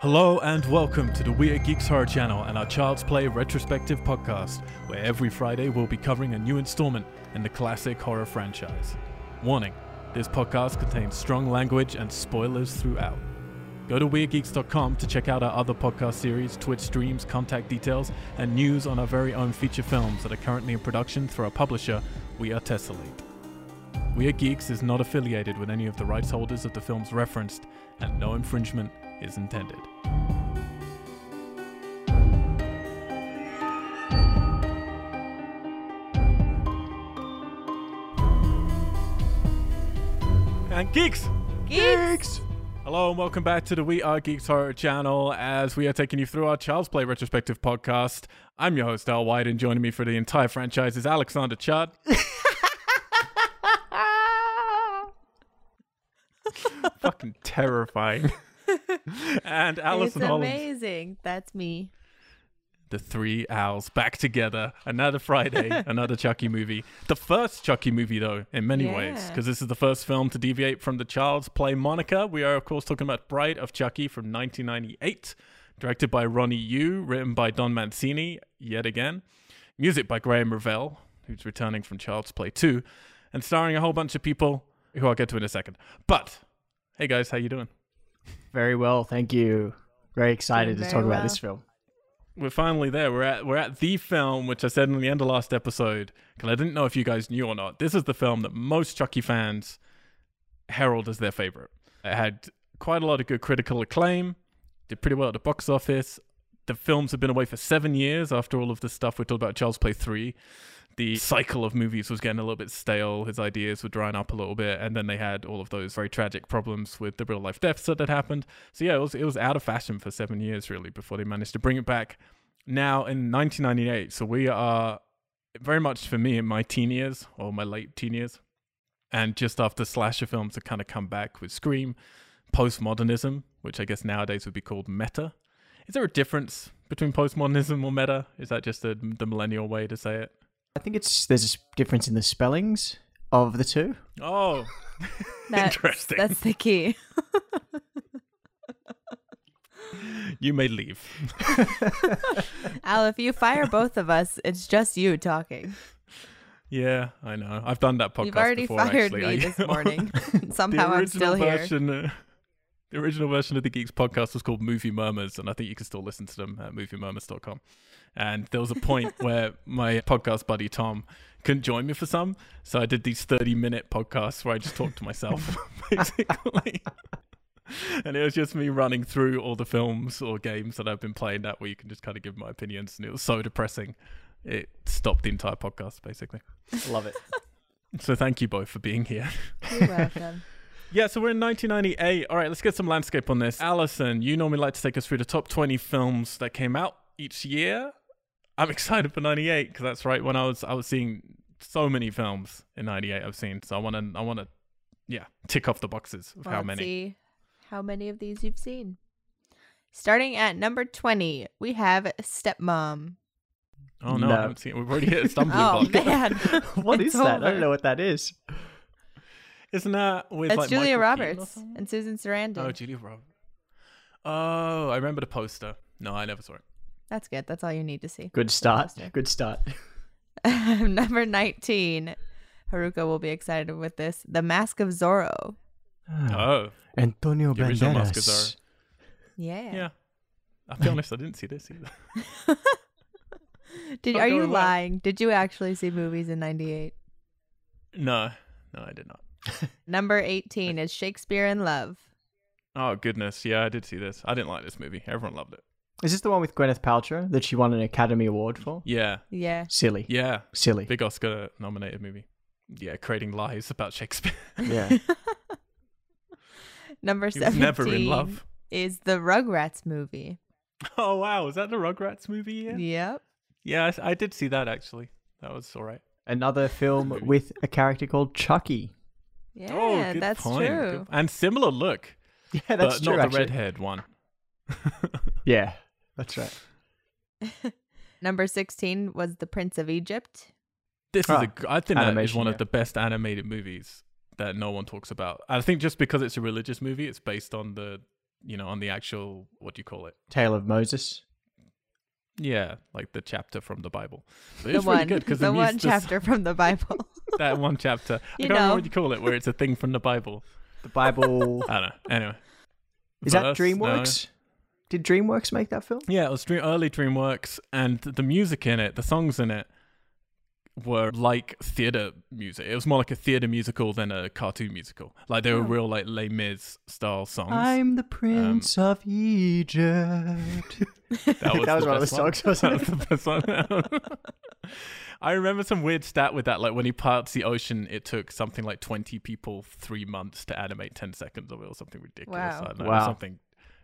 Hello and welcome to the We Are Geeks Horror Channel and our Child's Play retrospective podcast, where every Friday we'll be covering a new installment in the classic horror franchise. Warning this podcast contains strong language and spoilers throughout. Go to WeirdGeeks.com to check out our other podcast series, Twitch streams, contact details, and news on our very own feature films that are currently in production through our publisher, We Are Tessellate. We Are Geeks is not affiliated with any of the rights holders of the films referenced, and no infringement is intended. And geeks! Geeks! Hello and welcome back to the We Are Geeks Horror channel as we are taking you through our Child's Play retrospective podcast. I'm your host, Al White, and joining me for the entire franchise is Alexander Chad. Fucking terrifying. and Alison Holland. amazing. That's me. The three owls back together. Another Friday, another Chucky movie. The first Chucky movie, though, in many ways, because this is the first film to deviate from the Child's Play moniker. We are, of course, talking about Bride of Chucky from 1998, directed by Ronnie Yu, written by Don Mancini, yet again. Music by Graeme Revell, who's returning from Child's Play 2, and starring a whole bunch of people who I'll get to in a second. But, hey guys, how you doing? Very well, thank you. Very excited Doing to very talk about this film. we're finally there. We're at we're at the film which I said in the end of last episode because I didn't know if you guys knew or not. This is the film that most Chucky fans herald as their favorite. It had quite a lot of good critical acclaim. Did pretty well at the box office. The films have been away for seven years after all of this stuff we talked about. Child's Play three. The cycle of movies was getting a little bit stale. His ideas were drying up a little bit, and then they had all of those very tragic problems with the real life deaths that had happened. So yeah, it was it was out of fashion for seven years really before they managed to bring it back. Now in 1998, so we are very much for me in my teen years or my late teen years, and just after slasher films had kind of come back with Scream, postmodernism, which I guess nowadays would be called meta. Is there a difference between postmodernism or meta? Is that just the the millennial way to say it? I think it's there's a difference in the spellings of the two. Oh, That's, Interesting. That's the key. you may leave. Al, if you fire both of us, it's just you talking. Yeah, I know. I've done that podcast You've already before. fired actually. me I- this morning. the Somehow I'm still original here. uh, the original version of the Geeks podcast was called Movie Murmurs, and I think you can still listen to them at moviemurmurs.com. And there was a point where my podcast buddy Tom couldn't join me for some, so I did these 30 minute podcasts where I just talked to myself, basically. and it was just me running through all the films or games that I've been playing that week and just kind of give my opinions, and it was so depressing. It stopped the entire podcast, basically. Love it. So thank you both for being here. You're welcome. Yeah, so we're in 1998. All right, let's get some landscape on this. Allison, you normally like to take us through the top 20 films that came out each year. I'm excited for 98 because that's right when I was I was seeing so many films in 98 I've seen. So I want to I want to yeah, tick off the boxes of Well, how let's many. see how many of these you've seen. Starting at number 20, we have Stepmom. Oh no, No. I haven't seen it. We've already hit a stumbling Oh, block. man. what is It's is that? I don't know what that is. Isn't that with It's like Julia Michael Roberts and Susan Sarandon. Oh, Julia Roberts. Oh, I remember the poster. No, I never saw it. That's good. That's all you need to see. Good start. Good start. number 19. Haruka will be excited with this. The Mask of Zorro. Ah. Oh, Antonio The original Mask of Banderas. Yeah. yeah. I'll be honest, I didn't see this either. Did are you going well. lying? Did you actually see movies in 98? No, no, I did not. Number 18 is Shakespeare in Love. Oh goodness, yeah, I did see this. I didn't like this movie. Everyone loved it. Is this the one with Gwyneth Paltrow that she won an Academy Award for? Yeah, Yeah. Silly. yeah, Silly. big Oscar nominated movie. Yeah, creating lies about Shakespeare. Yeah. Number he was 17 never in love. is the Rugrats movie. Oh wow, is that the Rugrats movie? Yeah, Yep. yeah, I, I did see that actually. That was all right. Another film Movie. with a character called Chucky. Yeah, oh, good that's point. true. Good- And similar look, Yeah, that's but true. not actually. the redhead one. Yeah, that's right. Number 16 was The Prince of Egypt. This is Ah, a. g- I think that is one yeah. of the best animated movies that no one talks about. I think just because it's a religious movie, it's based on the you know, on the actual what do you call it? Tale of Moses. Yeah, like the chapter from the Bible. But The it's really one, good because the one chapter from the Bible. that one chapter. I You can't remember know. what you call it, where it's a thing from the Bible. The Bible. I don't know. Anyway, Is that DreamWorks? No. DreamWorks? Did DreamWorks make that film? Yeah, it was dream- early DreamWorks, and the music in it, the songs in it, were like theater music. It was more like a theater musical than a cartoon musical. Like they were real like Les Mis style songs. I'm the um, Prince of Egypt. That was, That was the one of the best one. songs, wasn't That was the best one. I remember some weird stat with that. Like when he parts the ocean, it took something like 20 people three months to animate 10 seconds of it or something ridiculous. Wow. I don't know, Wow. Something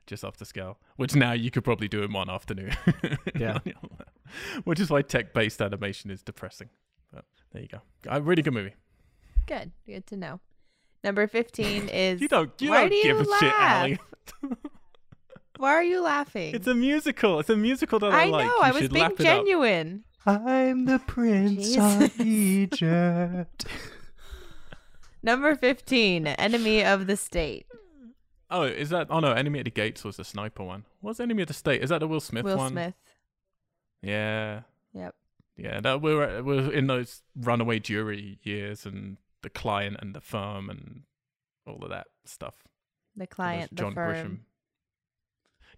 just off the scale, which now you could probably do in one afternoon. Yeah. which is why tech based animation is depressing. But there you go. A uh, really good movie. Good. Good to know. Number 15 is. You don't, you Why don't do you give a shit, laugh? Allie. Why are you laughing? It's a musical. It's a musical that I, I like. know. You I was being lap it up. genuine. I'm the Prince Jesus. of Egypt. Number 15, Enemy of the State. Oh, is that? Oh no, Enemy at the Gates was the sniper one. What's Enemy at the State? Is that the Will Smith Will one? Will Smith. Yeah, Yep. yeah. That we were we were in those runaway jury years and the client and the firm and all of that stuff. The client, the John firm. Grisham.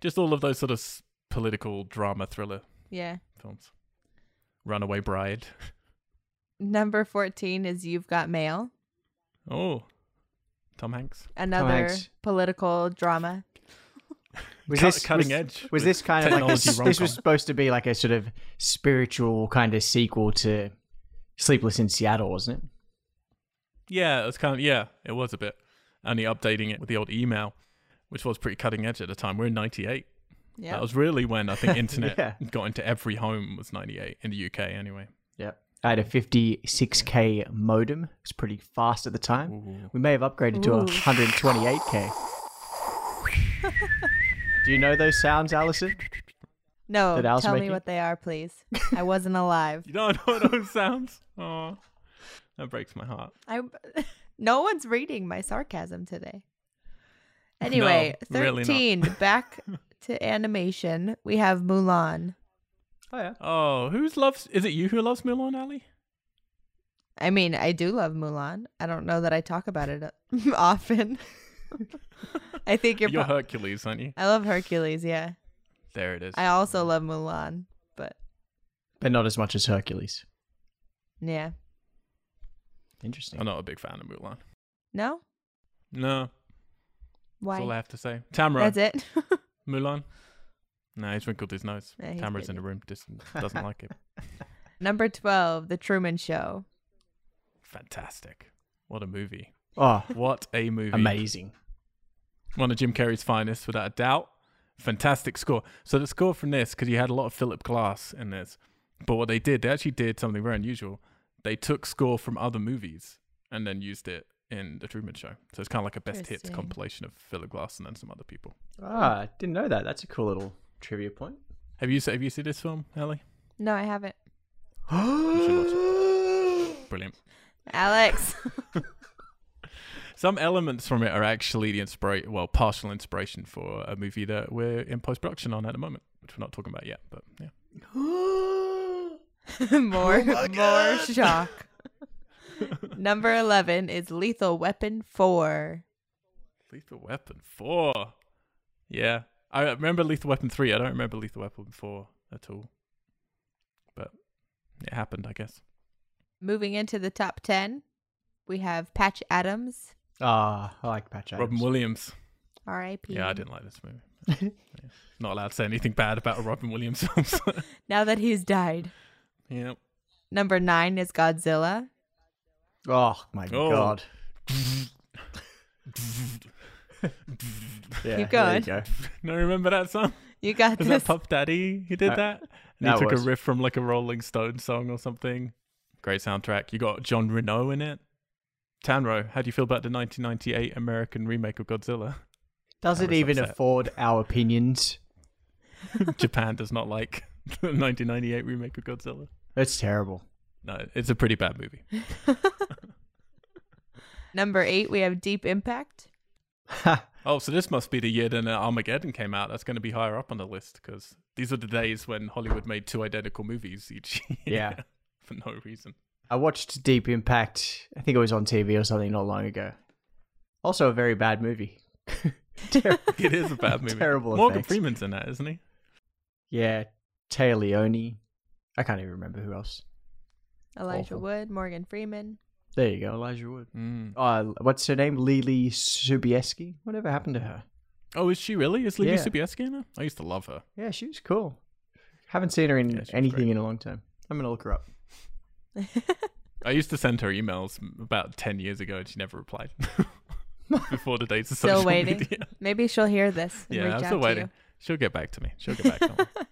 Just all of those sort of political drama thriller Yeah. films. Runaway Bride. Number 14 is You've Got Mail. Oh, Tom Hanks. Another Hanks. political drama. Was this cutting was, edge? Was this kind of like a, this was supposed to be like a sort of spiritual kind of sequel to Sleepless in Seattle, wasn't it? Yeah, it was kind of yeah, it was a bit. Only updating it with the old email, which was pretty cutting edge at the time. We're in '98. Yeah. That was really when I think internet Yeah. got into every home was 98 in the UK anyway. Yep. I had a 56k modem. It was pretty fast at the time. Ooh. We may have upgraded to a 128k. Do you know those sounds, Allison? no, that Al's tell me what they are, please. I wasn't alive. You don't know those sounds? Oh, that breaks my heart. I no one's reading my sarcasm today. Anyway, No, really 13 back to animation. We have Mulan. Oh yeah. Oh, who's loves? Is it you who loves Mulan, Ali? I mean, I do love Mulan. I don't know that I talk about it uh, often. I think you're, You're pro- Hercules, aren't you? I love Hercules, yeah. There it is. I also love Mulan, but But not as much as Hercules. yeah. Interesting. I'm not a big fan of Mulan. No? No, that's all I have to say. Tamara, That's it. Mulan. No, he's wrinkled his nose. Yeah, he's Tamara's in the room, just doesn't like it. Number 12, The Truman Show. Fantastic. What a movie. Oh, What a movie. amazing. One of Jim Carrey's finest, without a doubt. Fantastic score. So the score from this, because you had a lot of Philip Glass in this, but what they did, they actually did something very unusual. They took score from other movies and then used it in the Truman Show. So it's kind of like a best hits compilation of Philip Glass and then some other people. Ah, I didn't know that. That's a cool little trivia point. Have you have you seen this film, Ellie? No, I haven't. should Brilliant. Alex. Some elements from it are actually the inspiration, well, partial inspiration for a movie that we're in post production on at the moment, which we're not talking about yet. But yeah, more oh more shock. Number 11 is Lethal Weapon 4. Lethal Weapon four. Yeah, I remember Lethal Weapon three. I don't remember Lethal Weapon four at all. But it happened, I guess. Moving into the top 10, we have Patch Adams, Ah, I like Patch Adams. Robin Williams. R.I.P. Yeah, I didn't like this movie. Yeah. Not allowed to say anything bad about a Robin Williams film. Now that he's died. yeah. Number 9 is Godzilla. Oh my Oh. god. Yeah, Keep there going. you go. No, remember that song? You got Was this. that Puff Daddy? He did Uh, that. And that he took was. a riff from like a Rolling Stone song or something. Great soundtrack. You got Jean Reno in it. Tanro, how do you feel about the 1998 American remake of Godzilla? Does it was even upset. afford our opinions? Japan does not like the 1998 remake of Godzilla. It's terrible. No, it's a pretty bad movie. Number 8, we have Deep Impact. Oh, Oh, so this must be the year that Armageddon came out. That's going to be higher up on the list because these are the days when Hollywood made two identical movies each year. Yeah. for no reason. I watched Deep Impact. I think it was on TV or something not long ago. Also, a very bad movie. Ter- It is a bad movie. Terrible Morgan effects. Freeman's in that, isn't he? yeah, Téa Leoni. I can't even remember who else. Elijah Awful. Wood, Morgan Freeman. There you go, Elijah Wood. Mm. Uh, what's her name? Leelee Sobieski. Whatever happened to her? Oh, is she really? Is Leelee Yeah. Sobieski in her? I used to love her. Yeah, she was cool. Haven't seen her in Yeah, anything great. in a long time. I'm gonna look her up. I used to send her emails about 10 years ago and she never replied. Before the days of Still social waiting. media. Maybe she'll hear this. And Yeah, reach I'm still to waiting. She'll get back to me. She'll get back to me.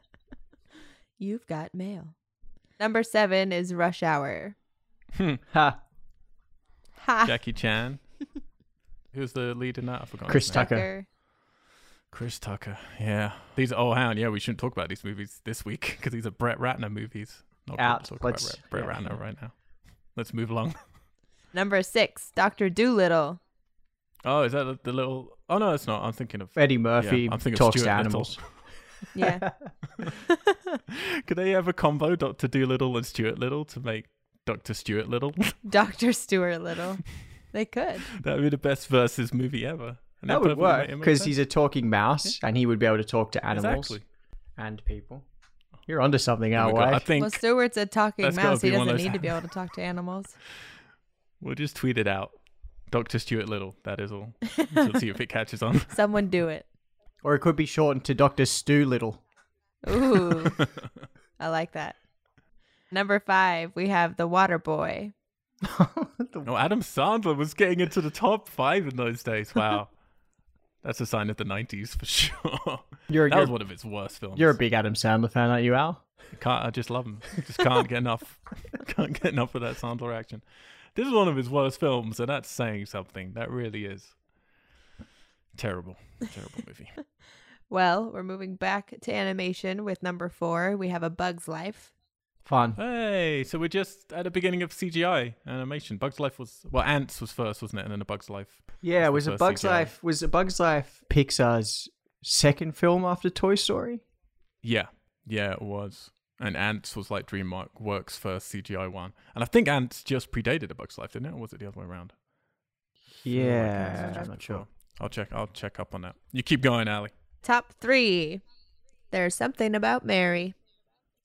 You've got mail. Number seven is Rush Hour. Ha! Ha. Jackie Chan. Who's the lead in that? I forgot. Chris his. Tucker. Chris Tucker. Yeah. These oh hang on, yeah, we shouldn't talk about these movies this week because these are Brett Ratner movies. Not Out. talk Let's- about Brett, Brett yeah. Ratner right now. Let's move along. Number six, Doctor Dolittle. Oh, is that the, the little? Oh no, it's not. I'm thinking of. Eddie Murphy yeah, I'm thinking talks of to Stuart animals. Yeah. Could they have a combo, Doctor Dolittle and Stuart Little, to make Doctor Stuart Little? Doctor Stuart Little. They could. that would be the best versus movie ever. And that it would work ma- it makes because he's a talking mouse and he would be able to talk to animals exactly. and people. You're onto something, Oh our my I think well, Stuart's a talking mouse. He doesn't need to be able to talk to animals. we'll just tweet it out. Doctor Stuart Little. That is all. We'll see if it catches on. Someone do it. Or it could be shortened to Doctor Stu Little. Ooh, I like that. Number five, we have The Water Boy. No, Adam Sandler was getting into the top five in those days. Wow. That's a sign of the 90s for sure. You're, That was you're, one of his worst films. you're a big Adam Sandler fan, aren't you, Al? I can't. I just love him. Just can't get enough. can't get enough of that Sandler action. This is one of his worst films, and that's saying something. That really is terrible. Terrible movie. Well, we're moving back to animation with number four. We have A Bug's Life. Fun. hey, so we're just at the beginning of CGI animation. Bugs Life was well, Antz was first, wasn't it? And then A Bug's Life. Yeah, the was a Bug's CGI. Life was a Bug's Life Pixar's second film after Toy Story? Yeah, yeah, it was. And Antz was like DreamWorks' first CGI one, and I think Antz just predated A Bug's Life, didn't it? Or was it the other way around? feel like Yeah, I'm not sure. I'll check. I'll check up on that. You keep going, Ali. Top three. There's something about Mary.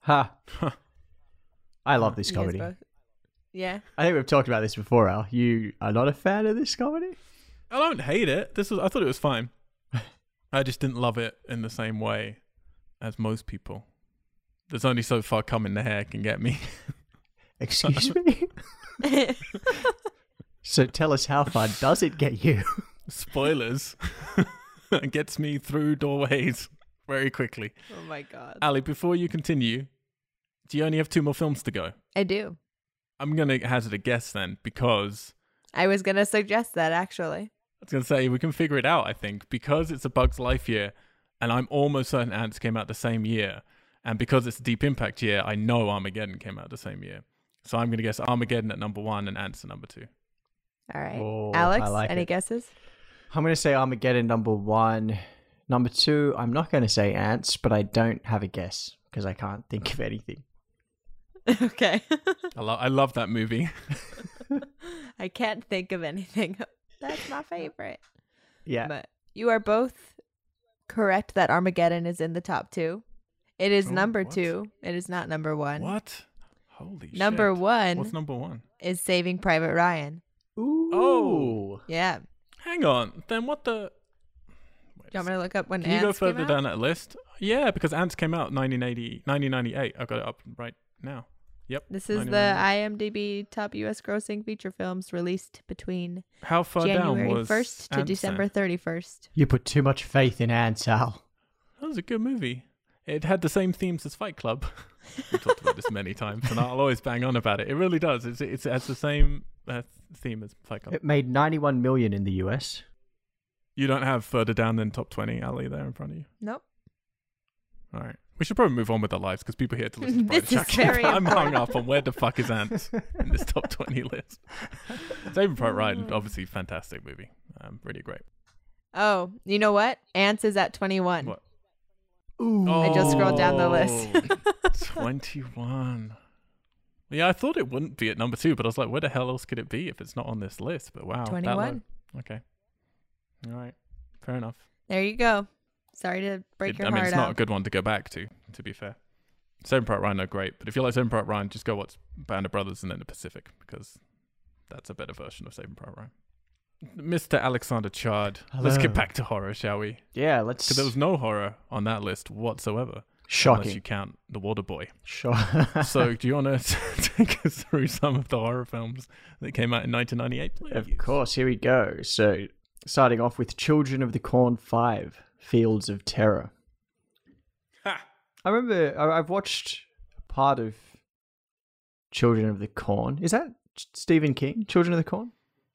Ha. I love oh, this comedy. Yeah. I think we've talked about this before, Al. You are not a fan of this comedy? I don't hate it. This was. I thought it was fine. I just didn't love it in the same way as most people. There's only so far coming the hair can get me. Excuse me? so tell us how far does it get you? Spoilers. it gets me through doorways very quickly. oh my god. Ali, before you continue, do you only have two more films to go? I do. I'm gonna hazard a guess then, because I was gonna suggest that actually. I was gonna say we can figure it out. I think because it's a Bug's Life year, and I'm almost certain Antz came out the same year, and because it's a Deep Impact year, I know Armageddon came out the same year. So I'm gonna guess Armageddon at number one and Antz at number two. All right. Oh, Alex, I like any it. guesses? I'm going to say Armageddon number one. Number two, I'm not going to say Antz, but I don't have a guess because I can't think of anything. okay. I, lo- I love that movie. I can't think of anything. That's my favorite. Yeah. But you are both correct that Armageddon is in the top two. It is Oh, number what? two. It is not number one. what? Holy Number shit. one What's number one? is Saving Private Ryan. Ooh. Oh. Yeah. Hang on. Then what the? Wait Do you want me to look up when Can you go Antz came further out? down that list? Yeah, because Antz came out 1980, 1998. I got it up right now. Yep. This is the IMDb top U.S. grossing feature films released between How far January down was 1st to Antz December 31st. You put too much faith in Antz, Al. That was a good movie. It had the same themes as Fight Club. We've talked about this many times, and I'll always bang on about it. It really does. It's, it's, it has the same uh, theme as Fight Club. It made 91 million in the US. You don't have further down than top 20 alley there in front of you. Nope. All right. We should probably move on with our lives because people here to listen to This is very I'm hung up on where the fuck is Antz in this top 20 list. Saving Private Ryan, obviously fantastic movie. Um, really great. Oh, you know what? Antz is at 21. What? Ooh. I just scrolled down the list. Oh, 21. Yeah, I thought it wouldn't be at number two, but I was like, where the hell else could it be if it's not on this list? But wow. 21. Okay. All right. Fair enough. There you go. Sorry to break It- your I mean, heart it's not a good one to go back to, to be fair. Saving Private Ryan are great, but if you like Saving Private Ryan, just go watch Band of Brothers and then The Pacific because that's a better version of Saving Private Ryan. Mr. Alexander Chard. Let's get back to horror, shall we? Yeah, let's. Because there was no horror on that list whatsoever, Shocking. unless you count The Water Boy. Sure. so, do you want to take us through some of the horror films that came out in 1998? Please? Of course, here we go. So, starting off with Children of the Corn 5 Fields of Terror. Ha! I remember I- I've watched part of Children of the Corn. Is that Stephen King? Children of the Corn?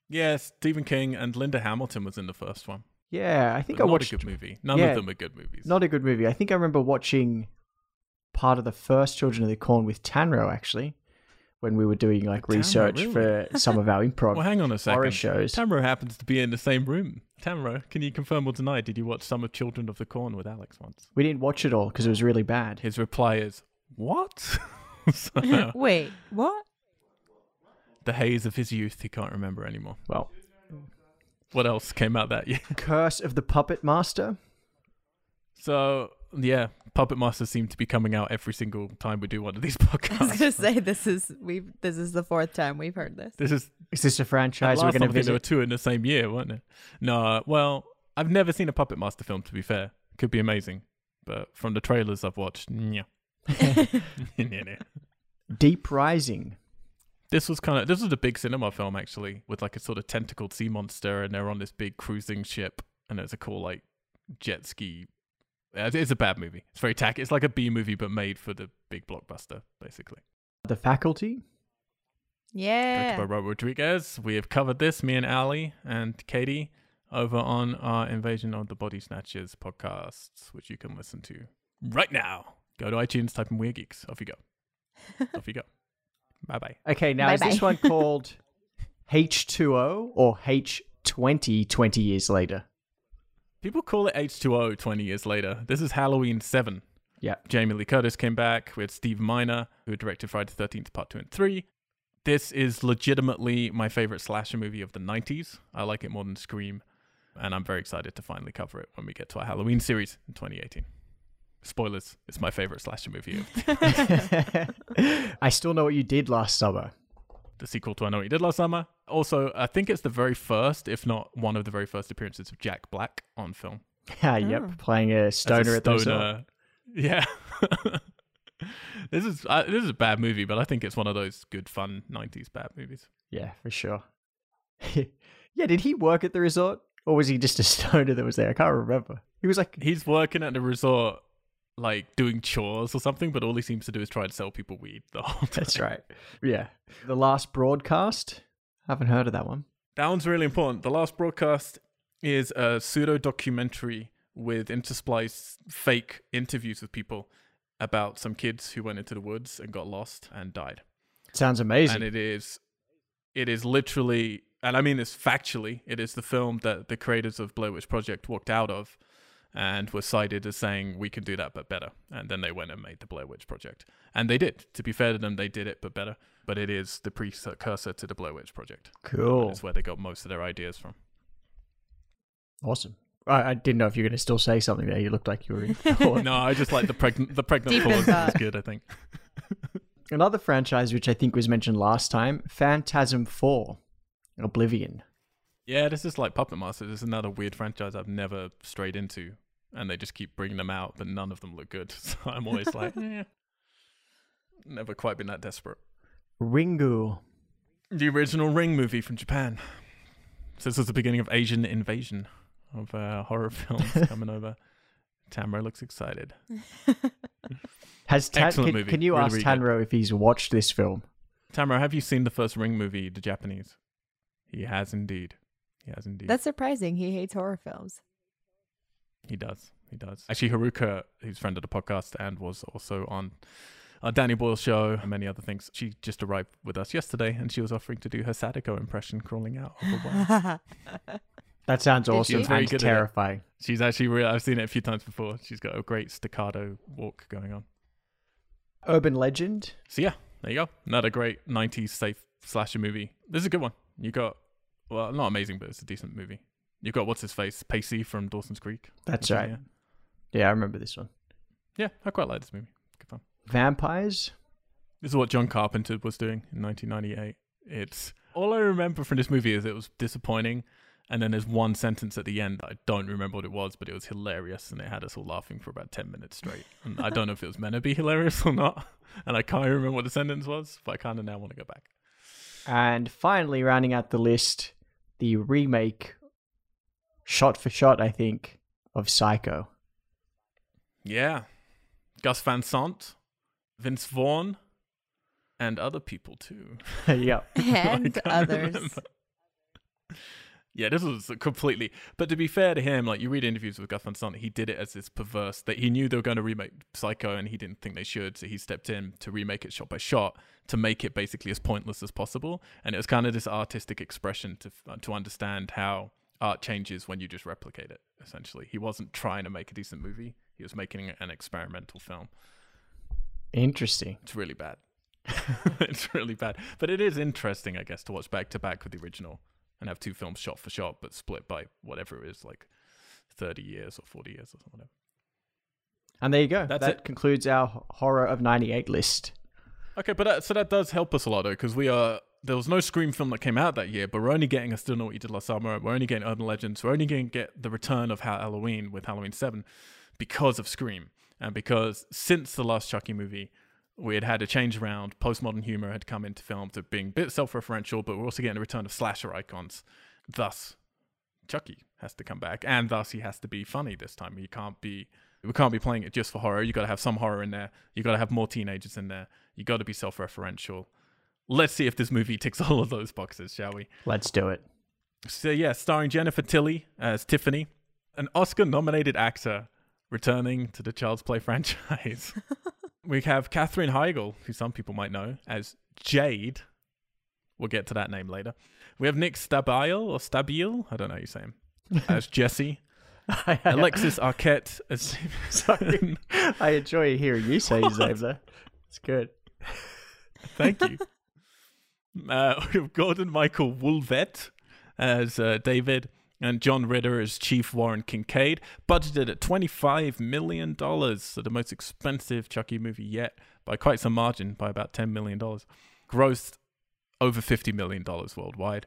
Yeah, Stephen King and Linda Hamilton was in the first one. Yeah, I think But I not watched. a good movie. None Yeah. of them are good movies. Not a good movie. I think I remember watching part of the first Children of the Corn with Tanro actually, when we were doing like Tanro, research really? for some of our improv well, hang on a horror second. shows. Tamro happens to be in the same room. Tamro, can you confirm or deny? Did you watch some of Children of the Corn with Alex once? we didn't watch it all because it was really bad. His reply is, "What?" so, Wait, what? the haze of his youth, he can't remember anymore. Well, What else came out that year? Curse of the Puppet Master. So yeah, Puppet Master seem to be coming out every single time we do one of these podcasts. I was gonna say this is we have this is the fourth time we've heard this. This is Is this a franchise last we're going I to think there were two in the same year, weren't it? No, well, I've never seen a Puppet Master film. To be fair, could be amazing, but from the trailers I've watched, yeah. Deep Rising. This was kind of this was a big cinema film actually, with like a sort of tentacled sea monster, and they're on this big cruising ship, and it's a cool like jet ski. It's a bad movie. It's very tacky. It's like a B movie, but made for the big blockbuster, basically. The Faculty. Yeah. Directed by Robert Rodriguez. We have covered this, me and Ali and Katie, over on our Invasion of the Body Snatchers podcasts, which you can listen to right now. Go to iTunes, type in Weird Geeks. Off you go. Off you go. Bye bye. Okay, now is this Bye-bye. one called H2O or H20 20 years later? People call it H2O 20 years later. This is Halloween 7. Yeah. Jamie Lee Curtis came back We had Steve Miner, who directed Friday the 13th, Part 2 and 3. This is legitimately my favorite slasher movie of the 90s. I like it more than Scream, and I'm very excited to finally cover it when we get to our Halloween series in 2018. Spoilers, it's my favorite slasher movie I still know what you did last summer. The sequel to I Know What You Did Last Summer. Also, I think it's the very first, if not one of the very first appearances of Jack Black on film. Ah, Oh. yep, playing a stoner a at the resort. stoner. Yeah. this is uh, this is a bad movie, but I think it's one of those good, fun '90s bad movies. Yeah, for sure. yeah, did he work at the resort? Or was he just a stoner that was there? I can't remember. He was like, He's working at the resort, like doing chores or something, but all he seems to do is try to sell people weed the whole time. that's right. Yeah. The last broadcast? Haven't heard of that one. That one's really important. The last broadcast is a pseudo documentary with interspliced fake interviews with people about some kids who went into the woods and got lost and died. Sounds amazing. and it is it is literally and i mean this factually it is the film that the creators of blair witch project walked out of and were cited as saying we can do that but better and then they went and made the blair witch project and they did to be fair to them they did it but better but it is the precursor to the blair witch project cool. it's where they got most of their ideas from Awesome. I, I didn't know if you were going to still say something there. You looked like you were in thought. no i just like the pregnant the pregnant Deep in pause was good i think Another franchise which I think was mentioned last time, Phantasm 4, Oblivion. Yeah this is like puppet master this is another weird franchise i've never strayed into and they just keep bringing them out but none of them look good so i'm always like eh. never quite been that desperate Ringu. the original ring movie from japan so this was the beginning of asian invasion of uh, horror films coming over tamara looks excited Has Tan- Excellent can, movie. can you Really, ask really. Tanro if he's watched this film? tamara have you seen the first ring movie the japanese he has indeed he has indeed That's surprising. He hates horror films. He does. He does. Actually, Haruka, who's a friend of the podcast and was also on our Danny Boyle show and many other things, she just arrived with us yesterday and she was offering to do her Sadako impression crawling out of a well. That sounds awesome she? Very and good at it. terrifying. She's actually real. I've seen it a few times before. She's got a great staccato walk going on. Urban legend. So yeah, there you go. Another great '90s safe slasher movie. This is a good one. You got well, not amazing, but it's a decent movie. You've got what's his face, Pacey from Dawson's Creek. That's right. Yeah. Yeah, I remember this one. yeah, I quite like this movie. Good fun. Vampires. This is what John Carpenter was doing in 1998. It's all I remember from this movie is it was disappointing, and then there's one sentence at the end that I don't remember what it was, but it was hilarious, and it had us all laughing for about 10 minutes straight. And I don't know if it was meant to be hilarious or not, and I can't remember what the sentence was, but I kind of now want to go back. And finally, rounding out the list, the remake, shot for shot, I think, of Psycho. Yeah, Gus Van Sant, Vince Vaughn, and other people too. yep. I and others. remember. Yeah, this was completely. But to be fair to him, like you read interviews with Gus Van Sant, he did it as this perverse that he knew they were going to remake Psycho, and he didn't think they should, so he stepped in to remake it shot by shot to make it basically as pointless as possible. And it was kind of this artistic expression to uh, to understand how art changes when you just replicate it. Essentially, he wasn't trying to make a decent movie; he was making an experimental film. Interesting. It's really bad. it's really bad. But it is interesting, I guess, to watch back to back with the original and have two films shot for shot, but split by whatever it is, like 30 years or 40 years or something. And there you go. That's that it. concludes our horror of 98 list. Okay, but that, so that does help us a lot, though, because we are. There was no Scream film that came out that year, but we're only getting I Still Know What You Did Last Summer. We're only getting Urban Legends. We're only going to get the return of Ha- Halloween with Halloween 7 because of Scream. And because since the last Chucky movie, we had had a change around. Postmodern humor had come into film to being a bit self referential, but we're also getting a return of slasher icons. Thus, Chucky has to come back, and thus he has to be funny this time. He can't be. We can't be playing it just for horror. You got to have some horror in there. You got to have more teenagers in there. You got to be self-referential. Let's see if this movie ticks all of those boxes, shall we? Let's do it. So yeah, starring Jennifer Tilly as Tiffany, an Oscar-nominated actor returning to the Child's Play franchise. we have Katherine Heigl, who some people might know as Jade. We'll get to that name later. We have Nick Stabile or Stabile, I don't know how you say him, as Jesse. Alexis Arquette as Sorry. I enjoy hearing you say his name there. It's good. Thank you. Uh, we have Gordon Michael Woolvet as uh, David and John Ritter as Chief Warren Kincaid. Budgeted at $25 million. So the most expensive Chucky movie yet by quite some margin, by about $10 million. Grossed over $50 million worldwide.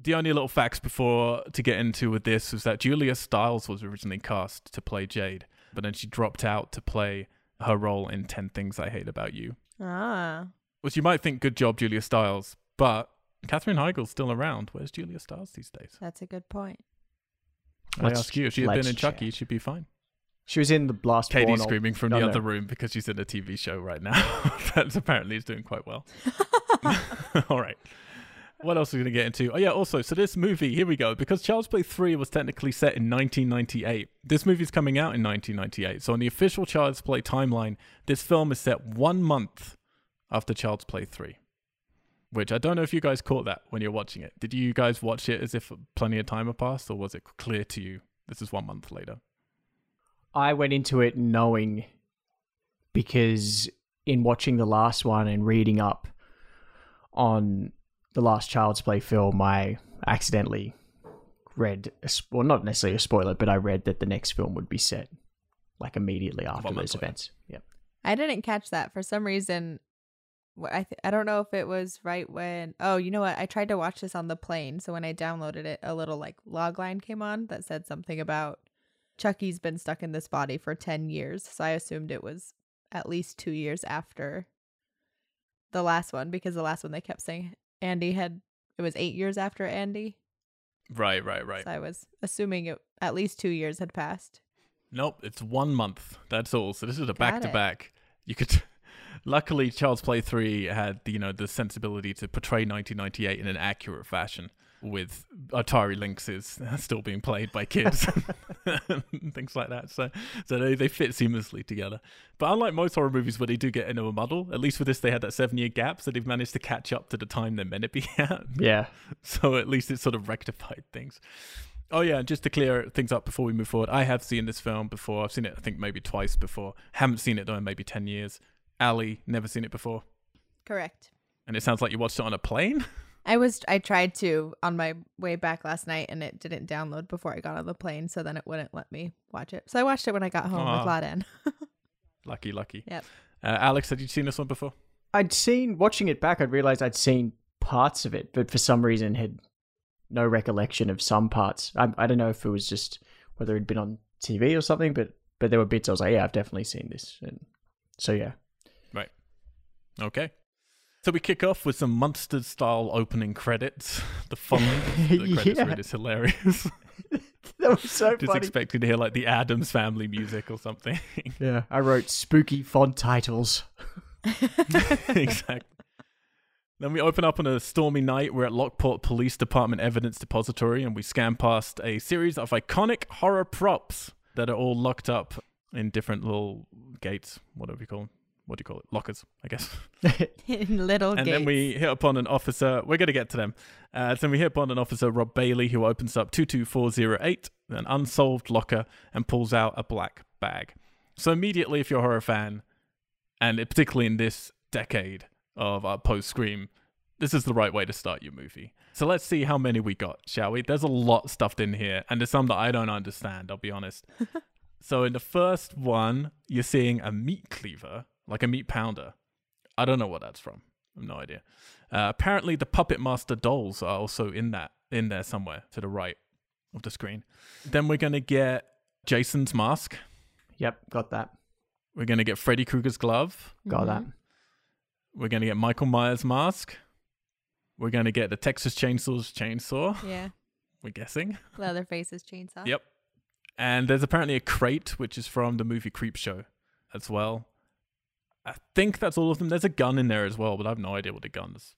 The only little facts before to get into with this was that Julia Stiles was originally cast to play Jade, but then she dropped out to play her role in 10 Things I Hate About You Ah. which you might think good job Julia Stiles, but Katherine Heigl's still around. Where's Julia Stiles these days? That's a good point. I Let's- ask you, if she had been in Chucky, check. she'd be fine. She was in the Blast Katie's Born- screaming from the no. other room because she's in a TV show right now. That's apparently is doing quite well. All right. What else are we going to get into? Oh, yeah, also, so this movie, here we go. Because Child's Play 3 was technically set in 1998, this movie's coming out in 1998. So on the official Child's Play timeline, this film is set one month after Child's Play 3. Which I don't know if you guys caught that when you're watching it. Did you guys watch it as if plenty of time had passed, or was it clear to you this is one month later? I went into it knowing because in watching the last one and reading up on the last Child's Play film, I accidentally read, a, sp- well, not necessarily a spoiler, but I read that the next film would be set like immediately after those later. events. Yep. I didn't catch that for some reason. I th- I don't know if it was right when. Oh, you know what? I tried to watch this on the plane, so when I downloaded it, a little like log line came on that said something about Chucky's been stuck in this body for ten years. So I assumed it was at least two years after the last one because the last one they kept saying Andy had it was eight years after Andy. Right, right, right. So I was assuming it at least two years had passed. Nope, it's one month. That's all. So this is a back to back You could. Luckily, Child's Play Three had you know the sensibility to portray 1998 in an accurate fashion, with Atari Lynxes still being played by kids and things like that. So, so they, they fit seamlessly together. But unlike most horror movies where they do get into a muddle, at least with this they had that seven year gap, so they've managed to catch up to the time they're meant to be at. Yeah. So at least it sort of rectified things. Oh yeah, just to clear things up before we move forward, I have seen this film before. I've seen it, I think, maybe twice before. Haven't seen it though in maybe ten years. Ali, never seen it before, Correct. and it sounds like you watched it on a plane. I was I tried to on my way back last night and it didn't download before I got on the plane, so then it wouldn't let me watch it. So I watched it when I got home Aw. with Laden. lucky, lucky. Yep. Uh, Alex, had you seen this one before? I'd seen watching it back. I'd realized I'd seen parts of it, but for some reason had no recollection of some parts. I, I don't know if it was just whether it'd been on TV or something, but but there were bits I was like, yeah, I've definitely seen this. And so yeah, Okay. So we kick off with some monster style opening credits. The font, the credits Yeah. read is hilarious. that was so Just funny. expecting to hear like the Addams Family music or something. yeah, I wrote spooky font titles. exactly. Then we open up on a stormy night. We're at Lockport Police Department Evidence Depository, and we scan past a series of iconic horror props that are all locked up in different little gates. Whatever you call them. What do you call it? Lockers, I guess. In little and gates. then we hit upon an officer. We're going to get to them. Uh, so we hit upon an officer, Rob Bailey, who opens up 22408, an unsolved locker, and pulls out a black bag. So immediately, if you're a horror fan, and it- particularly in this decade of uh, post Scream, this is the right way to start your movie. So let's see how many we got, shall we? There's a lot stuffed in here, and there's some that I don't understand, I'll be honest. so in the first one, you're seeing a meat cleaver, like a meat pounder. I don't know what that's from. I have no idea. Uh, apparently, the Puppet Master dolls are also in that in there somewhere to the right of the screen. Then we're gonna get Jason's mask. Yep, got that. We're gonna get Freddy Krueger's glove. Got that. We're gonna get Michael Myers' mask. We're gonna get the Texas Chainsaw's chainsaw. Yeah. We're guessing. Leatherface's chainsaw. Yep. And there's apparently a crate which is from the movie Creep Show as well. I think that's all of them. There's a gun in there as well, but I have no idea what the gun's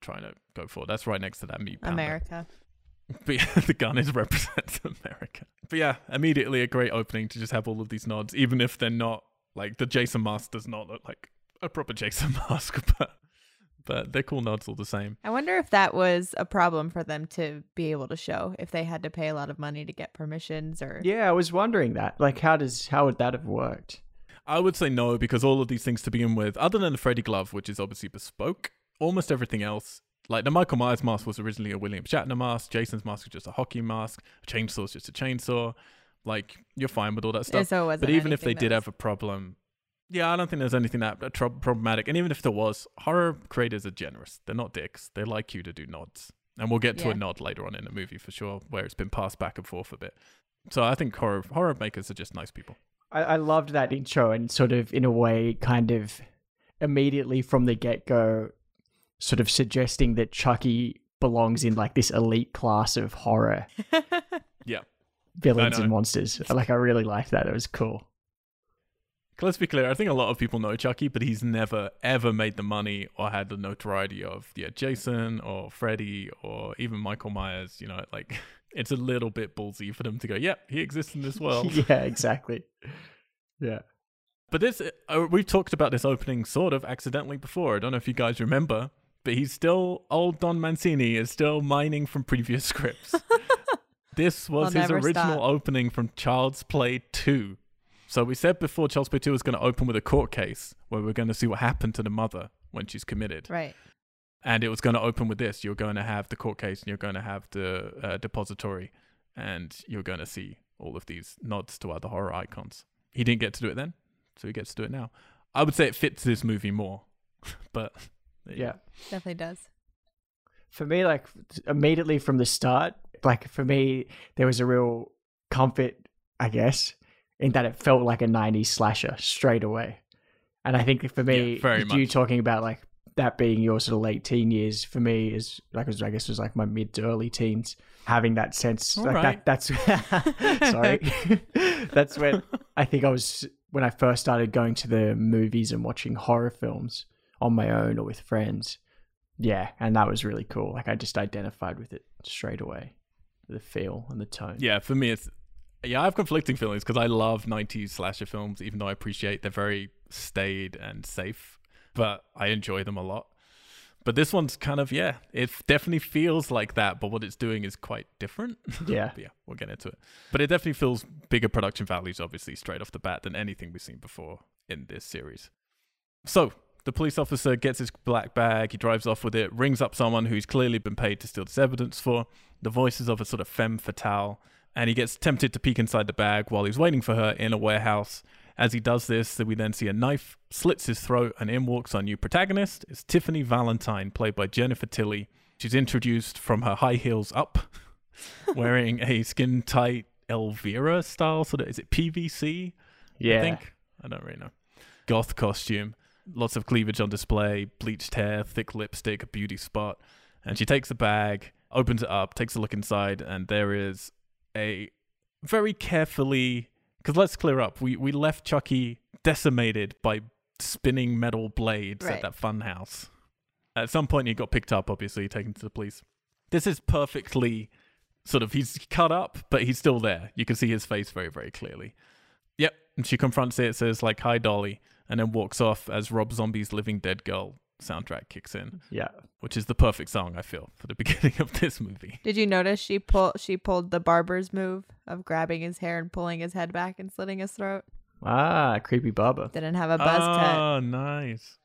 trying to go for. That's right next to that meat pounder. America. But yeah, the gun is represents America. But yeah, immediately a great opening to just have all of these nods, even if they're not like the Jason mask does not look like a proper Jason mask, but but they're cool nods all the same. I wonder if that was a problem for them to be able to show if they had to pay a lot of money to get permissions or Yeah, I was wondering that. Like, how does how would that have worked? I would say no because all of these things to begin with, other than the Freddy glove, which is obviously bespoke, almost everything else. Like the Michael Myers mask was originally a William Shatner mask. Jason's mask was just a hockey mask. A chainsaw's just a chainsaw. Like you're fine with all that stuff. so but even if they did was- have a problem, yeah, I don't think there's anything that problematic. And even if there was, horror creators are generous. They're not dicks. They like you to do nods, and we'll get to Yeah. a nod later on in the movie for sure, where it's been passed back and forth a bit. So I think horror horror makers are just nice people. I, I loved that intro and sort of in a way kind of immediately from the get go sort of suggesting that Chucky belongs in like this elite class of horror Yeah. villains and monsters. Like I really liked that. It was cool. Let's be clear. I think a lot of people know Chucky, but he's never ever made the money or had the notoriety of yeah Jason or Freddy or even Michael Myers. You know, like it's a little bit ballsy for them to go, "Yep, he exists in this world." yeah, exactly. Yeah. But this, uh, we've talked about this opening sort of accidentally before. I don't know if you guys remember, but he's still old Don Mancini is still mining from previous scripts. this was I'll his original stop. opening from Child's Play 2. So we said before Child's Play 2 was going to open with a court case where we're going to see what happened to the mother when she's committed. right. And it was going to open with this. You're going to have the court case and you're going to have the uh, depository and you're going to see all of these nods to other horror icons. He didn't get to do it then, so he gets to do it now. I would say it fits this movie more, but Yeah. Definitely does. For me, like immediately from the start, like for me, there was a real comfort, I guess, in that it felt like a 90s slasher straight away. And I think for me, Yeah, very you much. talking about like that being your sort of late teen years, for me is like, I guess it was like my mid to early teens, having that sense. All like right. that, that's, sorry. that's when I think I was, when I first started going to the movies and watching horror films on my own or with friends. Yeah, and that was really cool. Like I just identified with it straight away, the feel and the tone. yeah, for me, it's yeah. I have conflicting feelings because I love '90s slasher films, even though I appreciate they're very staid and safe, but I enjoy them a lot. But this one's kind of yeah, it definitely feels like that, but what it's doing is quite different. Yeah. Yeah, we'll get into it. But it definitely feels bigger production values, obviously, straight off the bat than anything we've seen before in this series. So the police officer gets his black bag, he drives off with it, rings up someone who's clearly been paid to steal this evidence for. The voices of a sort of femme fatale, and he gets tempted to peek inside the bag while he's waiting for her in a warehouse. As he does this, we then see a knife slits his throat, and in walks our new protagonist. It's Tiffany Valentine, played by Jennifer Tilly. She's introduced from her high heels up, wearing a skin tight Elvira style sort of is it PVC? Yeah. I think I don't really know. Goth costume, lots of cleavage on display, bleached hair, thick lipstick, a beauty spot, and she takes the bag, opens it up, takes a look inside, and there is a very carefully because let's clear up. We we left Chucky decimated by spinning metal blades at that fun house. At some point, he got picked up, obviously taken to the police. This is perfectly sort of he's cut up, but he's still there. You can see his face very very clearly. Yep, and she confronts it, says like "Hi, Dolly," and then walks off as Rob Zombie's "Living Dead Girl" soundtrack kicks in, Yeah. which is the perfect song I feel for the beginning of this movie. Did you notice she pull she pulled the barber's move of grabbing his hair and pulling his head back and slitting his throat? Ah, creepy Bubba. Didn't have a buzz cut. Oh, nice,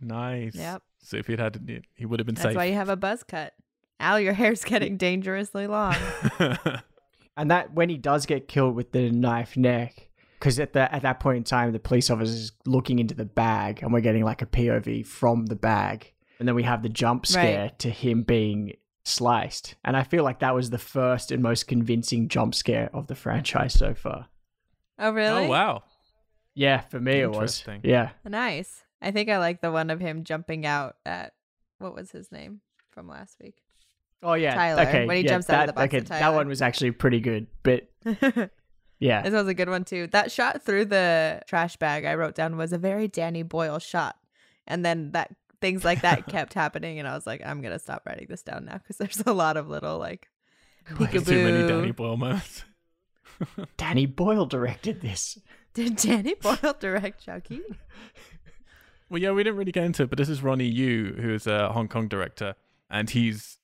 nice. Yep. So if he'd had, it, he would have been safe. That's safe. why you have a buzz cut. Al, your hair's getting dangerously long. And that when he does get killed with the knife neck, because at that at that point in time, the police officer is looking into the bag, and we're getting like a POV from the bag, and then we have the jump scare Right. to him being sliced, and I feel like that was the first and most convincing jump scare of the franchise so far. Oh, really? oh wow. Yeah, for me it was. Yeah, Nice. I think I like the one of him jumping out at what was his name from last week? Oh yeah, Tyler, Okay, when he yeah, jumps out of the box Okay, with that one was actually pretty good, but this was a good one too. That shot through the trash bag I wrote down was a very Danny Boyle shot, and then that things like that kept happening, and I was like, I'm gonna stop writing this down now because there's a lot of little like Way Too many. Danny Boyle moments. Danny Boyle directed this. Did Danny Boyle direct Chucky? Well, yeah, we didn't really get into it, but this is Ronny Yu, who is a Hong Kong director, and he's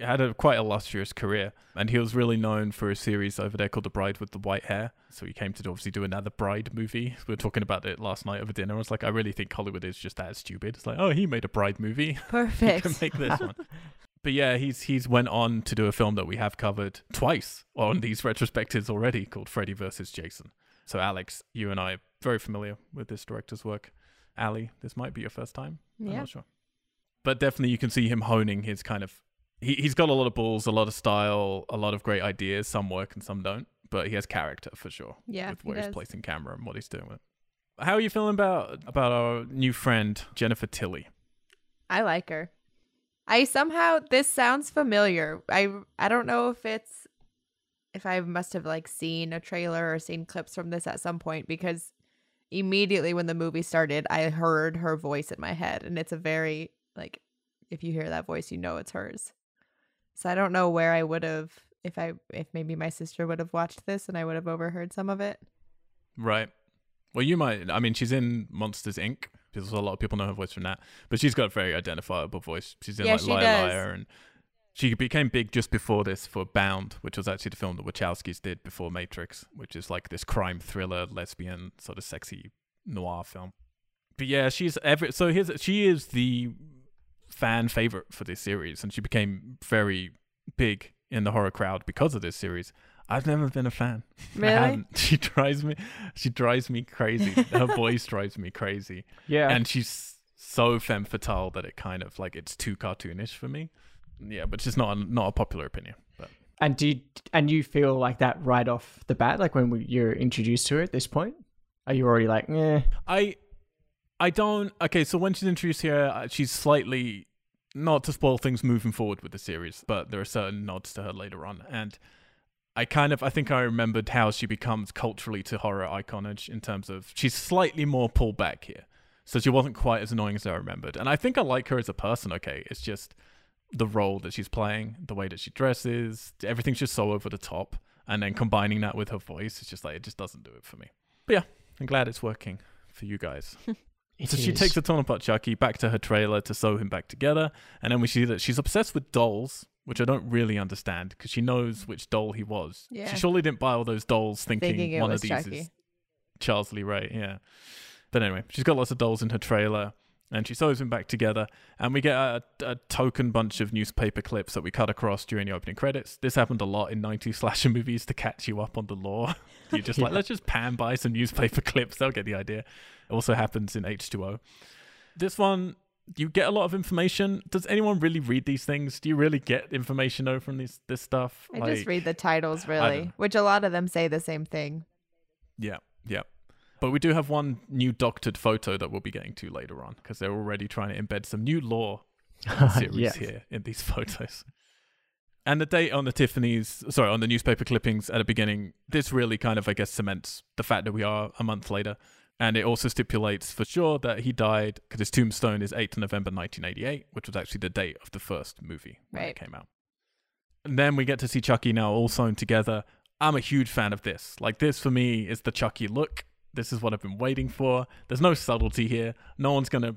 had a quite illustrious career, and he was really known for a series over there called The Bride with the White Hair. So he came to obviously do another Bride movie. We were talking about it last night over dinner. I was like, I really think Hollywood is just that stupid. It's like, oh, he made a Bride movie. Perfect. can make this one. But yeah, he's he's went on to do a film that we have covered twice on these retrospectives already called Freddy versus Jason. So Alex, you and I are very familiar with this director's work. Ali, this might be your first time. I'm Yeah. not sure. But definitely you can see him honing his kind of he, he's got a lot of balls, a lot of style, a lot of great ideas. Some work and some don't. But he has character for sure. Yeah, With he where he's does. placing camera and what he's doing with it. How are you feeling about about our new friend, Jennifer Tilly? I like her. I somehow this sounds familiar. I I don't know if it's if I must have like seen a trailer or seen clips from this at some point because immediately when the movie started, I heard her voice in my head and it's a very like if you hear that voice, you know it's hers. So I don't know where I would have if I if maybe my sister would have watched this and I would have overheard some of it. Right. Well, you might. I mean, she's in Monsters Inc. Because a lot of people know her voice from that, but she's got a very identifiable voice. She's in Yeah, like she Liar does. Liar, and she became big just before this for Bound, which was actually the film that Wachowskis did before Matrix, which is like this crime thriller, lesbian sort of sexy noir film. But yeah, she's every so here's she is the fan favorite for this series, and she became very big in the horror crowd because of this series. I've never been a fan. Really? She drives me. She drives me crazy. Her voice drives me crazy, yeah. and she's so femme fatale that it kind of like it's too cartoonish for me. Yeah, but it's just not a, not a popular opinion. But And do you, and you feel like that right off the bat, like when we, you're introduced to her at this point? Are you already like, eh? I I don't. Okay, so when she's introduced here, uh, she's slightly not to spoil things moving forward with the series, but there are certain nods to her later on, and I kind of I think I remembered how she becomes culturally to horror iconage in terms of she's slightly more pulled back here, so she wasn't quite as annoying as I remembered, and I think I like her as a person. Okay, it's just the role that she's playing, the way that she dresses, everything's just so over the top, and then combining that with her voice, it's just like it just doesn't do it for me. But yeah, I'm glad it's working for you guys. It so she takes the torn apart Chucky back to her trailer to sew him back together, and then we see that she's obsessed with dolls, which I don't really understand because she knows which doll he was. Yeah. She surely didn't buy all those dolls thinking, Thinking one of these Chucky. is Charles Lee Ray. Yeah. But anyway, she's got lots of dolls in her trailer. And she sews them back together, and we get a, a token bunch of newspaper clips that we cut across during the opening credits. This happened a lot in 90s slasher movies to catch you up on the lore. You're just like, let's just pan by some newspaper clips. They'll get the idea. It also happens in H2O. This one, you get a lot of information. Does anyone really read these things? Do you really get information though from these this stuff? I just read the titles really, which a lot of them say the same thing. Yeah, yeah. But we do have one new doctored photo that we'll be getting to later on because they're already trying to embed some new lore series Yeah. here in these photos. And the date on the Tiffany's, sorry, on the newspaper clippings at the beginning, this really kind of, I guess, cements the fact that we are a month later. And it also stipulates for sure that he died because his tombstone is 8th November 1988, which was actually the date of the first movie when it came out. And then we get to see Chucky now all sewn together. I'm a huge fan of this. Like, this for me is the Chucky look. This is what I've been waiting for. There's no subtlety here. No one's going to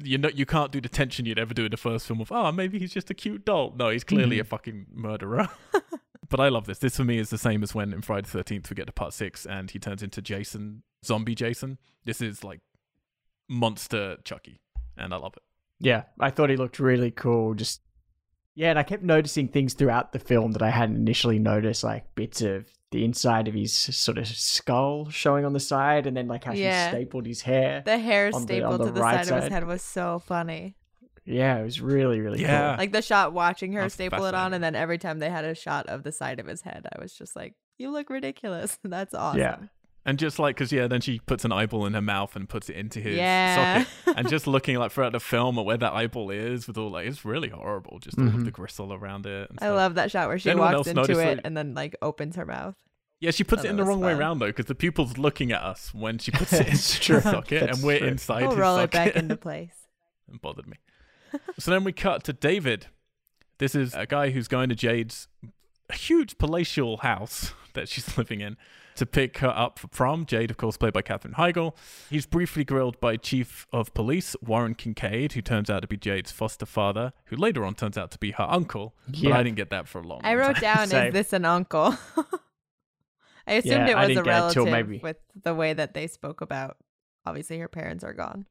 you know you can't do the tension you'd ever do in the first film of oh maybe he's just a cute doll. No, he's clearly Mhm. a fucking murderer. but I love this. This for me is the same as when in Friday the Thirteenth we get to part six and he turns into Jason, zombie Jason. This is like monster Chucky, and I love it. Yeah, I thought he looked really cool. Just yeah, and I kept noticing things throughout the film that I hadn't initially noticed, like bits of the inside of his sort of skull showing on the side, and then like how Yeah. she stapled his hair. The hair On the- stapled the to the right side, of his head was so funny. Yeah, it was really really Yeah. cool. Like the shot watching her That's staple it on, and then every time they had a shot of the side of his head, I was just like, "You look ridiculous." That's awesome. Yeah. And just like, because yeah, then she puts an eyeball in her mouth and puts it into his Yeah. socket. And just looking like throughout the film at where that eyeball is, with all like, it's really horrible. Just all of the gristle around it. And I love that shot where she anyone walks into notice it that- and then like opens her mouth. Yeah, she puts Oh, it in the was wrong way around though, because the pupil's looking at us when she puts it into true. the socket, That's and we're true. inside We'll his roll socket. it back into place. it bothered me. so then we cut to David. This is a guy who's going to Jade's huge palatial house that she's living in to pick her up for prom. Jade, of course, played by Katherine Heigl. He's briefly grilled by Chief of Police Warren Kincaid, who turns out to be Jade's foster father, who later on turns out to be her uncle. But Yeah. I didn't get that for a long, I wrote time. down, Same. "Is this an uncle?" I assumed Yeah, it was a didn't it relative maybe- with the way that they spoke about. Obviously, her parents are gone.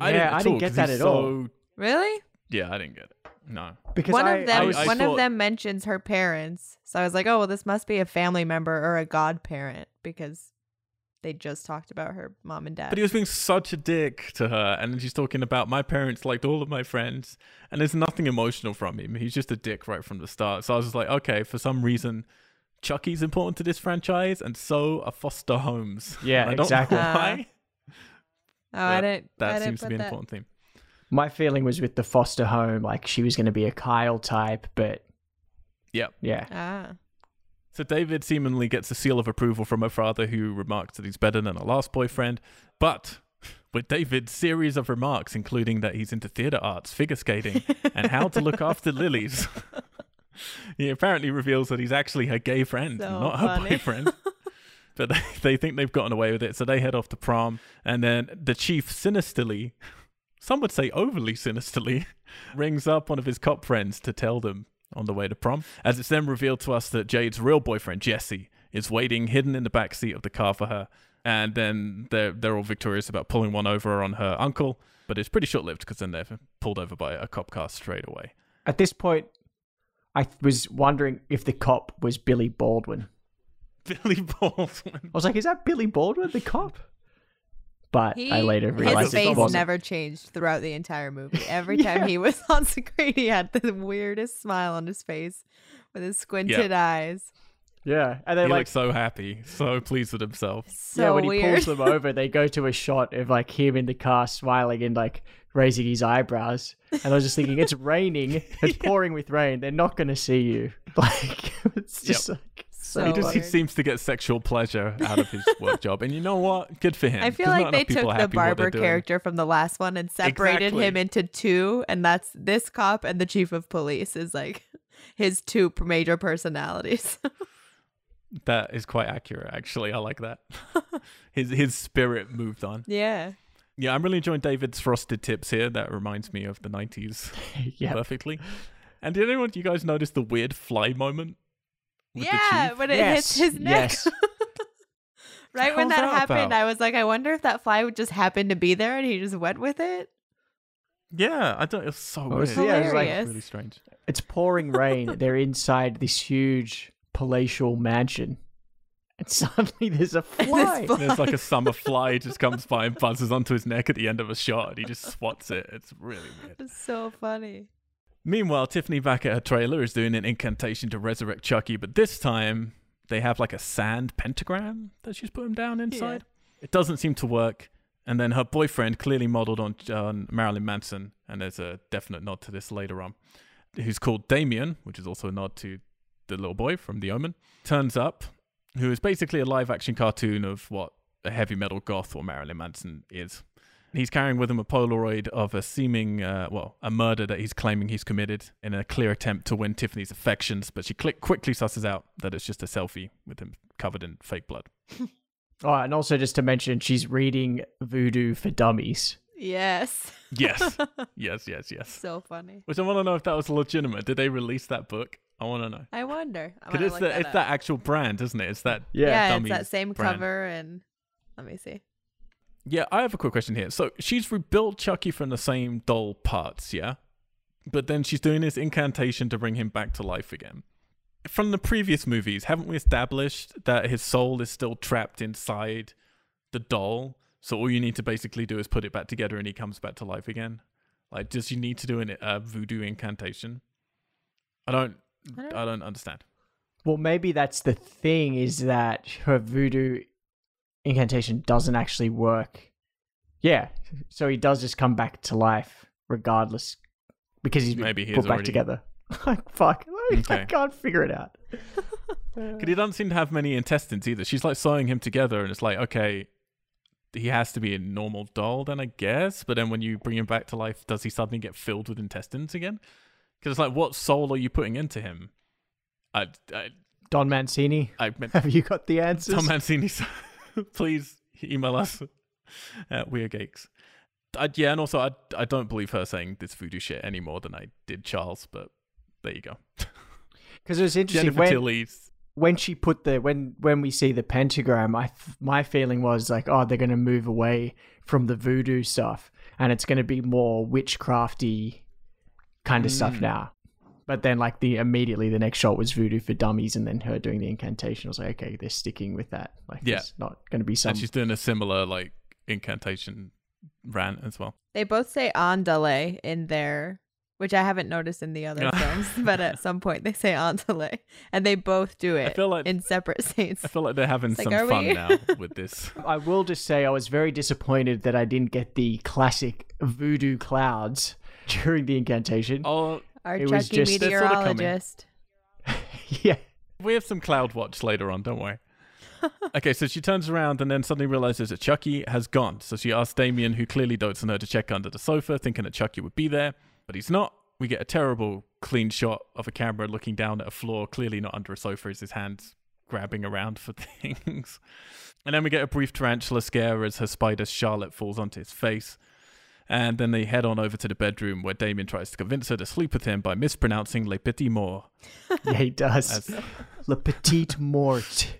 I yeah, at I didn't all, get 'cause that he's at all so- Really? Yeah, I didn't get it. No. because one I, of them, I I one thought- of them mentions her parents, so I was like, "Oh, well, this must be a family member or a godparent," because they just talked about her mom and dad. But he was being such a dick to her, and then she's talking about my parents liked all of my friends, and there's nothing emotional from him. He's just a dick right from the start. So I was just like, okay, for some reason, Chucky's important to this franchise, and so are foster homes. Yeah, And I don't exactly. know Uh, oh, I but didn't. I That didn't seems to be an that. important theme. My feeling was with the foster home, like she was going to be a Kyle type, but Yep. yeah, Ah, So David seemingly gets a seal of approval from her father, who remarks that he's better than her last boyfriend. But with David's series of remarks, including that he's into theater arts, figure skating, and how to look after lilies, he apparently reveals that he's actually her gay friend, So not her boyfriend. but they, they think they've gotten away with it, so they head off to prom. And then the chief sinisterly, some would say overly sinisterly, rings up one of his cop friends to tell them on the way to prom. As it's then revealed to us that Jade's real boyfriend, Jesse, is waiting hidden in the back seat of the car for her. And then they're, they're all victorious about pulling one over on her uncle. But it's pretty short lived because then they're pulled over by a cop car straight away. at this point, I was wondering if the cop was Billy Baldwin. Billy Baldwin. I was like, is that Billy Baldwin, the cop? But he, I later his realized it face wasn't. never changed throughout the entire movie. Every time he was on screen, he had the weirdest smile on his face with his squinted eyes. Yeah, and they he like looks so happy, so pleased with himself. So yeah, when he weird. pulls them over, they go to a shot of like him in the car smiling and like raising his eyebrows. And I was just thinking, it's raining, it's pouring with rain. They're not going to see you. Like it's just like So he just he seems to get sexual pleasure out of his work job, and you know what? Good for him. I feel like they took the happy with what barber character from the last one and separated Exactly. him into two, and that's this cop and the chief of police is like his two major personalities. That is quite accurate, actually. I like that. his his spirit moved on. yeah. Yeah, I'm really enjoying David's frosted tips here. That reminds me of the 90s yeah. perfectly. And did anyone, you guys notice the weird fly moment? With the yeah, chief? when it Yes, hits his neck. yes. right when that that happened, about? I was like, I wonder if that fly would just happen to be there and he just went with it. Yeah, I don't. It was so oh, It weird. was- yeah, it was like- really strange. It's pouring rain. They're inside this huge palatial mansion. And suddenly there's a fly. fly- There's like a summer fly just comes by and buzzes onto his neck at the end of a shot, and he just swats it. It's really weird. It's so funny. Meanwhile, Tiffany back at her trailer is doing an incantation to resurrect Chucky, but this time they have like a sand pentagram that she's put him down inside. It doesn't seem to work. And then her boyfriend, clearly modeled on on Marilyn Manson, and there's a definite nod to this later on, who's called Damien, which is also a nod to the little boy from The Omen, turns up, who is basically a live action cartoon of what a heavy metal goth or Marilyn Manson is. He's carrying with him a Polaroid of a seeming, uh, well, a murder that he's claiming he's committed in a clear attempt to win Tiffany's affections, but she click- quickly susses out that it's just a selfie with him covered in fake blood. Oh, and also just to mention, she's reading Voodoo for Dummies. Yes. Yes, yes, yes, yes. so funny. Which I want to know if that was legitimate. Did they release that book? I want to know. I wonder. Because it's, the, that it's up. that actual brand, isn't it? It's that. Yeah, yeah it's that same brand. cover and let me see. Yeah, I have a quick question here. So she's rebuilt Chucky from the same doll parts, yeah? But then she's doing this incantation to bring him back to life again. From the previous movies, haven't we established that his soul is still trapped inside the doll? So all you need to basically do is put it back together and he comes back to life again? Like, does you need to do a uh, voodoo incantation? I don't, I don't- I don't understand. Well, maybe that's the thing is that her voodoo incantation doesn't actually work. Yeah, so he does just come back to life regardless because he's Maybe he put has back already- together. Like fuck, I can't figure it out. Because he doesn't seem to have many intestines either. She's like sewing him together, and it's like, okay, he has to be a normal doll, then I guess. But then when you bring him back to life, does he suddenly get filled with intestines again? Because it's like, what soul are you putting into him? I, I, Don Mancini, I meant have you got the answers? Don Mancini, please email us at Weird Geeks. I, yeah, and also I, I don't believe her saying this voodoo shit any more than I did Charles, but there you go. Because it was interesting Jennifer when, Tilly's when she put the when when we see the pentagram, I my feeling was like, oh, they're going to move away from the voodoo stuff, and it's going to be more witchcrafty kind of stuff Mm. now. But then, like the immediately the next shot was voodoo for dummies, and then her doing the incantation. I was like, okay, they're sticking with that. Like, Yeah. it's not going to be some. and she's doing a similar like incantation rant as well. They both say andale in there, which I haven't noticed in the other films, but at some point they say andale, and they both do it feel like- in separate scenes. I feel like they're having like, some fun we? now with this. I will just say I was very disappointed that I didn't get the classic voodoo clouds during the incantation. Oh, Our It Chucky just- They're sorta meteorologist. yeah. we have some cloud watch later on, don't worry. okay, so she turns around and then suddenly realizes that Chucky has gone. So she asks Damien, who clearly dotes on her, to check under the sofa, thinking that Chucky would be there, but he's not. We get a terrible clean shot of a camera looking down at a floor, clearly not under a sofa, as his hands grabbing around for things. And then we get a brief tarantula scare as her spider Charlotte falls onto his face. And then they head on over to the bedroom where Damien tries to convince her to sleep with him by mispronouncing Le Petit Mort. Yeah, he does. As, Le Petite Mort.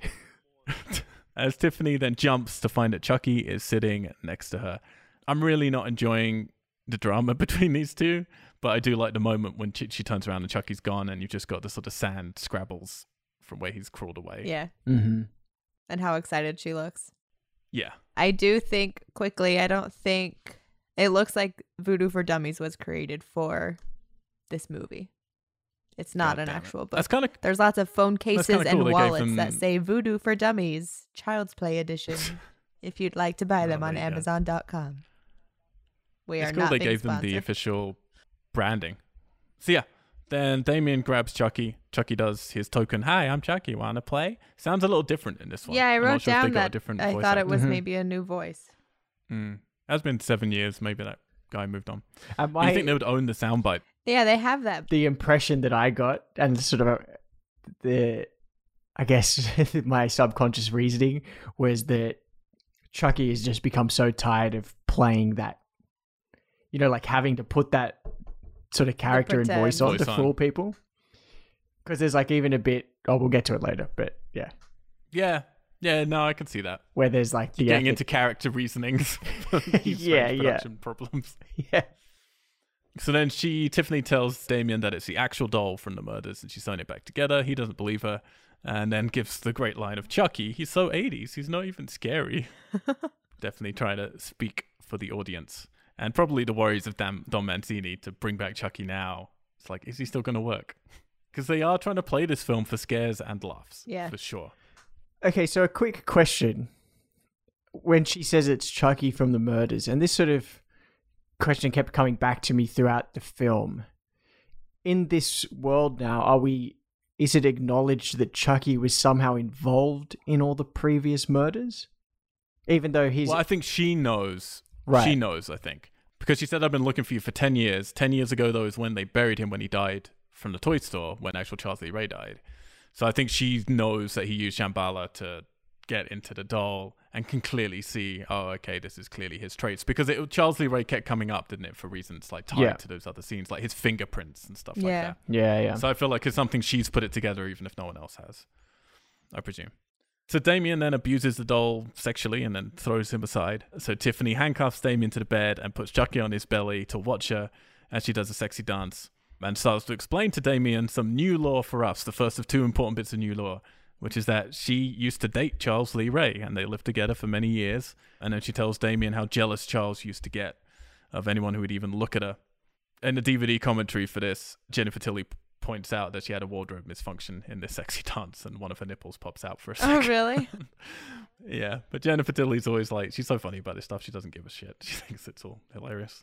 as Tiffany then jumps to find that Chucky is sitting next to her. I'm really not enjoying the drama between these two, but I do like the moment when she, she turns around and Chucky's gone and you've just got the sort of sand scrabbles from where he's crawled away. Yeah, Mm-hmm. and how excited she looks. Yeah. I do think quickly. I don't think it looks like Voodoo for Dummies was created for this movie. It's not God an damn it. actual book. That's kind of There's lots of phone cases kinda and cool they wallets them- that say Voodoo for Dummies, Child's Play Edition. if you'd like to buy Oh, them on there you go. Amazon.com. We it's are cool not they being gave them the official branding. So yeah, then Damien grabs Chucky. Chucky does his token. Hi, I'm Chucky. Want to play? Sounds a little different in this one. Yeah, I wrote sure if they down got a that different I voice thought it actor. was Mhm. maybe a new voice. Mm. It's been seven years. Maybe that guy moved on. And Do you my, think they would own the soundbite? Yeah, they have that. the impression that I got, and sort of uh, the, I guess my subconscious reasoning was that Chucky has just become so tired of playing that, you know, like having to put that sort of character and voice pretend. on to on. fool people. Because there's like even a bit. Oh, we'll get to it later, but yeah, Yeah. Yeah, no, I can see that. where there's like the Getting ethic- into character reasonings. Yeah, strange yeah. production problems. yeah. So then she, Tiffany tells Damien that it's the actual doll from the murders and she's sewn it back together. He doesn't believe her and then gives the great line of Chucky. He's so 80s. He's not even scary. Definitely trying to speak for the audience. And probably the worries of Dam- Don Mancini to bring back Chucky now. It's like, is he still going to work? Because they are trying to play this film for scares and laughs. Yeah. For sure. Okay, so a quick question. When she says it's Chucky from the murders, and this sort of question kept coming back to me throughout the film. In this world now, are we is it acknowledged that Chucky was somehow involved in all the previous murders? Even though he's Well, I think she knows. Right. She knows, I think. Because she said, I've been looking for you for 10 years. 10 years ago, though, is when they buried him when he died from the toy store, when actual Charles Lee Ray died. So I think she knows that he used Damballa to get into the doll and can clearly see, oh, okay, this is clearly his traits. Because it, Charles Lee Ray kept coming up, didn't it, for reasons like tied Yeah. to those other scenes, like his fingerprints and stuff like Yeah. that. yeah, yeah. So I feel like it's something she's put it together, even if no one else has. I presume. So Damien then abuses the doll sexually and then throws him aside. So Tiffany handcuffs Damien to the bed and puts Chucky on his belly to watch her as she does a sexy dance and starts to explain to Damien some new lore for us, the first of two important bits of new lore, which is that she used to date Charles Lee Ray and they lived together for many years. And then she tells Damien how jealous Charles used to get of anyone who would even look at her. In the DVD commentary for this, Jennifer Tilly points out that she had a wardrobe misfunction in this sexy dance and one of her nipples pops out for a oh, second. Oh, really? yeah, but Jennifer Tilly's always like, she's so funny about this stuff. She doesn't give a shit. She thinks it's all hilarious.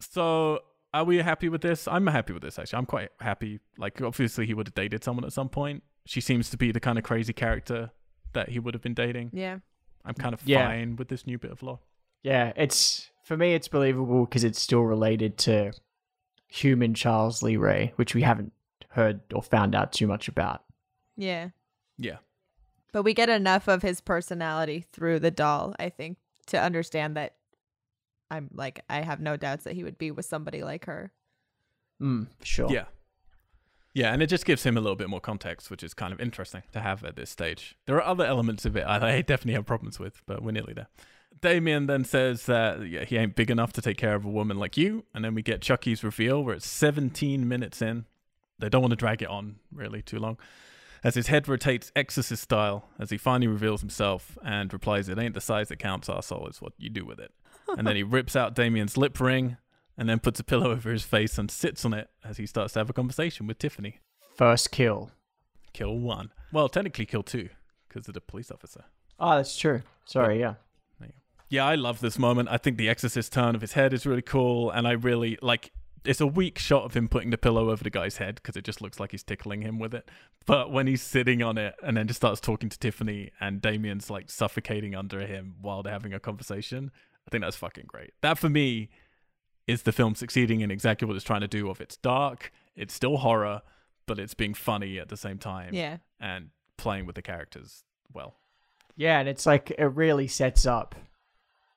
So, are we happy with this? I'm happy with this, actually. I'm quite happy. Like, obviously, he would have dated someone at some point. She seems to be the kind of crazy character that he would have been dating. Yeah. I'm kind of Yeah. fine with this new bit of lore. Yeah, it's for me it's believable because it's still related to human Charles Lee Ray, which we haven't heard or found out too much about. Yeah. Yeah. But we get enough of his personality through the doll, I think, to understand that I'm like I have no doubts that he would be with somebody like her. Mm, sure. Yeah. Yeah, and it just gives him a little bit more context, which is kind of interesting to have at this stage. There are other elements of it I I definitely have problems with, but we're nearly there. Damien then says that yeah, he ain't big enough to take care of a woman like you, and then we get Chucky's reveal where it's 17 minutes in. They don't want to drag it on really too long. As his head rotates exorcist style, as he finally reveals himself and replies, It ain't the size that counts, arsehole, it's what you do with it. And then he rips out Damien's lip ring and then puts a pillow over his face and sits on it as he starts to have a conversation with Tiffany. First kill. Kill one. Well, technically kill two because of the police officer. Oh, that's true. Sorry, yeah. Yeah, I love this moment. I think the exorcist turn of his head is really cool, and I really like. It's a weak shot of him putting the pillow over the guy's head because it just looks like he's tickling him with it. But when he's sitting on it and then just starts talking to Tiffany and Damien's like suffocating under him while they're having a conversation, I think that's fucking great. That for me is the film succeeding in exactly what it's trying to do. Of it's dark, it's still horror, but it's being funny at the same time Yeah. and playing with the characters well. Yeah, and it's like it really sets up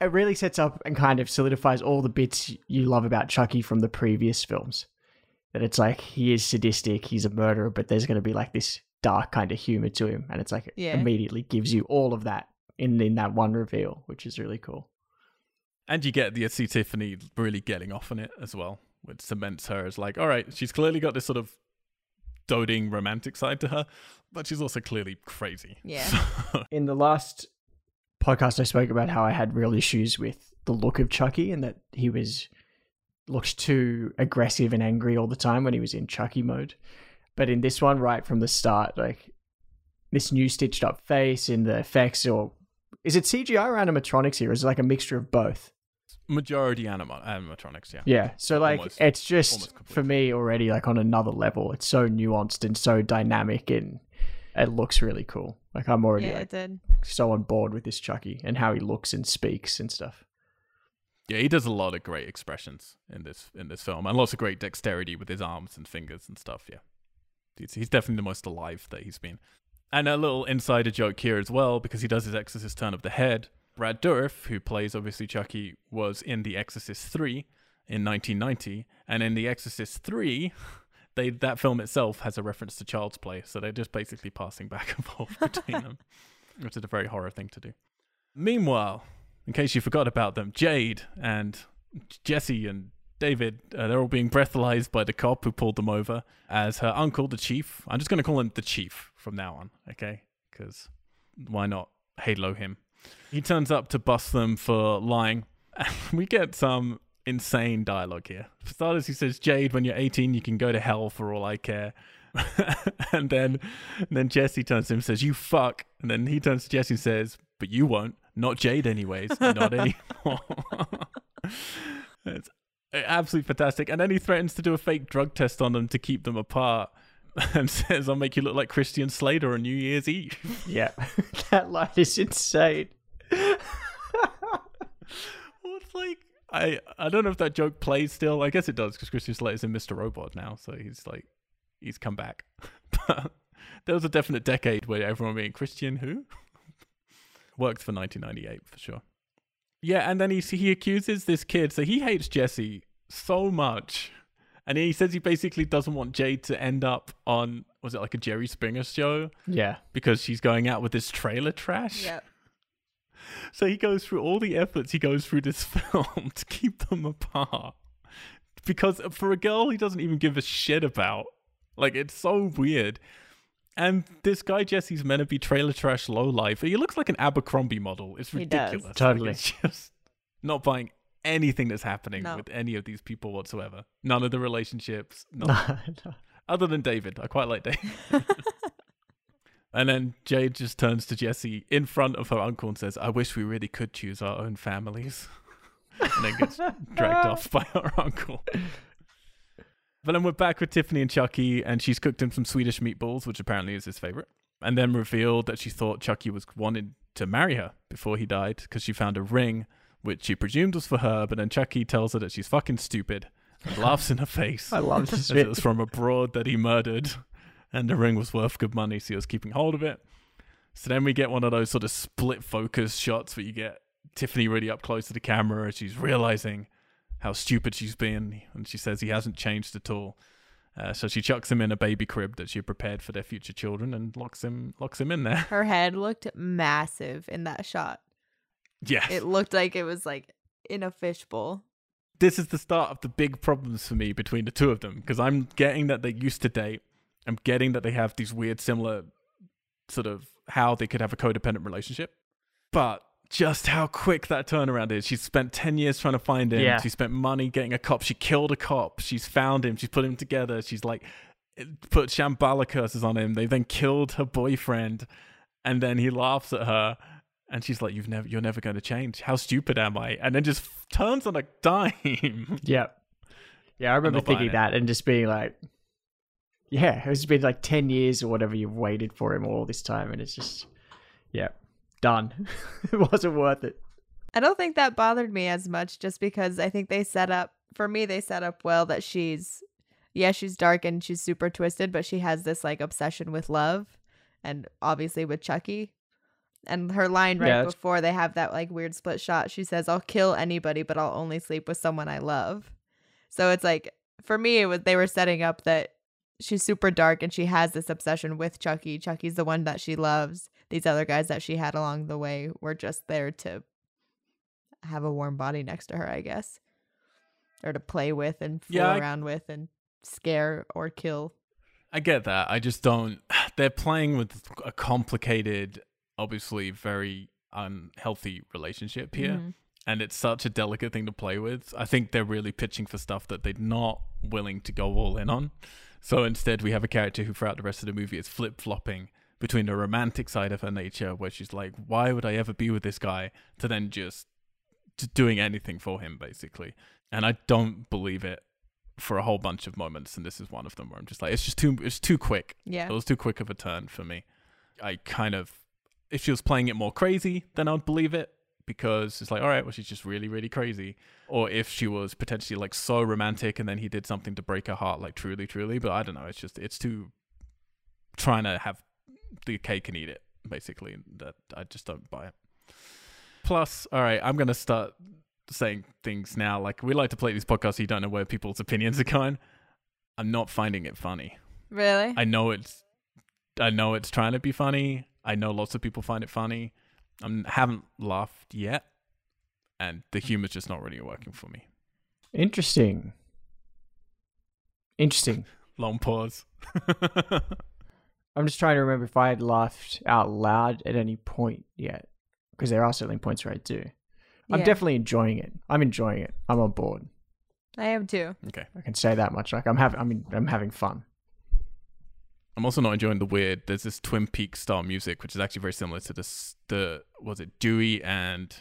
it really sets up and kind of solidifies all the bits you love about Chucky from the previous films. That it's like he is sadistic, he's a murderer, but there's going to be like this dark kind of humor to him, and it's like it immediately gives you all of that in in that one reveal, which is really cool. And you get the see Tiffany really getting off on it as well, which cements her as like, all right, she's clearly got this sort of doting romantic side to her, but she's also clearly crazy. Yeah. So- In the last podcast, I spoke about how I had real issues with the look of Chucky and that he was looked too aggressive and angry all the time when he was in Chucky mode. But in this one, right from the start, like this new stitched up face in the effects, or is it CGI or animatronics here? Is it like a mixture of both? Majority anima- animatronics, yeah. Yeah. So like Almost- it's just for me already like on another level. It's so nuanced and so dynamic and it looks really cool. Like I'm already Yeah, like it did. so on board with this Chucky and how he looks and speaks and stuff. Yeah, he does a lot of great expressions in this in this film, and lots of great dexterity with his arms and fingers and stuff. Yeah, he's, he's definitely the most alive that he's been. And a little insider joke here as well, because he does his exorcist turn of the head. Brad Dourif, who plays obviously Chucky, was in The Exorcist 3 in 1990, and in The Exorcist 3, they that film itself has a reference to Child's Play, so they're just basically passing back and forth between them, which is a very horror thing to do. Meanwhile, in case you forgot about them, Jade and Jesse and David, uh, they're all being breathalyzed by the cop who pulled them over as her uncle, the chief. I'm just going to call him the chief from now on, okay? Because why not halo him? He turns up to bust them for lying. we get some insane dialogue here. For starters, he says, Jade, when you're 18, you can go to hell for all I care. and then and then Jesse turns to him and says, You fuck. And then he turns to Jesse and says, But you won't. Not Jade, anyways. Not anymore. it's absolutely fantastic. And then he threatens to do a fake drug test on them to keep them apart and says, I'll make you look like Christian Slater on New Year's Eve. Yeah, that line is insane. well, it's like, I, I don't know if that joke plays still. I guess it does because Christian Slater's in Mr. Robot now. So he's like, he's come back. but there was a definite decade where everyone being Christian who? Worked for 1998 for sure. Yeah, and then he he accuses this kid. So he hates Jesse so much, and he says he basically doesn't want Jade to end up on was it like a Jerry Springer show Yeah, because she's going out with this trailer trash. Yep. So he goes through all the efforts he goes through this film to keep them apart. Because for a girl he doesn't even give a shit about. Like it's so weird. And this guy Jesse's meant to be trailer trash low life. He looks like an Abercrombie model. It's He does. ridiculous. Like, Totally. it's just not buying anything that's happening No. with any of these people whatsoever. None of the relationships. None no, no. other than David. I quite like David. and then Jade just turns to Jesse in front of her uncle and says, I wish we really could choose our own families. and then gets dragged off by her uncle. But then we're back with Tiffany and Chucky, and she's cooked him some Swedish meatballs, which apparently is his favorite. And then revealed that she thought Chucky was wanted to marry her before he died because she found a ring, which she presumed was for her. But then Chucky tells her that she's fucking stupid and laughs in her face. I love this As it was from abroad that he murdered, and the ring was worth good money, so he was keeping hold of it. So then we get one of those sort of split focus shots where you get Tiffany really up close to the camera as she's realizing how stupid she's been, and she says he hasn't changed at all. Uh, so she chucks him in a baby crib that she had prepared for their future children and locks him locks him in there. Her head looked massive in that shot. Yes. It looked like it was like in a fishbowl. this is the start of the big problems for me between the two of them because I'm getting that they used to date. I'm getting that they have these weird, similar sort of how they could have a codependent relationship. But just how quick that turnaround is. She's spent 10 years trying to find him. Yeah. She spent money getting a cop. She killed a cop. She's found him. She's put him together. She's like put Damballa curses on him. They then killed her boyfriend. And then he laughs at her. And she's like, "You've never, you're never going to change. How stupid am I?" And then just turns on a dime. Yeah. Yeah, I remember not buying thinking it. that and just being like, yeah, it's been like 10 years or whatever you've waited for him all this time. And it's just, yeah, done. it wasn't worth it. I don't think that bothered me as much just because I think they set up for me they set up well that she's yeah, she's dark and she's super twisted, but she has this like obsession with love and obviously with Chucky. And her line right Yeah, before they have that like weird split shot, she says, I'll kill anybody, but I'll only sleep with someone I love. So it's like for me it was they were setting up that she's super dark and she has this obsession with Chucky. Chucky's the one that she loves. These other guys that she had along the way were just there to have a warm body next to her, I guess. Or to play with and fool Yeah, I- around with and scare or kill. I get that. I just don't. They're playing with a complicated, obviously very unhealthy relationship here. Mhm. And it's such a delicate thing to play with. I think they're really pitching for stuff that they're not willing to go all in on. So instead, we have a character who, throughout the rest of the movie, is flip flopping between the romantic side of her nature, where she's like, why would I ever be with this guy, to then just to doing anything for him, basically. And I don't believe it for a whole bunch of moments, and this is one of them where I'm just like, it's just too, it's too quick. Yeah. It was too quick of a turn for me. I kind of, if she was playing it more crazy, then I'd believe it because it's like, all right, well, she's just really, really crazy. Or if she was potentially like so romantic and then he did something to break her heart, like truly, truly. But I don't know. It's just, it's too trying to have the cake and eat it, basically. That I just don't buy it. Plus, all right, I'm gonna start saying things now. Like we like to play these podcasts, so you don't know where people's opinions are going. I'm not finding it funny. Really? I know it's, I know it's trying to be funny. I know lots of people find it funny. I haven't laughed yet, and the humor's just not really working for me. Interesting. Interesting. Long pause. I'm just trying to remember if I had laughed out loud at any point yet, because there are certainly points where I do. I'm definitely enjoying it. I'm enjoying it. I'm on board. I am too. okay. I can say that much. Like I'm having. I mean, I'm having fun. I'm also not enjoying the weird. There's this Twin Peaks style music, which is actually very similar to this. The was it Dewey and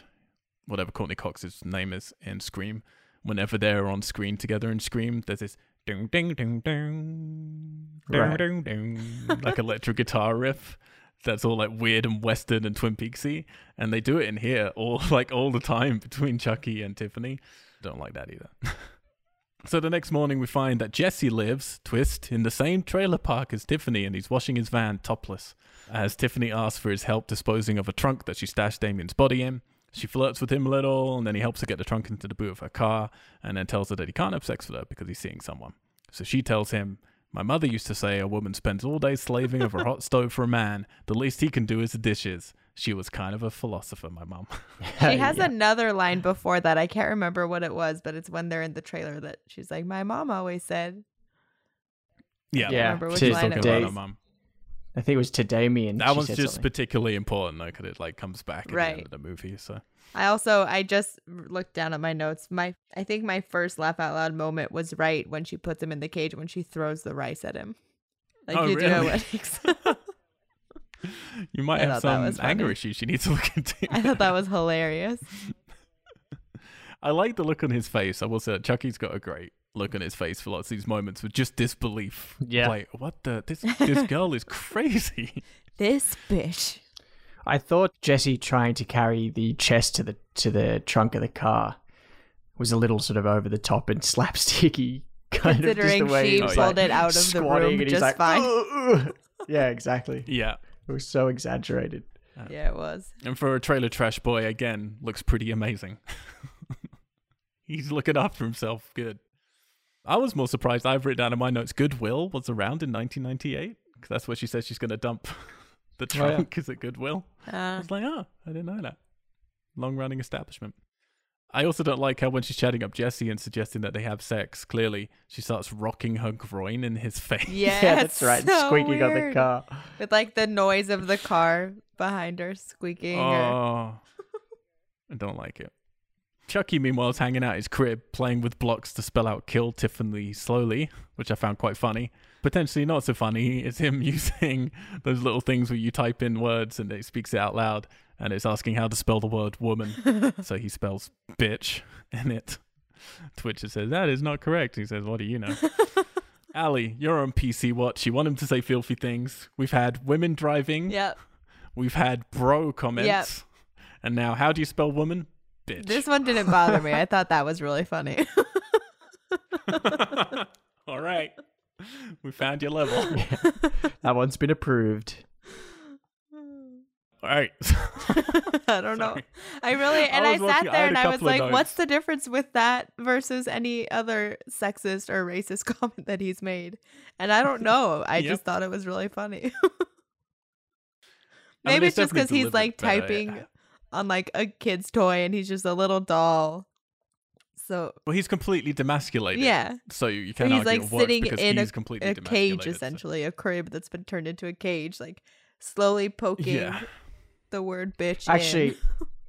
whatever Courteney Cox's name is in Scream. Whenever they're on screen together in Scream, there's this ding ding ding ding ding ding ding like electric guitar riff. That's all like weird and western and Twin Peaksy, and they do it in here all like all the time between Chucky and Tiffany. Don't like that either. So the next morning, we find that Jesse lives, twist, in the same trailer park as Tiffany, and he's washing his van topless. As Tiffany asks for his help disposing of a trunk that she stashed Damien's body in, she flirts with him a little, and then he helps her get the trunk into the boot of her car, and then tells her that he can't have sex with her because he's seeing someone. So she tells him, My mother used to say a woman spends all day slaving over a hot stove for a man. The least he can do is the dishes. She was kind of a philosopher, my mom. She has Yeah. another line before that. I can't remember what it was, but it's when they're in the trailer that she's like, "My mom always said." Yeah, Yeah, remember which to she's line talking about her mum. I think it was to Damien. That one's just something. particularly important though, because it like comes back at the Right. end of the movie. So I also I just looked down at my notes. My I think my first laugh out loud moment was right when she puts him in the cage when she throws the rice at him. Like Oh, you do really? at weddings. you might I have some anger issues you need to look into. I thought that was hilarious. I like the look on his face. I will say that Chucky's got a great look on his face for lots of these moments with just disbelief. Yeah. Like, what the this this girl is crazy. This bitch. I thought Jesse trying to carry the chest to the to the trunk of the car was a little sort of over the top and slapsticky. Kind Considering of just the way she he pulled like, it out of the squatting room just like, fine. "Ugh, ugh." yeah, exactly. yeah. It was so exaggerated. Yeah, it was. And for a trailer trash boy, again, looks pretty amazing. He's looking after himself good. I was more surprised. I've written down in my notes Goodwill was around in 1998 because that's where she says she's going to dump the Oh, yeah. trunk is at Goodwill. I Uh, was like, oh, I didn't know that. Long running establishment. I also don't like how when she's chatting up Jesse and suggesting that they have sex, clearly she starts rocking her groin in his face. yeah, yeah, that's right. so Squeaking on the car. with like the noise of the car behind her squeaking. Oh, I don't like it. Chucky, meanwhile, is hanging out his crib, playing with blocks to spell out "kill Tiffany" slowly, which I found quite funny. Potentially not so funny is him using those little things where you type in words and it speaks it out loud, and it's asking how to spell the word "woman." so he spells "bitch" in it. Twitcher says that is not correct. He says, "What do you know?" Ali, you're on PC Watch. You want him to say filthy things. We've had women driving. Yep. We've had bro comments. Yep. And now, how do you spell woman? Bitch. This one didn't bother me. I thought that was really funny. All right. We found your level. That one's been approved. All right. I don't know. I really and I I, sat watching- I there and I was like, what's the difference with that versus any other sexist or racist comment that he's made? And I don't know. I Yep. just thought it was really funny. I mean, Maybe it's just because he's like typing on like a kid's toy and he's just a little doll. So Well, he's completely demasculated. yeah, So you So can he's, like, it sitting in completely a cage demasculated, so- essentially, a crib that's been turned into a cage, like slowly poking Yeah. The word bitch. Actually, in.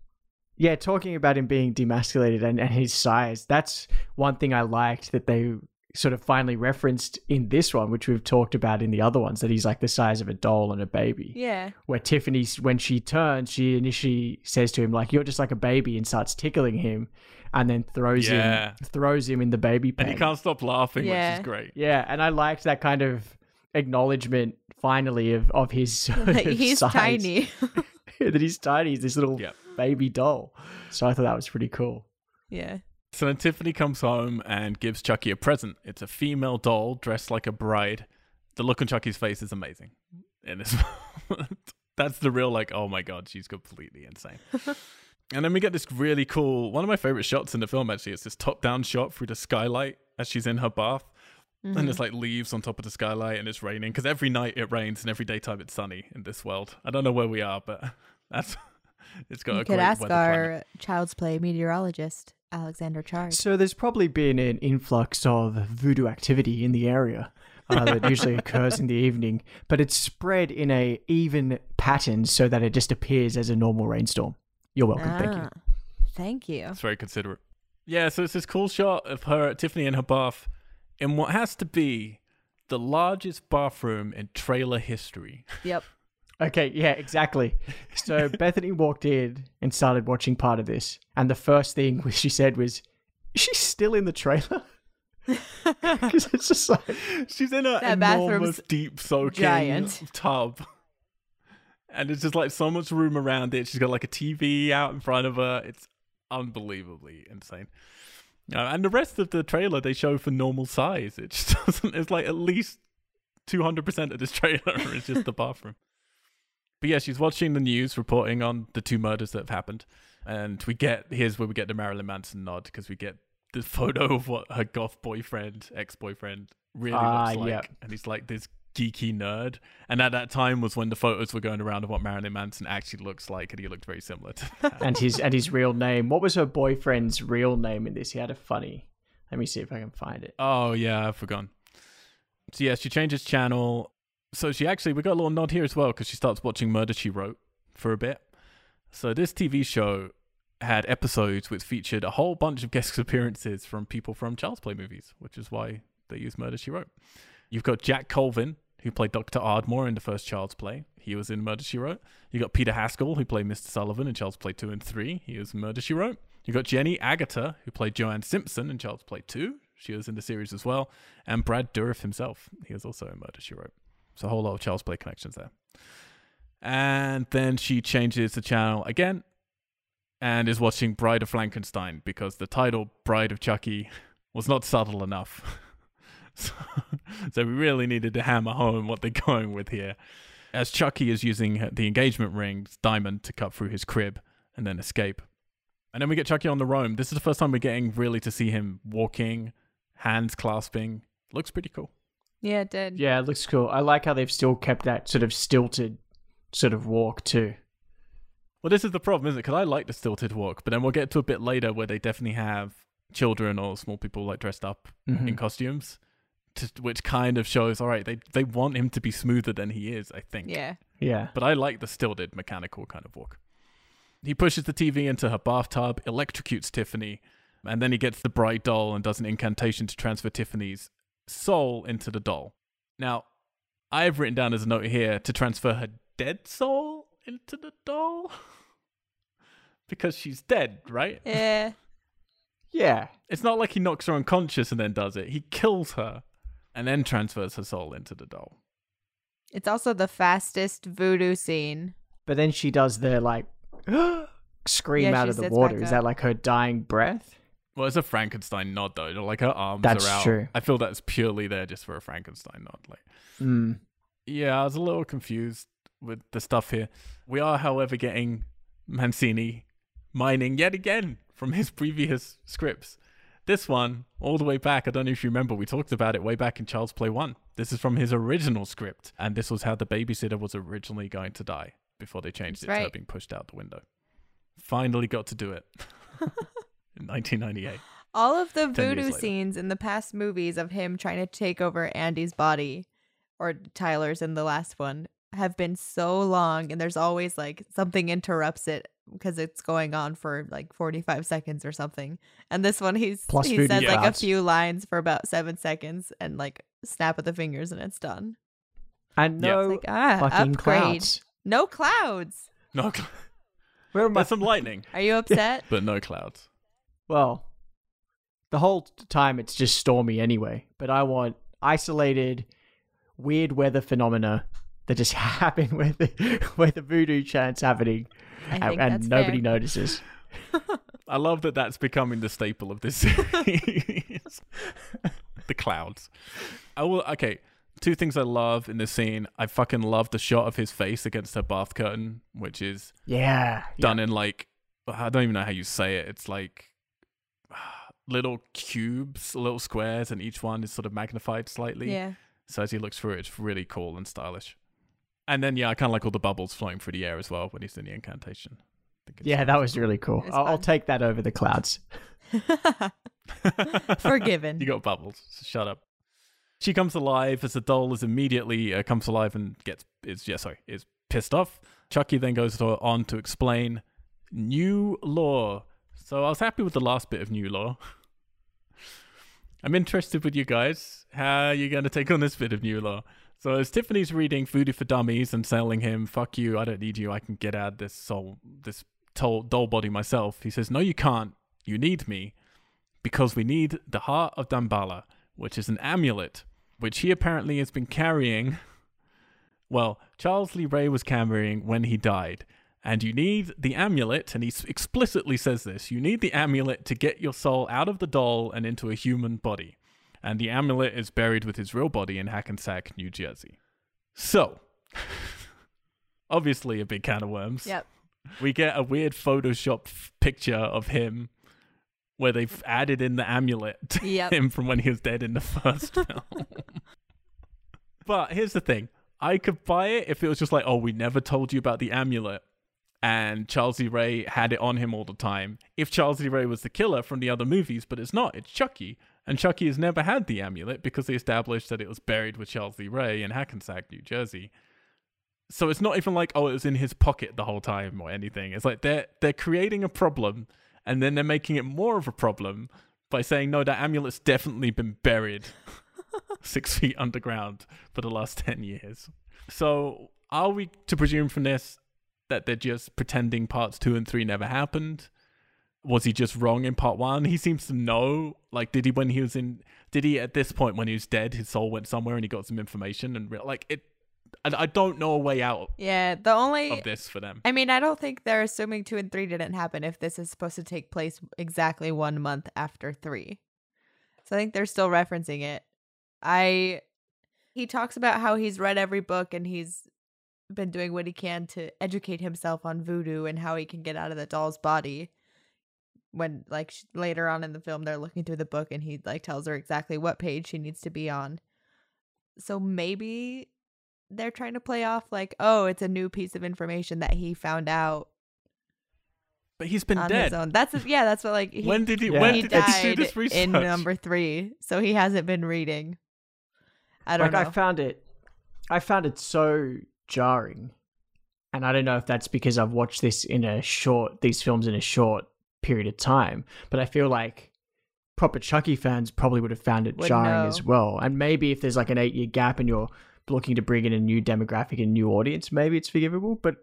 yeah, talking about him being demasculated and, and his size, that's one thing I liked that they sort of finally referenced in this one, which we've talked about in the other ones, that he's like the size of a doll and a baby. yeah, Where Tiffany, when she turns, she initially says to him, like, you're just like a baby and starts tickling him and then throws Yeah. him throws him in the baby pen. And he can't stop laughing, which is great. Yeah, and I liked that kind of acknowledgement finally of, of his sort like, of he's size. tiny. that he's tiny, he's this little Yep. baby doll. So I thought that was pretty cool. yeah, So then Tiffany comes home and gives Chucky a present. It's a female doll dressed like a bride. The look on Chucky's face is amazing in this moment. That's the real, like, oh my god, she's completely insane. And then we get this really cool one of my favorite shots in the film actually. It's this top down shot through the skylight as she's in her bath. And Mm-hmm. there's like leaves on top of the skylight and it's raining because every night it rains and every daytime it's sunny in this world. I don't know where we are, but that's it's got you a could great ask weather climate. our child's play meteorologist, Alexander Chard. So there's probably been an influx of voodoo activity in the area uh, that usually occurs in the evening, but it's spread in a even pattern so that it just appears as a normal rainstorm. You're welcome. Thank you. Ah, Thank you. It's very considerate. Yeah, so it's this cool shot of her, Tiffany, in her bath in what has to be the largest bathroom in trailer history. Yep. Okay, yeah, exactly. So Bethany walked in and started watching part of this, and the first thing she said was, "Is she still in the trailer?" Because it's just like, She's in a That enormous, bathroom's deep soaking giant. tub. And it's just like so much room around it. She's got like a TV out in front of her. It's unbelievably insane. Uh, and the rest of the trailer they show for normal size. It just doesn't. It's like at least two hundred percent of this trailer is just the bathroom. But yeah, she's watching the news reporting on the two murders that have happened, and we get here's where we get the Marilyn Manson nod because we get the photo of what her goth boyfriend, ex boyfriend, really Ah, looks like, yeah. and he's like this geeky nerd. And at that time was when the photos were going around of what Marilyn Manson actually looks like, and he looked very similar to that. and his and his real name. What was her boyfriend's real name in this? He had a funny. Let me see if I can find it. Oh yeah, I've forgotten. So yeah, she changes channel. So she actually we got a little nod here as well because she starts watching Murder She Wrote for a bit. So this TV show had episodes which featured a whole bunch of guest appearances from people from Child's Play movies, which is why they use Murder She Wrote. You've got Jack Colvin, who played Dr. Ardmore in the first Child's Play. He was in Murder She Wrote. You got Peter Haskell, who played Mr. Sullivan in Child's Play 2 and 3. He was in Murder She Wrote. You got Jenny Agutter, who played Joanne Simpson in Child's Play 2. She was in the series as well. And Brad Dourif himself. He was also in Murder She Wrote. So a whole lot of Child's Play connections there. And then she changes the channel again and is watching Bride of Frankenstein because the title Bride of Chucky was not subtle enough. so, so we really needed to hammer home what they're going with here. As Chucky is using the engagement ring's diamond to cut through his crib and then escape. And then we get Chucky on the roam. This is the first time we're getting really to see him walking, hands clasping. Looks pretty cool. Yeah, it did. Yeah, it looks cool. I like how they've still kept that sort of stilted sort of walk too. Well, this is the problem, isn't it? Because I like the stilted walk, but then we'll get to a bit later where they definitely have children or small people like dressed up Mhm. in costumes, to, which kind of shows, all right, they they want him to be smoother than he is, I think. Yeah. Yeah. But I like the stilted mechanical kind of walk. He pushes the TV into her bathtub, electrocutes Tiffany, and then he gets the bright doll and does an incantation to transfer Tiffany's soul into the doll. Now, I've written down as a note here to transfer her dead soul into the doll because she's dead, right? Yeah. Yeah. It's not like he knocks her unconscious and then does it. He kills her and then transfers her soul into the doll. It's also the fastest voodoo scene. But then she does the like scream Yeah, out of the water. Is that like her dying breath? Well, it's a Frankenstein nod though. Like her arms That's are out. true. I feel that's purely there just for a Frankenstein nod. Like, Mm. yeah, I was a little confused with the stuff here. We are, however, getting Mancini mining yet again from his previous scripts. This one, all the way back, I don't know if you remember, we talked about it way back in Child's Play 1. This is from his original script, and this was how the babysitter was originally going to die before they changed That's it to her being pushed out the window. Finally got to do it in 1998. All of the voodoo scenes in the past movies of him trying to take over Andy's body or Tyler's in the last one have been so long and there's always like something interrupts it because it's going on for like 45 seconds or something. And this one he's Plus he voodoo says like a few lines for about 7 seconds and like snap of the fingers and it's done. And Yeah. no It's like ah, fucking upgrade. clouds. No clouds. No, cl- Where am I? some lightning, Are you upset? but no clouds. Well, the whole time it's just stormy anyway. But I want isolated, weird weather phenomena that just happen where the where the voodoo chant's happening, and, and nobody fair. notices. I love that that's becoming the staple of this series. the clouds. I will. Okay, two things I love in this scene. I fucking love the shot of his face against her bath curtain, which is Yeah, done in like I don't even know how you say it. It's like little cubes, little squares, and each one is sort of magnified slightly. Yeah. So as he looks through it, it's really cool and stylish. And then yeah, I kind of like all the bubbles flowing through the air as well when he's doing the incantation. I think Yeah, that was really cool. It's I'll, I'll take that over the clouds. Forgiven. you got bubbles. So shut up. She comes alive as the doll is immediately uh, comes alive and gets is yeah sorry is pissed off. Chucky then goes to, on to explain new lore. So I was happy with the last bit of new lore. I'm interested with you guys. How are you going to take on this bit of new lore? So as Tiffany's reading Voodoo for Dummies and telling him, "Fuck you, I don't need you. I can get out this soul, this tol- doll body myself." He says, "No, you can't. You need me, because we need the heart of Damballa, which is an amulet, which he apparently has been carrying. Well, Charles Lee Ray was carrying when he died." And you need the amulet, and he explicitly says this you need the amulet to get your soul out of the doll and into a human body and the amulet is buried with his real body in Hackensack, New Jersey. So, obviously a big can of worms. Yep. We get a weird Photoshop picture of him where they've added in the amulet to Yep. him from when he was dead in the first film. but here's the thing I could buy it if it was just like, oh, we never told you about the amulet. And Charles E. Ray had it on him all the time. If Charles E. Ray was the killer from the other movies, but it's not, it's Chucky. And Chucky has never had the amulet because they established that it was buried with Charles Lee Ray in Hackensack, New Jersey. So it's not even like, oh, it was in his pocket the whole time or anything. It's like they're they're creating a problem and then they're making it more of a problem by saying, no, that amulet's definitely been buried six feet underground for the last ten years. So are we to presume from this that they're just pretending parts two and three never happened? Was he just wrong in part one? He seems to know. Like, did he when he was in? Did he at this point when he was dead, his soul went somewhere and he got some information and re- like it? I, I don't know a way out Yeah. The only of this for them. I mean, I don't think they're assuming two and three didn't happen if this is supposed to take place exactly one month after three. So I think they're still referencing it. I he talks about how he's read every book and he's been doing what he can to educate himself on voodoo and how he can get out of the doll's body. When like sh- later on in the film they're looking through the book and he like tells her exactly what page she needs to be on. So maybe they're trying to play off like, oh, it's a new piece of information that he found out But he's been on dead. his own. That's yeah, that's what like he, when did he? Yeah. When he did he do died this research? in number three, so he hasn't been reading. I don't like know. I found it I found it so jarring. And I don't know if that's because I've watched this in a short these films in a short period of time, but I feel like proper Chucky fans probably would have found it Would jarring know. as well. And maybe if there's like an 8-year gap and you're looking to bring in a new demographic and new audience, maybe it's forgivable, but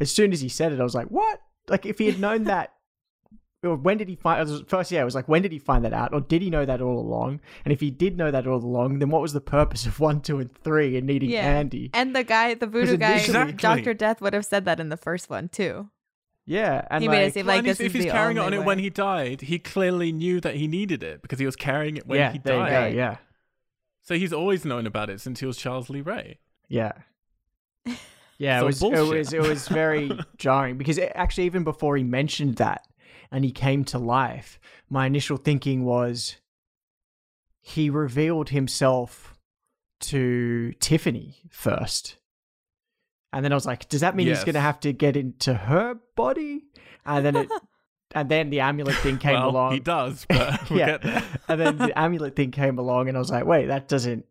as soon as he said it I was like, "What?" Like if he had known that when did he find it first yeah it was like when did he find that out or did he know that all along and if he did know that all along then what was the purpose of one two and three and needing Yeah. andy and the guy, the voodoo guy, initially- Doctor Death would have said that in the first one too. Yeah and He like, made it seem like this if, if he's carrying it on only it when he died, he clearly knew that he needed it because he was carrying it when yeah he there you died. go yeah. So he's always known about it since he was Charles Lee Ray. yeah. Yeah So it was it was it was very jarring because it, actually even before he mentioned that and he came to life my initial thinking was he revealed himself to tiffany first and then i was like does that mean he's going to have to get into her body and then it and then the amulet thing came well, along he does, but we'll yeah. get there. and then the amulet thing came along, and I was like, wait, that doesn't.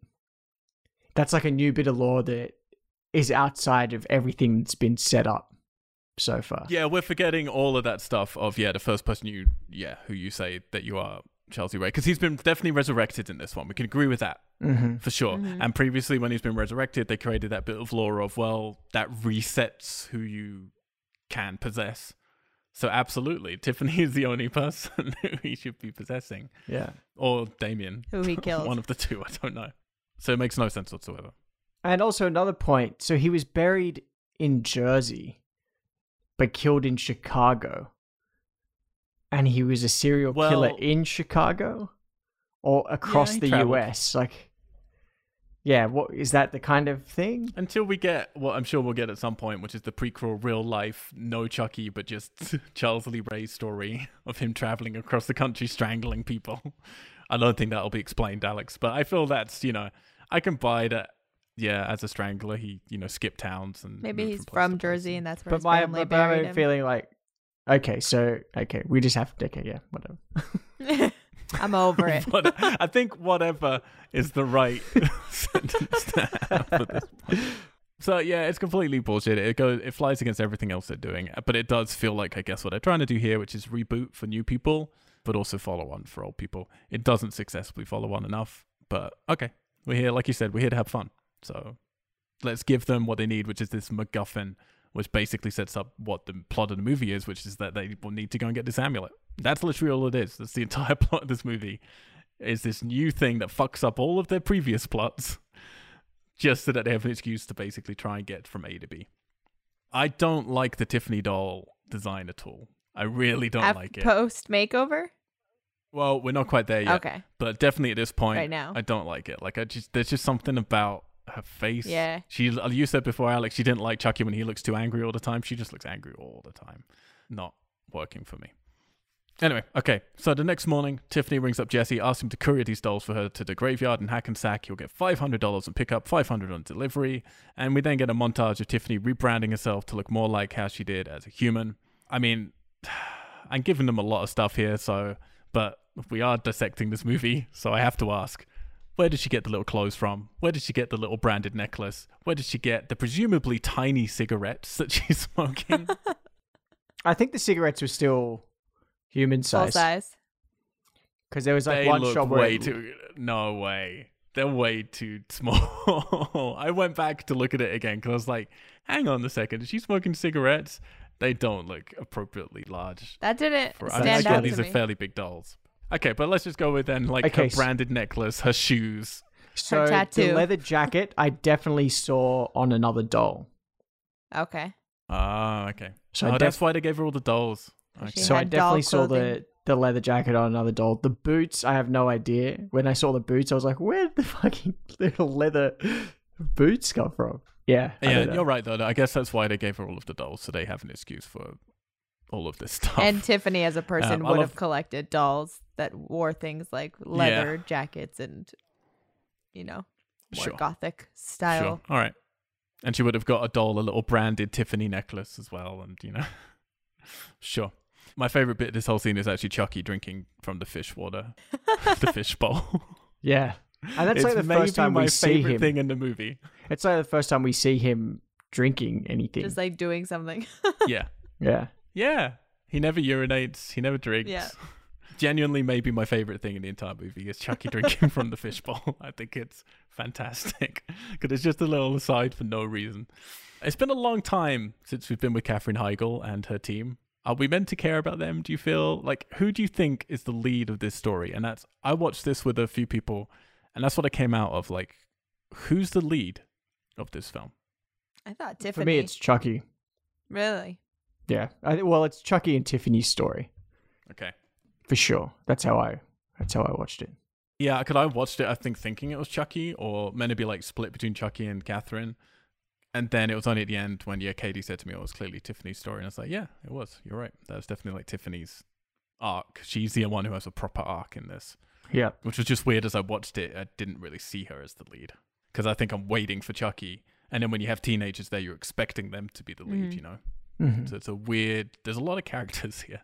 That's like a new bit of lore that is outside of everything that's been set up so far. Yeah, we're forgetting all of that stuff of yeah, the first person you yeah, who you say that you are Charles Lee Ray because he's been definitely resurrected in this one. We can agree with that hmm for sure. Mhm. And previously, when he's been resurrected, they created that bit of lore of well, that resets who you can possess. So absolutely, Tiffany is the only person who he should be possessing, Yeah. or Damien, Who he killed. one of the two. I don't know. So it makes no sense whatsoever. And also another point. So he was buried in Jersey, but killed in Chicago. And he was a serial killer in Chicago or across he the traveled. US. Like, Yeah, what is that the kind of thing? Until we get what I'm sure we'll get at some point, which is the prequel real life, no Chucky, but just Charles Lee Ray's story of him traveling across the country strangling people. I don't think that'll be explained, Alex, but I feel that's, you know, I can buy that. Yeah, as a strangler, he, you know, skipped towns and Maybe he's place from Jersey and that's where But his my family but buried my him. feeling like okay, so okay, we just have to okay, yeah, whatever. I'm over it. What- I think whatever is the right sentence to have for this. point. So yeah, it's completely bullshit. It goes, it flies against everything else they're doing, but it does feel like I guess what they're trying to do here, which is reboot for new people, but also follow on for old people. It doesn't successfully follow on enough, but okay, we're here, like you said, we're here to have fun. So let's give them what they need, which is this MacGuffin, which basically sets up what the plot of the movie is, which is that they will need to go and get this amulet. That's literally all it is. That's the entire plot of this movie. Is this new thing that fucks up all of their previous plots, just so that they have an excuse to basically try and get from A to B. I don't like the Tiffany doll design at all. I really don't like it. Post makeover? well, we're not quite there yet, Okay. but definitely at this point, Right now. I don't like it. Like I just there's just something about her face. Yeah. She you said before, Alex, she didn't like Chucky when he looks too angry all the time. She just looks angry all the time. Not working for me. Anyway, okay. So the next morning, Tiffany rings up Jesse, asks him to courier these dolls for her to the graveyard in Hackensack. He'll get five hundred dollars on pickup, five hundred on delivery, and we then get a montage of Tiffany rebranding herself to look more like how she did as a human. I mean, I'm giving them a lot of stuff here, so but we are dissecting this movie, so I have to ask. Where did she get the little clothes from? Where did she get the little branded necklace? Where did she get the presumably tiny cigarettes that she's smoking? I think the cigarettes were still human Full size size. because there was like they one look shot where way it- too. No way. They're way too small. I went back to look at it again because I was like, hang on a second. Is she smoking cigarettes? They don't look appropriately large. That didn't For, I mean, stand out these to are me. fairly big dolls. Okay, but let's just go with then like Okay, her s- branded necklace, her shoes. so the tattoo. leather jacket I definitely saw on another doll. Okay. Ah, okay. So oh, I that's why they gave her all the dolls. Okay. so I definitely saw the the leather jacket on another doll. The boots, I have no idea. When I saw the boots, I was like, where did the fucking little leather boots come from? Yeah, Yeah, you're right though. I guess that's why they gave her all of the dolls, so they have an excuse for all of this stuff. And Tiffany, as a person, Um, would love- have collected dolls that wore things like leather jackets and, you know, more Sure. gothic style. Sure. All right. And she would have got a doll, a little branded Tiffany necklace as well, and you know. sure. My favorite bit of this whole scene is actually Chucky drinking from the fish water, the fish bowl. yeah. And that's it's like the maybe first time my we see favorite him. thing in the movie. It's like the first time we see him drinking anything. Just like doing something. yeah. yeah. Yeah. He never urinates. He never drinks. Yeah. Genuinely, maybe my favorite thing in the entire movie is Chucky drinking from the fishbowl. I think it's fantastic because it's just a little aside for no reason. It's been a long time since we've been with Katherine Heigl and her team. Are we meant to care about them? Do you feel like who do you think is the lead of this story? And that's I watched this with a few people, and that's what I came out of. Like, who's the lead of this film? I thought Tiffany. For me, it's Chucky. really. Yeah. I, well, it's Chucky and Tiffany's story Okay. for sure. That's how I. That's how I watched it. Yeah, because I watched it, I think, thinking it was Chucky, or meant to be like split between Chucky and Katherine. And then it was only at the end when, yeah, Katie said to me it was clearly Tiffany's story. And I was like, yeah, it was. You're right. That was definitely like Tiffany's arc. She's the one who has a proper arc in this, Yeah. which was just weird as I watched it. I didn't really see her as the lead because I think I'm waiting for Chucky. And then when you have teenagers there, you're expecting them to be the lead, Mhm. you know? Mhm. So it's a weird. There's a lot of characters here.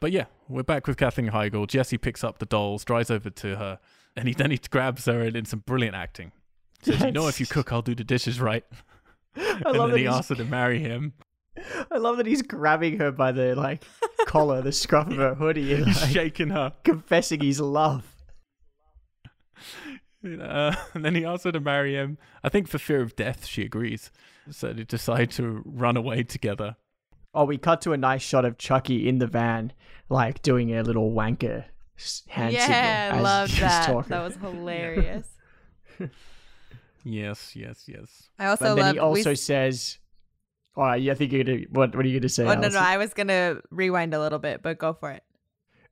But yeah, we're back with Kathleen Heigl. Jesse picks up the dolls, drives over to her, and he then he grabs her and in some brilliant acting. Says, "You know, if you cook, I'll do the dishes right." I and love then he asks her to marry him. I love that he's grabbing her by the like collar, the scruff of her hoodie, and He's like, shaking her. confessing his love. Uh, and then he asks her to marry him. I think for fear of death, she agrees. So they decide to run away together. Oh, we cut to a nice shot of Chucky in the van, like doing a little wanker s- hand signal. yeah, I as loved she's that. talking. That was hilarious. Yes, yes, yes. I also But then he also we, says, "Oh, yeah, I think you're gonna. What? What are you gonna say?" oh no, no, I was gonna rewind a little bit, but go for it.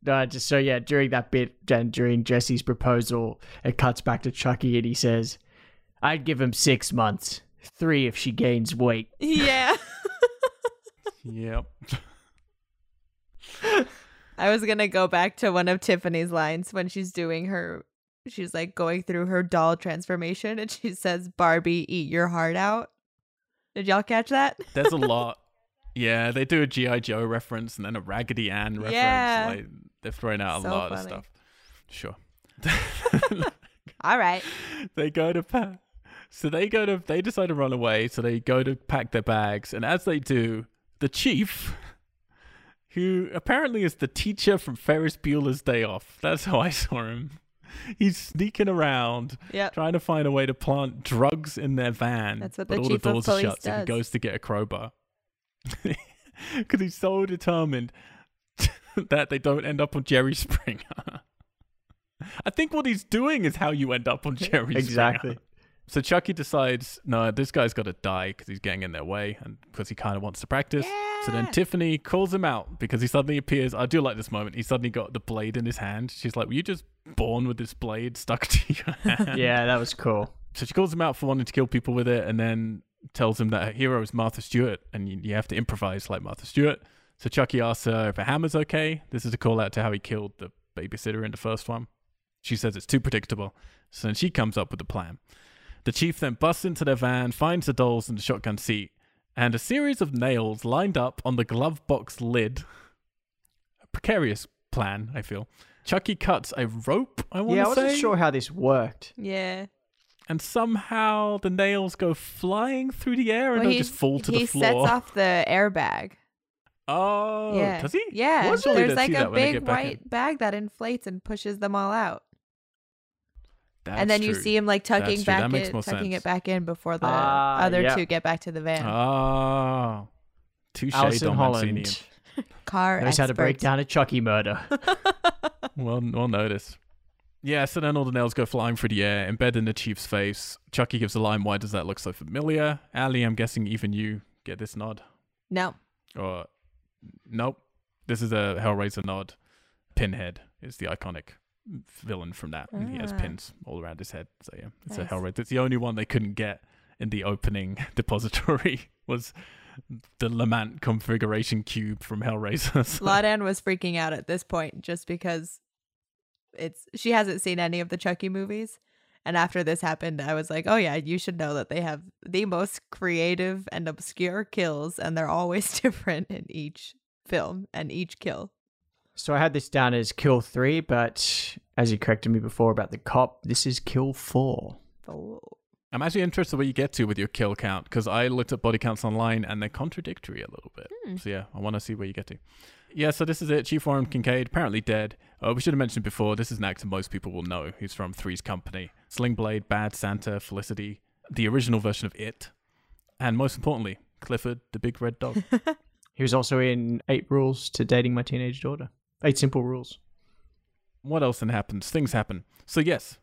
No, just so yeah, during that bit and during Jesse's proposal, it cuts back to Chucky and he says, I'd give him six months. Three if she gains weight. Yeah. Yep. I was gonna go back to one of Tiffany's lines when she's doing her she's like going through her doll transformation and she says, Barbie, eat your heart out. Did y'all catch that? There's a lot. Yeah, they do a GI Joe reference and then a Raggedy Ann reference. Yeah. Like they're throwing out a So lot of stuff. Sure. All right. they go to pack. So they go to. They decide to run away. So they go to pack their bags, and as they do, the chief, who apparently is the teacher from Ferris Bueller's Day Off. That's how I saw him. He's sneaking around, Yep. trying to find a way to plant drugs in their van. That's what but the all chief the of doors are police shut, so he goes to get a crowbar. Because he's so determined that they don't end up on Jerry Springer. I think what he's doing is how you end up on Jerry Springer. Exactly. Springer. So Chucky decides, no, this guy's got to die because he's getting in their way and because he kind of wants to practice. So then Tiffany calls him out because he suddenly appears. I do like this moment. He suddenly got the blade in his hand. She's like, "Were you just born with this blade stuck to your hand?" Yeah, that was cool. So she calls him out for wanting to kill people with it, and then tells him that her hero is Martha Stewart, and you, you have to improvise like Martha Stewart. So Chucky asks her if a hammer's okay. This is a call out to how he killed the babysitter in the first one. She says it's too predictable. So then she comes up with a plan. The chief then busts into their van, finds the dolls in the shotgun seat, and a series of nails lined up on the glove box lid. A precarious plan, I feel. Chucky cuts a rope, I want to say. Yeah, I wasn't sure how this worked. Yeah. and somehow the nails go flying through the air and Well, they he- just fall to he the floor. sets off the airbag. oh, yeah. does he? Yeah. Well, surely There's they'd like see a that when they big get back in. white bag that inflates and pushes them all out. That's and then you true. see him like tucking That's back makes in, tucking sense. it back in before the Ah, other yeah. two get back to the van. Oh, touche, Alison Don Holland Mancini. Car knows how to break expert. down a Chucky murder. Well, well notice. Yeah, so then all the nails go flying through the air, embed in the chief's face. Chucky gives a line, "Why does that look so familiar?" Ali, I'm guessing even you get this nod. No. Or nope, this is a Hellraiser nod. Pinhead is the iconic villain from that, and he has Ah. pins all around his head. So yeah, it's a Nice. Hellraiser. It's the only one they couldn't get in the opening depository was the Lament configuration cube from Hellraiser. So- Laudan was freaking out at this point just because it's she hasn't seen any of the Chucky movies. And after this happened, I was like, "Oh yeah, you should know that they have the most creative and obscure kills and they're always different in each film and each kill." So I had this down as kill three, but as you corrected me before about the cop, this is kill four. Oh. I'm actually interested where you get to with your kill count because I looked at body counts online and they're contradictory a little bit. Hmm. So yeah, I want to see where you get to. Yeah, so this is it. Chief Warren Kincaid, apparently dead. Uh, we should have mentioned before, this is an actor most people will know. He's from Three's Company, Sling Blade, Bad Santa, Felicity, the original version of It, and most importantly, Clifford, the big red dog. He was also in Eight Rules to Dating My Teenage Daughter. Eight Simple Rules. what else then happens? Things happen. So yes,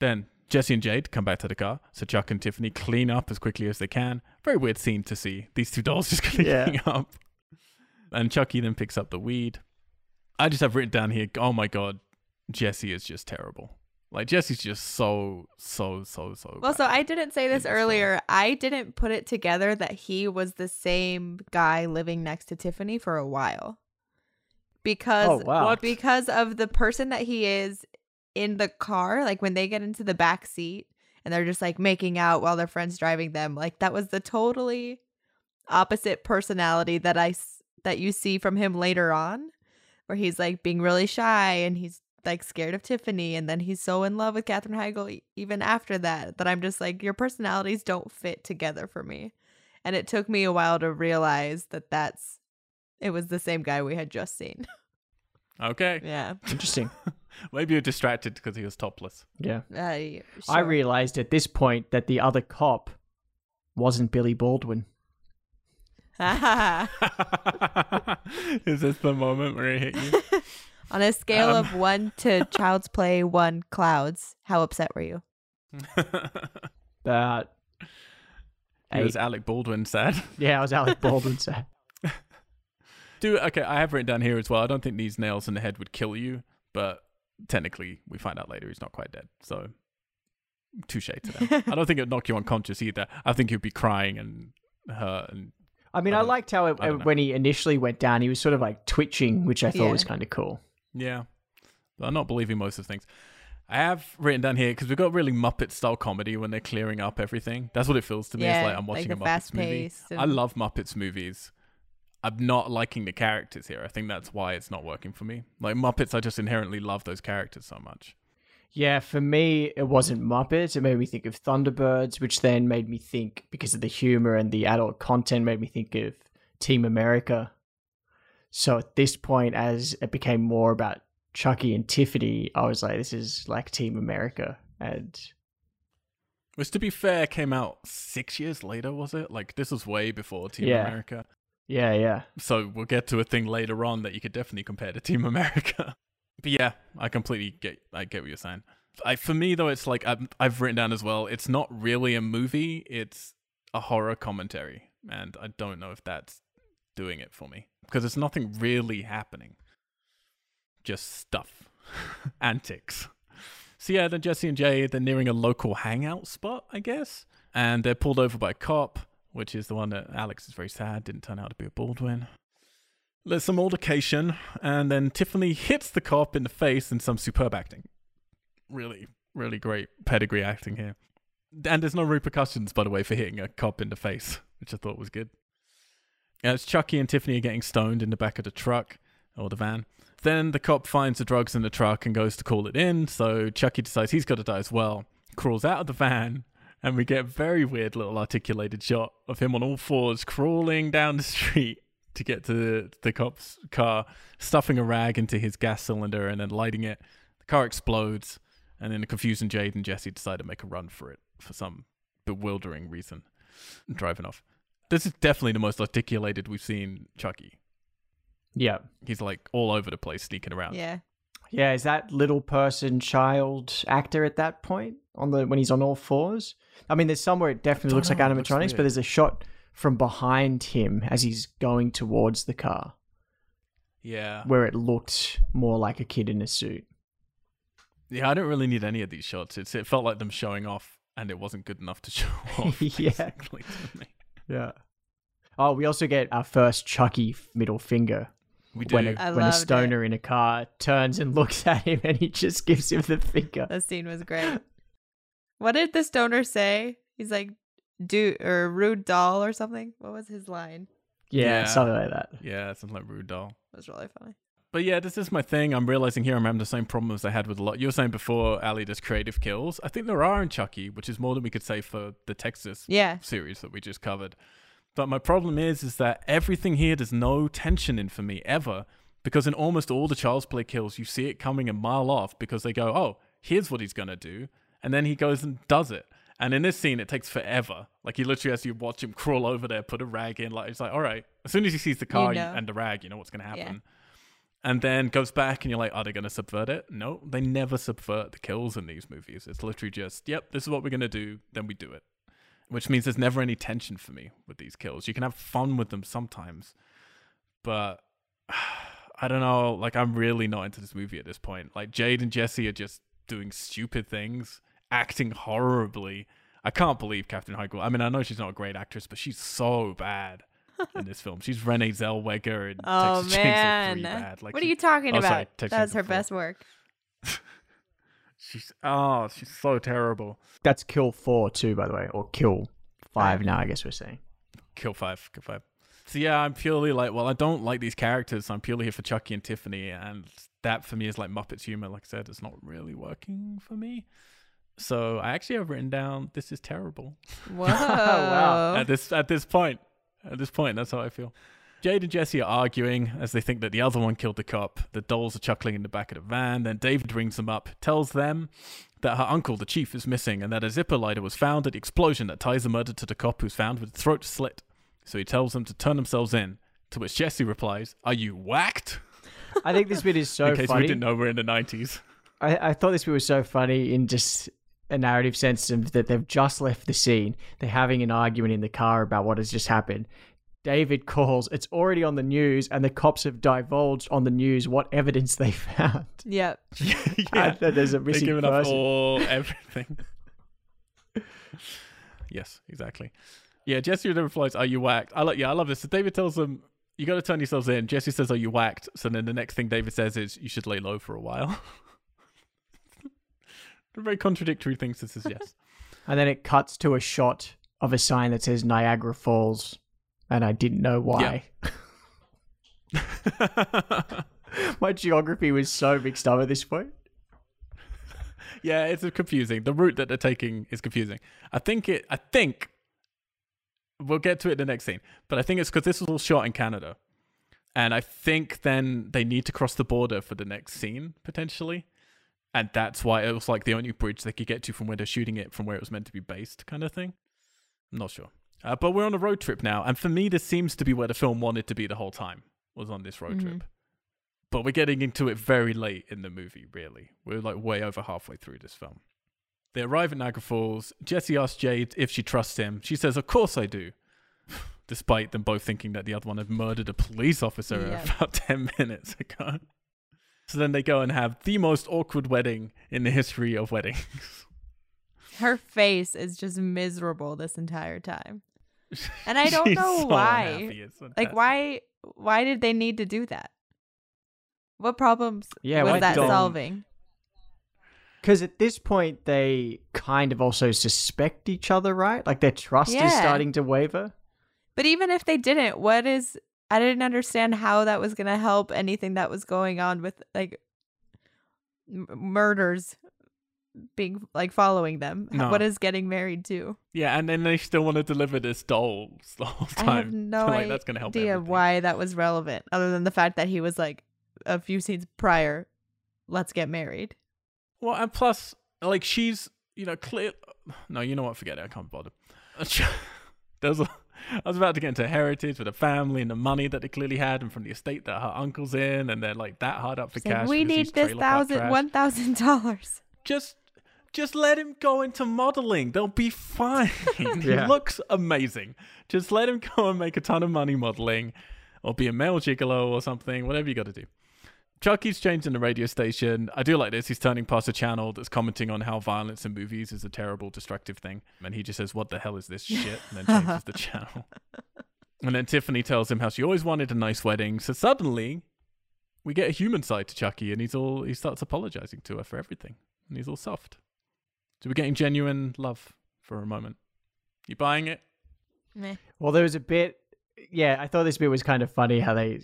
then Jesse and Jade come back to the car. So Chuck and Tiffany clean up as quickly as they can. Very weird scene to see these two dolls just cleaning Yeah. up. And Chucky then picks up the weed. I just have written down here. Oh my god, Jesse is just terrible. Like Jesse's just so so so so. Well, so. I didn't say this in this film. earlier. I didn't put it together that he was the same guy living next to Tiffany for a while. Because Oh, wow. What? because of the person that he is in the car, like when they get into the back seat and they're just like making out while their friends driving them, like that was the totally opposite personality that i that you see from him later on, where he's like being really shy and he's like scared of Tiffany, and then he's so in love with Katherine Heigl even after that. That I'm just like your personalities don't fit together for me, and it took me a while to realize that that's it was the same guy we had just seen. okay. yeah, Interesting. Maybe you're distracted because he was topless. yeah. uh, I sure. realized at this point that the other cop wasn't Billy Baldwin. is this the moment where it hit you? On a scale Um. of one to Child's Play, one clouds, how upset were you? But It was eight. Alec Baldwin sad. yeah, I was Alec Baldwin. So Do okay, I have written down here as well. I don't think these nails in the head would kill you, but technically we find out later he's not quite dead. So touche to them. I don't think it'd knock you unconscious either. I think you'd be crying and hurt and I mean, I I, liked how it, I uh, when he initially went down, he was sort of like twitching, which I thought Yeah. was kind of cool. Yeah. But I'm not believing most of things. I have written down here because we've got really Muppet style comedy when they're clearing up everything. That's what it feels to me. yeah, it's like I'm watching the a Muppets movie. pace. I love Muppets movies. I'm not liking the characters here. I think that's why it's not working for me. Like Muppets, I just inherently love those characters so much. Yeah, for me, it wasn't Muppets. It made me think of Thunderbirds, which then made me think, because of the humor and the adult content, made me think of Team America. So at this point, as it became more about Chucky and Tiffany, I was like, this is like Team America. And Which, to be fair, came out six years later, was it? Like this was way before Team Yeah. America. Yeah, yeah. So we'll get to a thing later on that you could definitely compare to Team America. But yeah, I completely get I get what you're saying. I, for me though, it's like I've, I've written down as well. It's not really a movie; it's a horror commentary, and I don't know if that's doing it for me because there's nothing really happening. Just stuff, antics. So yeah, then Jesse and Jay they're nearing a local hangout spot, I guess, and they're pulled over by a cop, which is the one that Alex is very sad didn't turn out to be a Baldwin. There's some altercation, and then Tiffany hits the cop in the face in some superb acting. Really, really great pedigree acting here. And there's no repercussions, by the way, for hitting a cop in the face, which I thought was good. Uh, as Chucky and Tiffany are getting stoned in the back of the truck or the van, then the cop finds the drugs in the truck and goes to call it in. So Chucky decides he's got to die as well, crawls out of the van, and we get a very weird little articulated shot of him on all fours crawling down the street to get to the, the cop's car, stuffing a rag into his gas cylinder and then lighting it. The car explodes, and then the confused Jade and Jesse decide to make a run for it for some bewildering reason, driving off. This is definitely the most articulated we've seen Chucky. Yeah. He's like all over the place, sneaking around. Yeah. Yeah, is that little person child actor at that point on the when he's on all fours? I mean, there's somewhere it definitely looks like know, it looks animatronics, weird. but there's a shot from behind him as he's going towards the car Yeah. where it looked more like a kid in a suit. Yeah, I don't really need any of these shots. It's it felt like them showing off and it wasn't good enough to show off. Yeah. to me. Yeah. Oh, we also get our first Chucky middle finger We do. when a, I when a loved it. stoner in a car turns and looks at him and he just gives him the finger. The scene was great. What did the stoner say? He's like, "Do or rude doll or something." What was his line? Yeah, Yeah. something like that. yeah, something like Rude Doll. It was really funny. But yeah, this is my thing. I'm realizing here I'm having the same problems I had with a lot. You were saying before, Ali, there's creative kills. I think there are in Chucky, which is more than we could say for the Texas Yeah. series that we just covered. But my problem is, is that everything here there's no tension in for me ever, because in almost all the Child's Play kills, you see it coming a mile off because they go, "Oh, here's what he's gonna do," and then he goes and does it. And in this scene, it takes forever. Like he literally has to watch him crawl over there, put a rag in. Like it's like, all right. As soon as he sees the car you know. and the rag, you know what's gonna Yeah. happen. And then goes back, and you're like, are they gonna subvert it? No, they never subvert the kills in these movies. It's literally just, yep, this is what we're gonna do. Then we do it which means there's never any tension for me with these kills. You can have fun with them sometimes, but I don't know. Like, I'm really not into this movie at this point. Like, Jade and Jesse are just doing stupid things, acting horribly. I can't believe Katherine Heigl. I mean, I know she's not a great actress, but she's so bad in this film. She's Renee Zellweger and Oh Texas Chainsaw man, 3 bad. Like, what are you talking Oh, about? sorry, Texas that was her Chainsaw best work. She's oh, she's so terrible. That's kill four too, by the way, or kill five now. I guess we're saying. Kill five, kill five. So yeah, I'm purely like, well, I don't like these characters. I'm purely here for Chucky and Tiffany, and that for me is like Muppets humor. Like I said, it's not really working for me. So I actually have written down this is terrible. Whoa! Wow. At this at this point, at this point, that's how I feel. Jade and Jesse are arguing as they think that the other one killed the cop. The dolls are chuckling in the back of the van. Then David rings them up, tells them that her uncle, the chief, is missing, and that a Zippo lighter was found at the explosion that ties the murder to the cop who's found with his throat slit. So he tells them to turn themselves in. To which Jesse replies, "Are you whacked?" I think this bit is so funny. in case we didn't know we're in the nineties. I, I thought this bit was so funny in just a narrative sense of that they've just left the scene. They're having an argument in the car about what has just happened. David calls, it's already on the news, and the cops have divulged on the news what evidence they found. Yep. I thought there's a they're missing giving up person. all everything. yes, exactly. Yeah, Jesse then replies, "Are you whacked?" I like. Yeah, I love this. So David tells them, "You got to turn yourselves in." Jesse says, "Are you whacked?" So then the next thing David says is, "You should lay low for a while." They're very contradictory things to suggest. And then it cuts to a shot of a sign that says Niagara Falls, and I didn't know why. My geography was so mixed up at this point. yeah, it's confusing. The route that they're taking is confusing. I think it. I think we'll get to it in the next scene, but I think it's because this was all shot in Canada, and I think then they need to cross the border for the next scene potentially, and that's why it was like the only bridge they could get to from where they're shooting it from where it was meant to be based, kind of thing. I'm not sure, uh, but we're on a road trip now, and for me, this seems to be where the film wanted to be the whole time. Was on this road Mhm. trip but we're getting into it very late in the movie, really. We're like way over halfway through this film. They arrive at Niagara Falls. Jesse asks Jade if she trusts him. She says, Of course I do. Despite them both thinking that the other one had murdered a police officer Yeah. about 10 minutes ago. So then they go and have the most awkward wedding in the history of weddings. Her face is just miserable this entire time. And I don't know so why. Like why why did they need to do that? What problems Yeah, was that don't- solving? Because at this point, they kind of also suspect each other, right? Like their trust is starting to waver. But even if they didn't, what is I didn't understand how that was going to help anything that was going on with like m- murders being like following them. No. What is getting married to? Yeah, and then they still want to deliver this dolls the whole time. I have no like, that's gonna help idea everything. why that was relevant, other than the fact that he was like a few scenes prior, let's get married. Well, and plus, like she's, you know, clear. No, you know what? Forget it. I can't bother. There's a. I was about to get into heritage with the family and the money that they clearly had, and from the estate that her uncle's in, and they're like that hard up for It's like, cash. we need this trailer park thousand trash." one thousand dollars. Just, just let him go into modeling. They'll be fine. he Yeah. looks amazing. Just let him go and make a ton of money modeling, or be a male gigolo or something. Whatever you got to do. Chucky's changing the radio station. I do like this. He's turning past a channel that's commenting on how violence in movies is a terrible, destructive thing. And he just says, What the hell is this shit? And then changes the channel. And then Tiffany tells him how she always wanted a nice wedding. So suddenly, we get a human side to Chucky, and he's all he starts apologizing to her for everything, and he's all soft. So we're getting genuine love for a moment. You buying it? Meh. Well, there was a bit. Yeah, I thought this bit was kind of funny how they,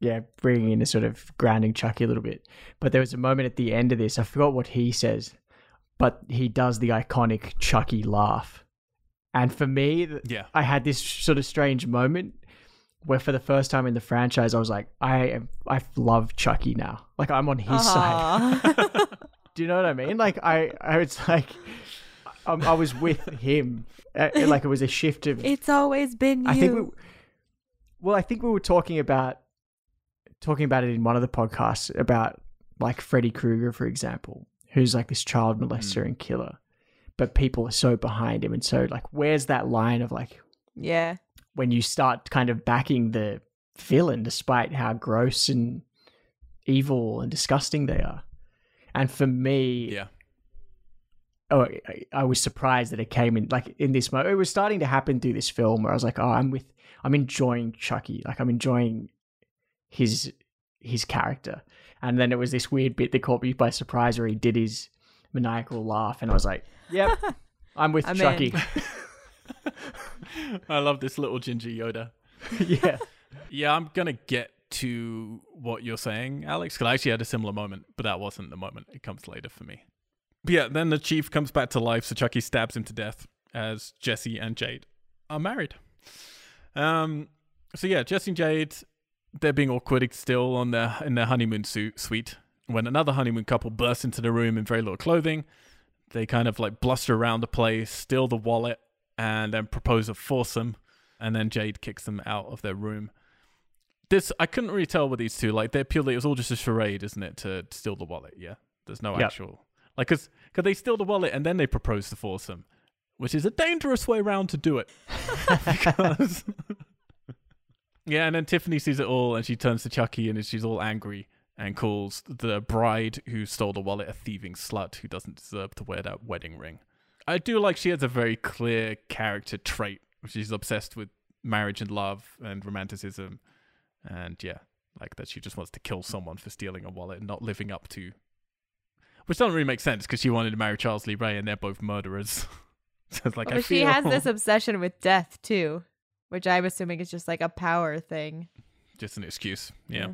yeah, bringing in a sort of grounding Chucky a little bit. But there was a moment at the end of this. I forgot what he says, but he does the iconic Chucky laugh. And for me, Yeah. I had this sort of strange moment where, for the first time in the franchise, I was like, I am, I love Chucky now. Like I'm on his side. Do you know what I mean? Like I, I was like, I, I was with him. Uh, like it was a shift of it's always been you. I think we, well, I think we were talking about talking about it in one of the podcasts about like Freddy Krueger, for example, who's like this child molester hmm. and killer, but people are so behind him, and so like, where's that line of like yeah. when you start kind of backing the villain, despite how gross and evil and disgusting they are, and for me, Yeah. oh, I, I was surprised that it came in like in this moment. It was starting to happen through this film where I was like, oh, I'm with, I'm enjoying Chucky, like I'm enjoying his his character, and then it was this weird bit that caught me by surprise where he did his maniacal laugh, and I was like, yep, I'm with I'm Chucky. I love this little ginger Yoda. yeah, Yeah, I'm gonna get to what you're saying, Alex, because I actually had a similar moment, but that wasn't the moment. It comes later for me. But yeah, then the chief comes back to life, so Chucky stabs him to death as Jesse and Jade are married. Um, so yeah, Jesse and Jade, they're being awkward still on their in their honeymoon suit suite. When another honeymoon couple bursts into the room in very little clothing, they kind of like bluster around the place, steal the wallet, and then propose a foursome. And then Jade kicks them out of their room this I couldn't really tell with these two. Like they're purely it was all just a charade, isn't it? To steal the wallet. Yeah, there's no Yep. actual like because because they steal the wallet and then they propose to foursome, which is a dangerous way around to do it. because yeah, and then Tiffany sees it all and she turns to Chucky and she's all angry and calls the bride who stole the wallet a thieving slut who doesn't deserve to wear that wedding ring. I do like she has a very clear character trait. She's obsessed with marriage and love and romanticism, and yeah, like that she just wants to kill someone for stealing a wallet and not living up to. Which doesn't really make sense because she wanted to marry Charles Lee Ray, and they're both murderers. so it's like I but she feel has this obsession with death too, which I'm assuming is just like a power thing. just an excuse. Yeah. Yeah.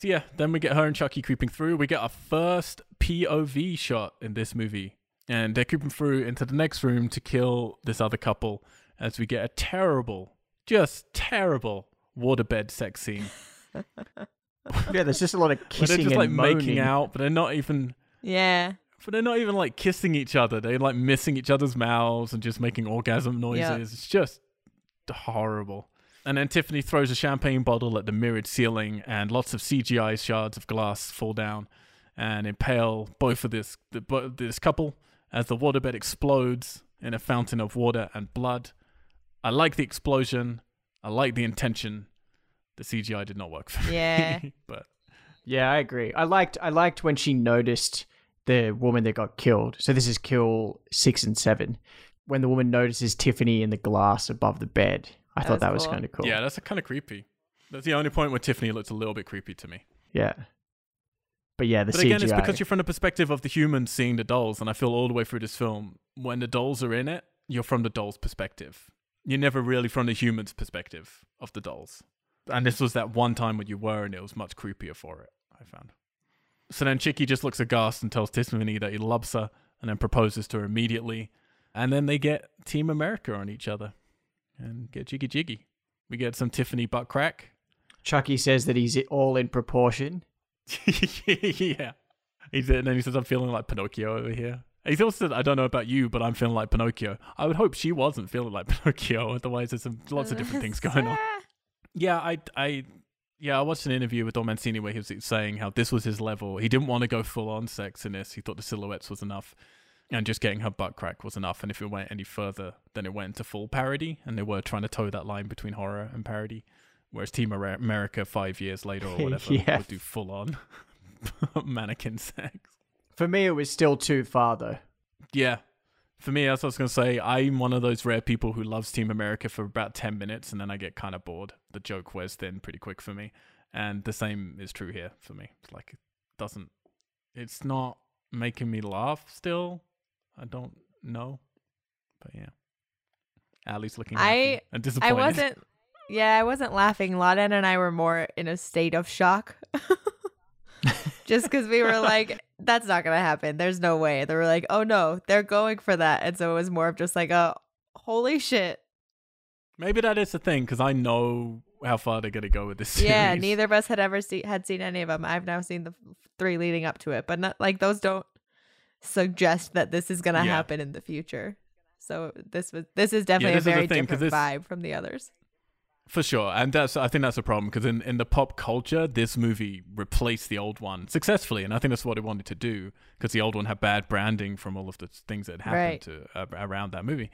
So yeah, then we get her and Chucky creeping through. We get our first POV shot in this movie. And they're creeping through into the next room to kill this other couple as we get a terrible, just terrible waterbed sex scene. yeah, there's just a lot of Where kissing they're just and like moaning. making out, but they're not even Yeah. but they're not even like kissing each other. They're like missing each other's mouths and just making orgasm noises. Yeah. It's just horrible. And then Tiffany throws a champagne bottle at the mirrored ceiling, and lots of CGI shards of glass fall down and impale both of this the, this couple as the waterbed explodes in a fountain of water and blood. I like the explosion. I like the intention. The CGI did not work for Yeah. me, Yeah, but Yeah, I agree. I liked I liked when she noticed the woman that got killed. So this is kill six and seven. When the woman notices Tiffany in the glass above the bed. I That thought was that was cool. kind of cool. yeah, that's kind of creepy. That's the only point where Tiffany looked a little bit creepy to me. Yeah. But yeah, the but CGI. again, it's because you're from the perspective of the humans seeing the dolls, and I feel all the way through this film, when the dolls are in it, you're from the dolls' perspective. You're never really from the humans' perspective of the dolls. And this was that one time when you were, and it was much creepier for it. I found. So then Chucky just looks aghast and tells Tiffany that he loves her, and then proposes to her immediately. And then they get Team America on each other, and get jiggy jiggy. We get some Tiffany butt crack. Chucky says that he's all in proportion. yeah. He and then he says, I'm feeling like Pinocchio over here. He also said, I don't know about you, but I'm feeling like Pinocchio. I would hope she wasn't feeling like Pinocchio. Otherwise, there's some, lots of different things going on. Yeah, I, I, yeah, I watched an interview with Don Mancini where he was saying how this was his level. He didn't want to go full on sex in this. He thought the silhouettes was enough, and just getting her butt crack was enough. And if it went any further, then it went into full parody. And they were trying to toe that line between horror and parody. Whereas Team America, five years later or whatever, Yeah. would do full on mannequin sex. For me, it was still too far though. Yeah. For me, that's what I was going to say. I'm one of those rare people who loves Team America for about 10 minutes and then I get kind of bored. The joke wears thin pretty quick for me. And the same is true here for me. It's like, it doesn't, it's not making me laugh still. I don't know. But yeah. Ali's looking I- I wasn't. Yeah, I wasn't laughing. Laden and I were more in a state of shock. Just because we were like, that's not going to happen. There's no way. They were like, oh no, they're going for that. And so it was more of just like a holy shit. Maybe that is the thing because I know how far they're going to go with this series. Yeah, neither of us had ever see- had seen any of them. I've now seen the f- three leading up to it, but not like those don't suggest that this is going to Yeah. happen in the future. So this was this is definitely this a very thing, different this- vibe from the others. For sure, and that's I think that's a problem because in, in the pop culture, this movie replaced the old one successfully, and I think that's what it wanted to do because the old one had bad branding from all of the things that happened Right. to uh, around that movie,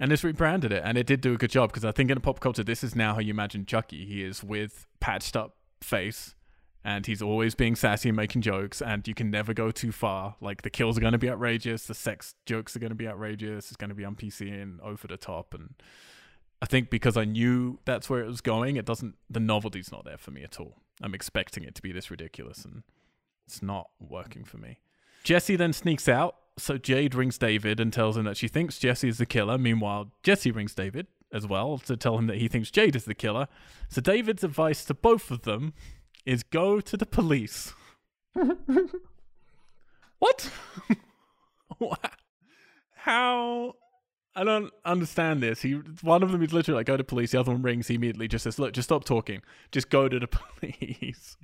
and this rebranded it, and it did do a good job because I think in a pop culture, this is now how you imagine Chucky. He is with patched up face, and he's always being sassy and making jokes, and you can never go too far. Like the kills are going to be outrageous, the sex jokes are going to be outrageous, it's going to be on PC and over the top, and I think because I knew that's where it was going, it doesn't. The novelty's not there for me at all. I'm expecting it to be this ridiculous, and it's not working for me. Jesse then sneaks out, so Jade rings David and tells him that she thinks Jesse is the killer. Meanwhile, Jesse rings David as well to tell him that he thinks Jade is the killer. So David's advice to both of them is go to the police. what? What? How? I don't understand this. He one of them is literally like go to police. The other one rings. He immediately just says, "Look, just stop talking. Just go to the police."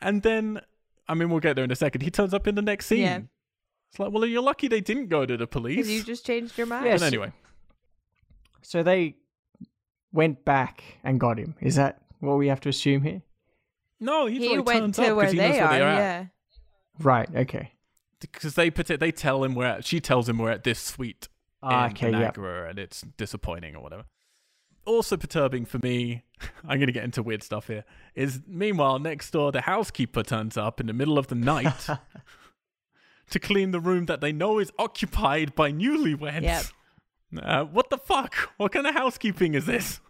And then, I mean, we'll get there in a second. He turns up in the next scene. Yeah. It's like, well, you're lucky they didn't go to the police. You just changed your mind. Yes. But anyway, So they went back and got him. Is that what we have to assume here? No, he, he like, went to up where 'cause they where are. they're at. Yeah. Right. Okay. because they put it, they tell him we're. She tells him we're at this suite Ah, in okay. Yeah. Niagara, and it's disappointing or whatever. Also perturbing for me, I'm gonna get into weird stuff here. Is meanwhile next door the housekeeper turns up in the middle of the night to clean the room that they know is occupied by newlyweds. Yep. Uh, what the fuck? What kind of housekeeping is this?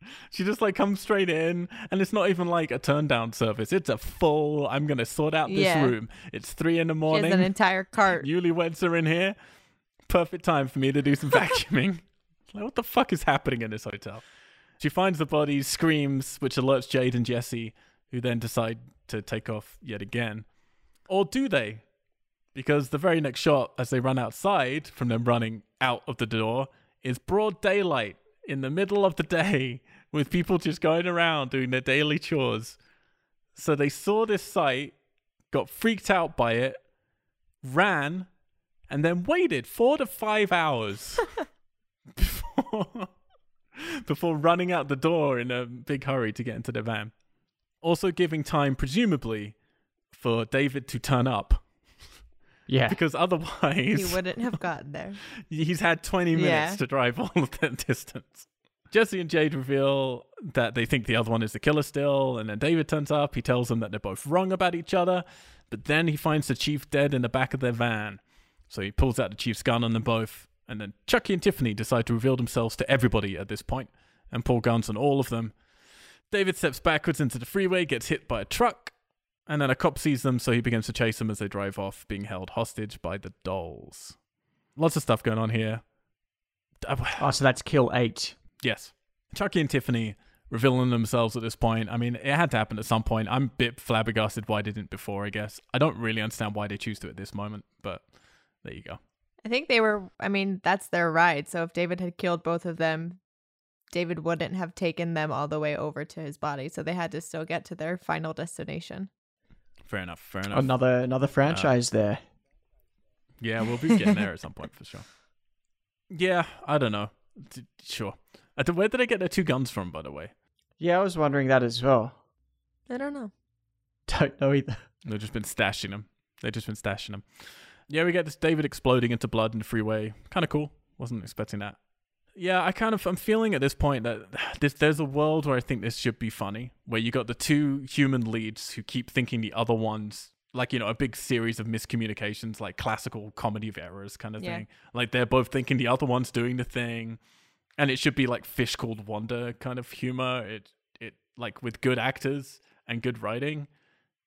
She just like comes straight in, and it's not even like a turn down service. It's a full. I'm gonna sort out this Yeah. room. It's three in the She has morning. an entire cart. Newlyweds are in here. Perfect time for me to do some vacuuming. like, what the fuck is happening in this hotel? She finds the bodies, screams, which alerts Jade and Jesse, who then decide to take off yet again. Or do they? Because the very next shot, as they run outside from them running out of the door, is broad daylight in the middle of the day with people just going around doing their daily chores. So they saw this sight, got freaked out by it, ran, and then waited four to five hours before, before running out the door in a big hurry to get into the van. Also, giving time, presumably, for David to turn up Yeah. because otherwise. He wouldn't have gotten there. he's had 20 minutes Yeah. to drive all of that distance. Jesse and Jade reveal that they think the other one is the killer still, and then David turns up. He tells them that they're both wrong about each other, but then he finds the chief dead in the back of their van. So he pulls out the chief's gun on them both, and then Chucky and Tiffany decide to reveal themselves to everybody at this point and pull guns on all of them. David steps backwards into the freeway, gets hit by a truck, and then a cop sees them, so he begins to chase them as they drive off, being held hostage by the dolls. Lots of stuff going on here. Oh, so that's kill eight. Yes. Chucky and Tiffany revealing themselves at this point. I mean, it had to happen at some point. I'm a bit flabbergasted why they didn't before, I guess. I don't really understand why they choose to at this moment, but there you go. I think they were. I mean, that's their ride. So if David had killed both of them, David wouldn't have taken them all the way over to his body. So they had to still get to their final destination. Fair enough. Fair enough. Another another franchise there. Yeah, we'll be getting there at some point for sure. Yeah, I don't know. D- sure. Uh, Where did I get the two guns from, by the way? Yeah, I was wondering that as well. I don't know. Don't know either. They've just been stashing them. They've just been stashing them. Yeah, we get this David exploding into blood in the freeway. Kind of cool. Wasn't expecting that. Yeah, I kind of I'm feeling at this point that this, there's a world where I think this should be funny, where you got the two human leads who keep thinking the other ones like you know a big series of miscommunications, like classical comedy of errors kind of Yeah. thing. Like they're both thinking the other one's doing the thing, and it should be like fish called Wanda kind of humor. It it like with good actors and good writing,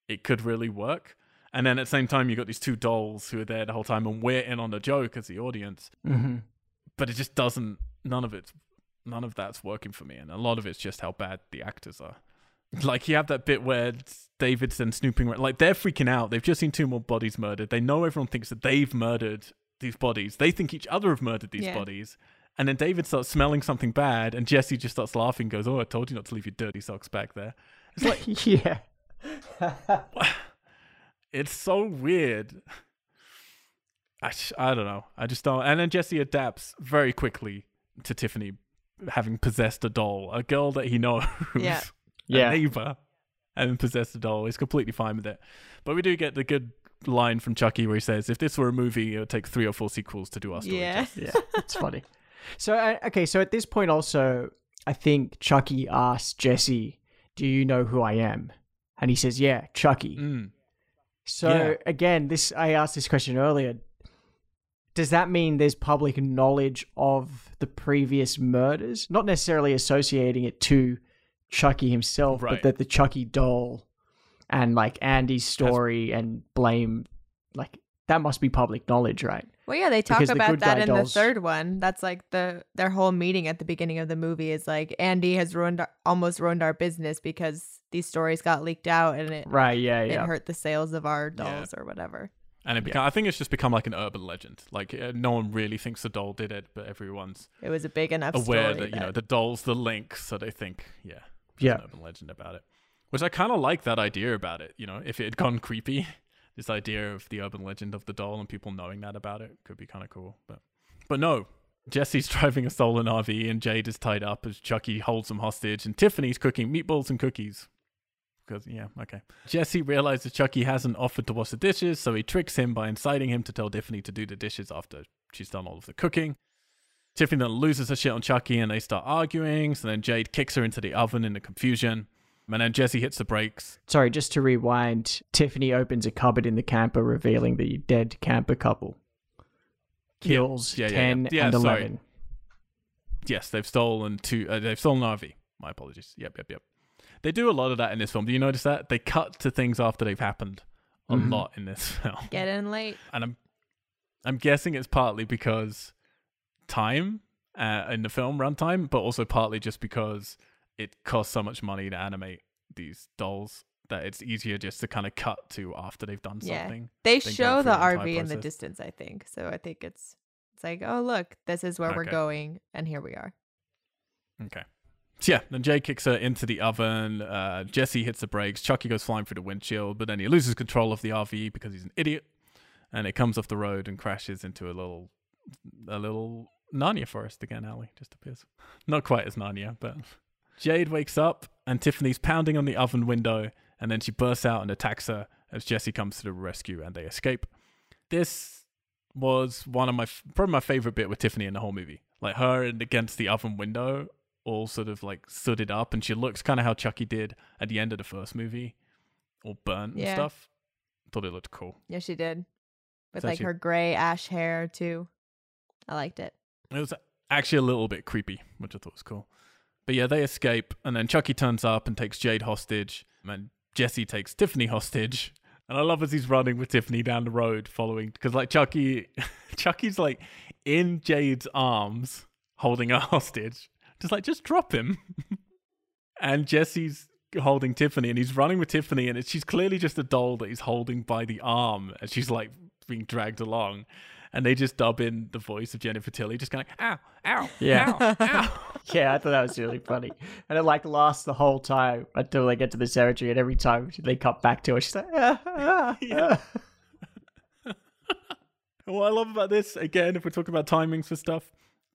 it could really work. And then at the same time, you got these two dolls who are there the whole time, and we're in on the joke as the audience. Mm-hmm. But it just doesn't. None of it's none of that's working for me, and a lot of it's just how bad the actors are. Like you have that bit where David's then snooping around. Like they're freaking out. They've just seen two more bodies murdered. They know everyone thinks that they've murdered these bodies. They think each other have murdered these Yeah. bodies. And then David starts smelling something bad, and Jesse just starts laughing. Goes, "Oh, I told you not to leave your dirty socks back there." It's like yeah. it's so weird. I, sh- I don't know. I just don't. And then Jesse adapts very quickly to Tiffany having possessed a doll, a girl that he knows, Yeah. a Yeah. neighbor, and possessed a doll. He's completely fine with it. But we do get the good line from Chucky where he says, "If this were a movie, it would take three or four sequels to do our story." Yeah. justice." yeah, it's funny. So uh, okay, so at this point also, I think Chucky asks Jesse, "Do you know who I am?" And he says, "Yeah, Chucky." Mm. So Yeah. again, this I asked this question earlier. Does that mean there's public knowledge of the previous murders? Not necessarily associating it to Chucky himself, Right. but that the Chucky doll and like Andy's story and blame, like that must be public knowledge, right? Well, yeah, they talk Because about good that in dolls- the third one. That's like the their whole meeting at the beginning of the movie is like Andy has ruined our, almost ruined our business because these stories got leaked out and it Right. Yeah. it Yeah. hurt the sales of our Yeah. dolls or whatever. And it become, I think it's just become like an urban legend. Like uh, no one really thinks the doll did it, but everyone's It was a big enough aware story that you know the doll's the link, so they think, yeah, Yeah. an urban legend about it. Which I kind of like that idea about it. You know, if it had gone creepy, this idea of the urban legend of the doll and people knowing that about it could be kind of cool. But but no, Jesse's driving a stolen RV and Jade is tied up as Chucky holds them hostage, and Tiffany's cooking meatballs and cookies. Because yeah, okay. Jesse realizes Chucky hasn't offered to wash the dishes, so he tricks him by inciting him to tell Tiffany to do the dishes after she's done all of the cooking. Tiffany then loses her shit on Chucky and they start arguing. So then Jade kicks her into the oven in the confusion. And then Jesse hits the brakes. Sorry, just to rewind. Tiffany opens a cupboard in the camper, revealing the dead camper couple. Kills Yeah, yeah, yeah. ten Yeah, and sorry. eleven. Yes, they've stolen two. Uh, they've stolen RV. My apologies. Yep, yep, yep. They do a lot of that in this film. Do you notice that they cut to things after they've happened a Mhm. lot in this film? Get in late. and I'm I'm guessing it's partly because time uh, in the film runtime, but also partly just because it costs so much money to animate these dolls that it's easier just to kind of cut to after they've done Yeah. something. They show the the entire RV in the distance, I think. So I think it's it's like, oh look, this is where we're going, and here we are. Okay. So yeah, then Jay kicks her into the oven. Uh, Jesse hits the brakes. Chucky goes flying through the windshield, but then he loses control of the RV because he's an idiot, and it comes off the road and crashes into a little, a little Narnia forest again. Alley just appears, not quite as Narnia, but Jade wakes up and Tiffany's pounding on the oven window, and then she bursts out and attacks her as Jesse comes to the rescue and they escape. This was one of my probably my favorite bit with Tiffany in the whole movie. Like her and against the oven window, all sort of like stood up, and she looks kind of how Chucky did at the end of the first movie, all burnt Yeah. and stuff. Thought it looked cool. Yeah, she did. With It's like actually- her gray ash hair too. I liked it. It was actually a little bit creepy, which I thought was cool. But yeah, they escape, and then Chucky turns up and takes Jade hostage, and Jesse takes Tiffany hostage. And I love as he's running with Tiffany down the road, following because like Chucky, Chucky's like in Jade's arms, holding her hostage, just like just drop him. and Jesse's holding Tiffany, and he's running with Tiffany, and she's clearly just a doll that he's holding by the arm, and she's like being dragged along and they just dub in the voice of Jennifer Tilly, just going, ow, ow, Yeah. ow, ow. Yeah, I thought that was really funny. And it like lasts the whole time until they get to the cemetery, and every time they cut back to her, she's like, ah, ah, Yeah. ah. what I love about this, again, if we're talking about timings for stuff,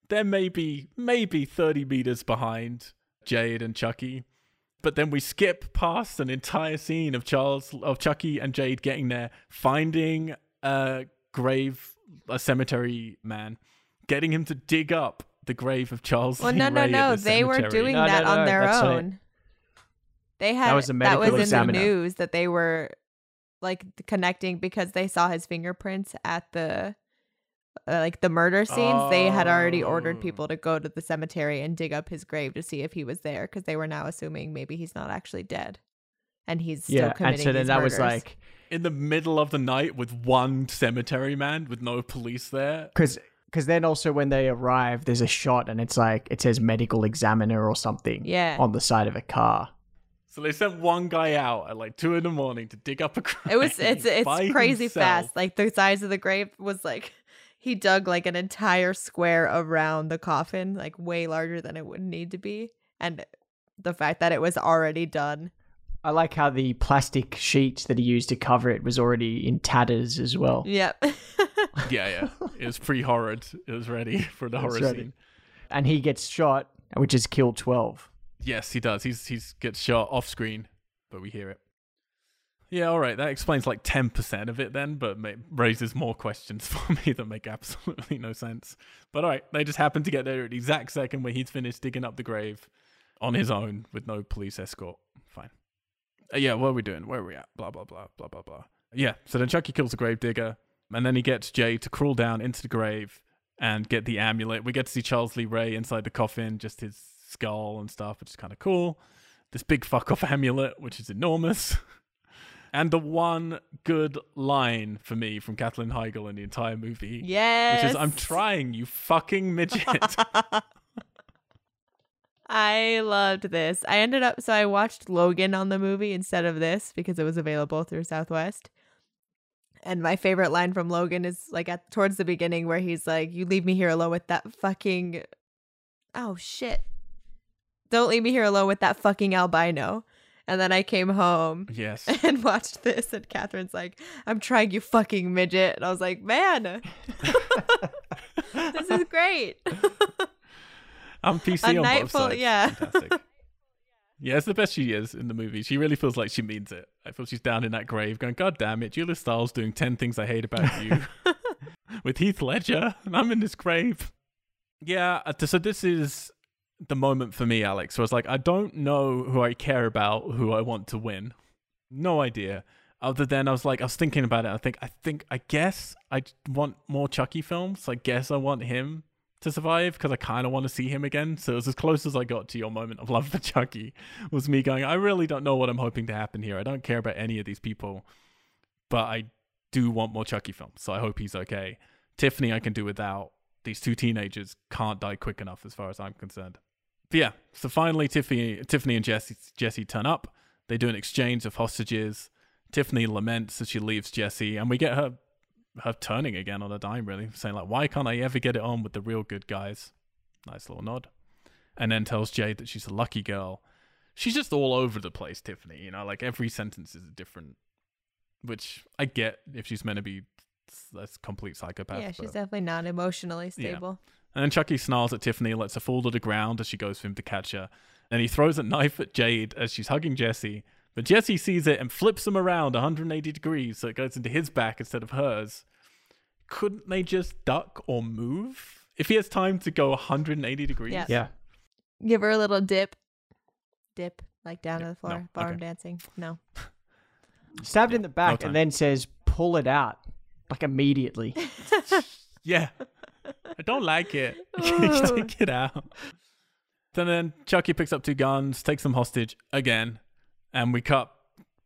they're maybe, maybe 30 meters behind Jade and Chucky. But then we skip past an entire scene of Charles, of Chucky and Jade getting there, finding a grave, a cemetery man, getting him to dig up the grave of Charles. Well, Lee no, no, Ray at no. the They were cemetery. doing No, no, that no, on their that's it. own. They had was a that was medical in examiner. the news that they were like connecting because they saw his fingerprints at the Uh, like the murder scenes. They had already ordered Oh. people to go to the cemetery and dig up his grave to see if he was there because they were now assuming maybe he's not actually dead and he's still yeah. And committing so then these that was like, in the middle of the night with one cemetery man with no police there. because because then also when they arrive, there's a shot, and it's like it says medical examiner or something yeah. on the side of a car. So they sent one guy out at like two in the morning to dig up a grave. It was it's it's crazy himself. fast. Like the size of the grave was like he dug like an entire square around the coffin, like way larger than it would need to be. And the fact that it was already done. I like how the plastic sheet that he used to cover it was already in tatters as well. Yep. Yeah, yeah. It was pre-horrored. It was ready for the horror ready. scene. And he gets shot, which is killed 12. Yes, he does. He's he's gets shot off screen, but we hear it. Yeah, all right. That explains like ten percent of it then, but ma- raises more questions for me that make absolutely no sense. But all right, they just happen to get there at the exact second where he's finished digging up the grave on his own with no police escort. Fine. Uh, yeah, what are we doing? Where are we at? Blah blah blah blah blah blah. Yeah. So then Chucky kills the grave digger, and then he gets Jay to crawl down into the grave and get the amulet. We get to see Charles Lee Ray inside the coffin, just his skull and stuff, which is kind of cool. This big fuck off amulet, which is enormous. And the one good line for me from Katherine Heigl in the entire movie, yes. which is I'm trying, you fucking midget. I loved this. I ended up so I watched Logan on the movie instead of this because it was available through Southwest. And my favorite line from Logan is like at towards the beginning where he's like, "You leave me here alone with that fucking oh shit, don't leave me here alone with that fucking albino." And then I came home yes. and watched this, and Katherine's like, "I'm trying, you fucking midget," and I was like, "Man, this is great." I'm PC A on night both sides. yeah. Fantastic. yeah, it's the best she is in the movie. She really feels like she means it. I feel she's down in that grave going, God damn it, Julia Stiles doing 10 things I hate about you with Heath Ledger, and I'm in this grave. Yeah, uh, so this is the moment for me, Alex. Was like, I don't know who I care about, who I want to win. No idea. Other than I was like, I was thinking about it. I think, I think, I guess I want more Chucky films. I guess I want him to survive because I kind of want to see him again. So it was as close as I got to your moment of love for Chucky. Was me going, I really don't know what I'm hoping to happen here. I don't care about any of these people, but I do want more Chucky films. So I hope he's okay. Tiffany, I can do without. These two teenagers can't die quick enough, as far as I'm concerned. But yeah, so finally, Tiffany, Tiffany and Jesse, Jesse turn up. They do an exchange of hostages. Tiffany laments as she leaves Jesse, and we get her her turning again on a dime, really, saying like, "Why can't I ever get it on with the real good guys?" Nice little nod, and then tells Jade that she's a lucky girl. She's just all over the place, Tiffany. You know, like every sentence is different, which I get if she's meant to be a complete psychopath. yeah, she's but- definitely not emotionally stable. And then Chucky snarls at Tiffany, lets her fall to the ground as she goes for him to catch her. And he throws a knife at Jade as she's hugging Jesse. But Jesse sees it and flips him around 180 degrees so it goes into his back instead of hers. Couldn't they just duck or move? If he has time to go 180 degrees? Yeah. Yeah. Give her a little dip, dip like down Yeah, to the floor. no, Barn okay. dancing. No. Stabbed in the back time. and then says, pull it out. Like immediately. Yeah. I don't like it. Take it out. Then, then Chucky picks up two guns, takes them hostage again, and we cut